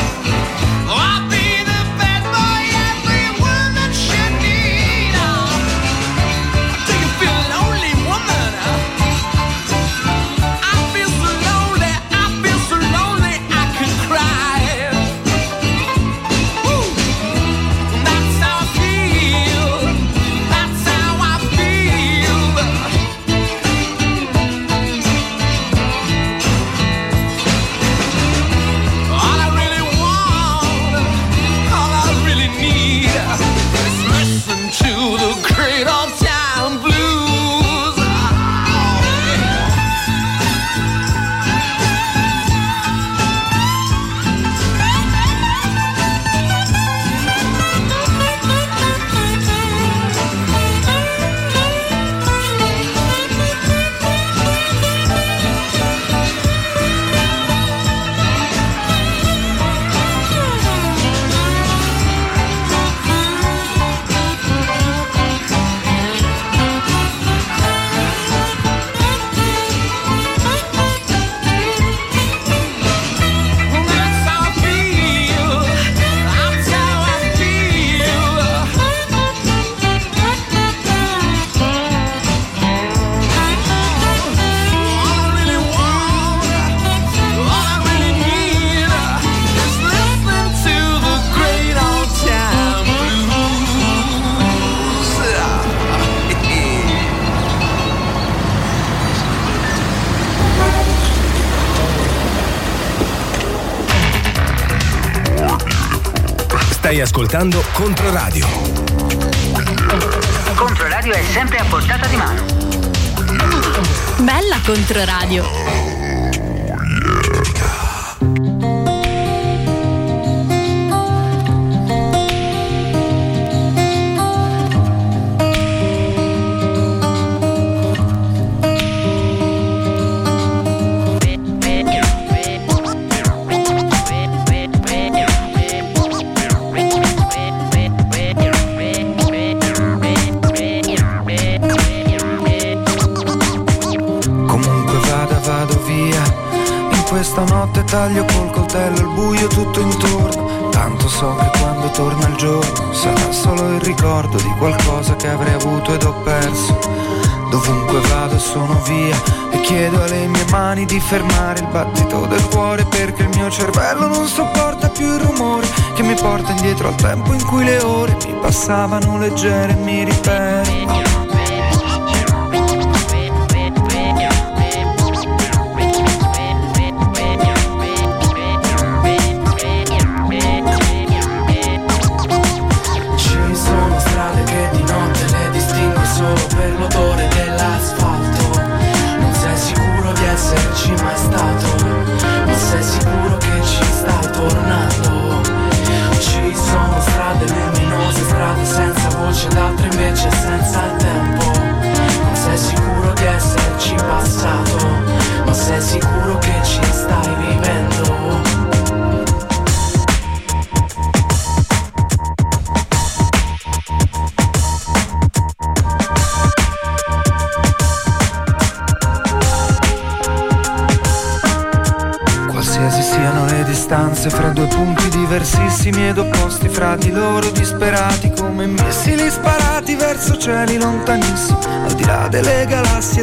S10: ascoltando Controradio.
S13: Controradio è sempre a portata di mano.
S9: Bella Controradio.
S14: taglio col coltello il buio tutto intorno. Tanto so che quando torna il giorno sarà solo il ricordo di qualcosa che avrei avuto ed ho perso. Dovunque vado sono via e chiedo alle mie mani di fermare il battito del cuore perché il mio cervello non sopporta più il rumore che mi porta indietro al tempo in cui le ore mi passavano leggere e mi ripeto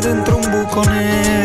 S14: dentro un
S15: buconero.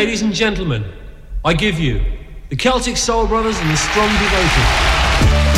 S16: Ladies and gentlemen, I give you the Celtic Soul Brothers and the Strong Devoted.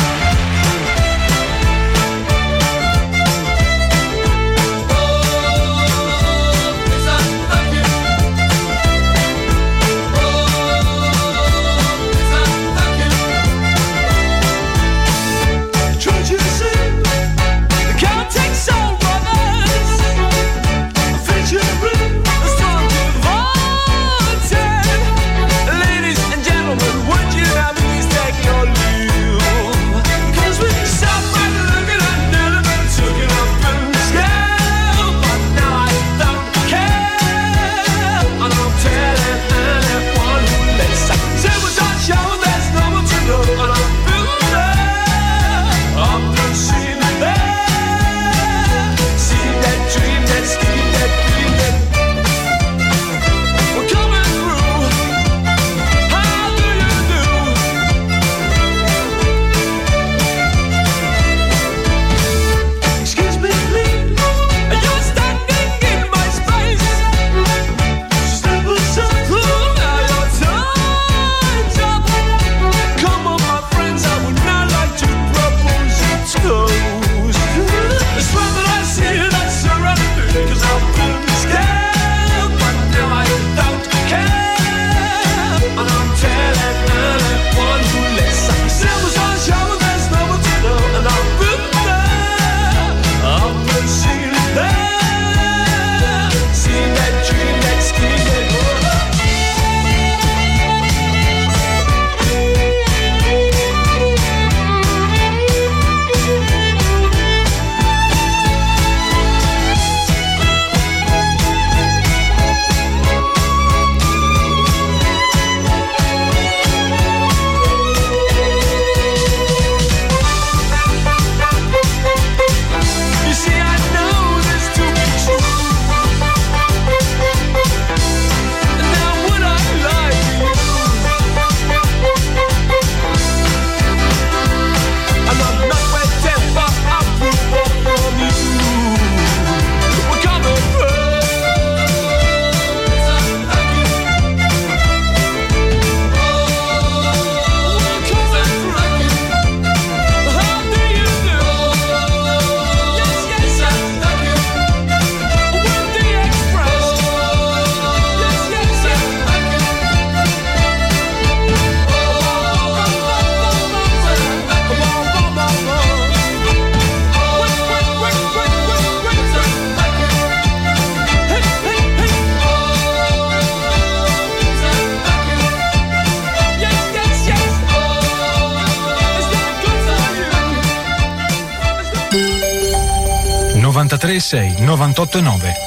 S16: 89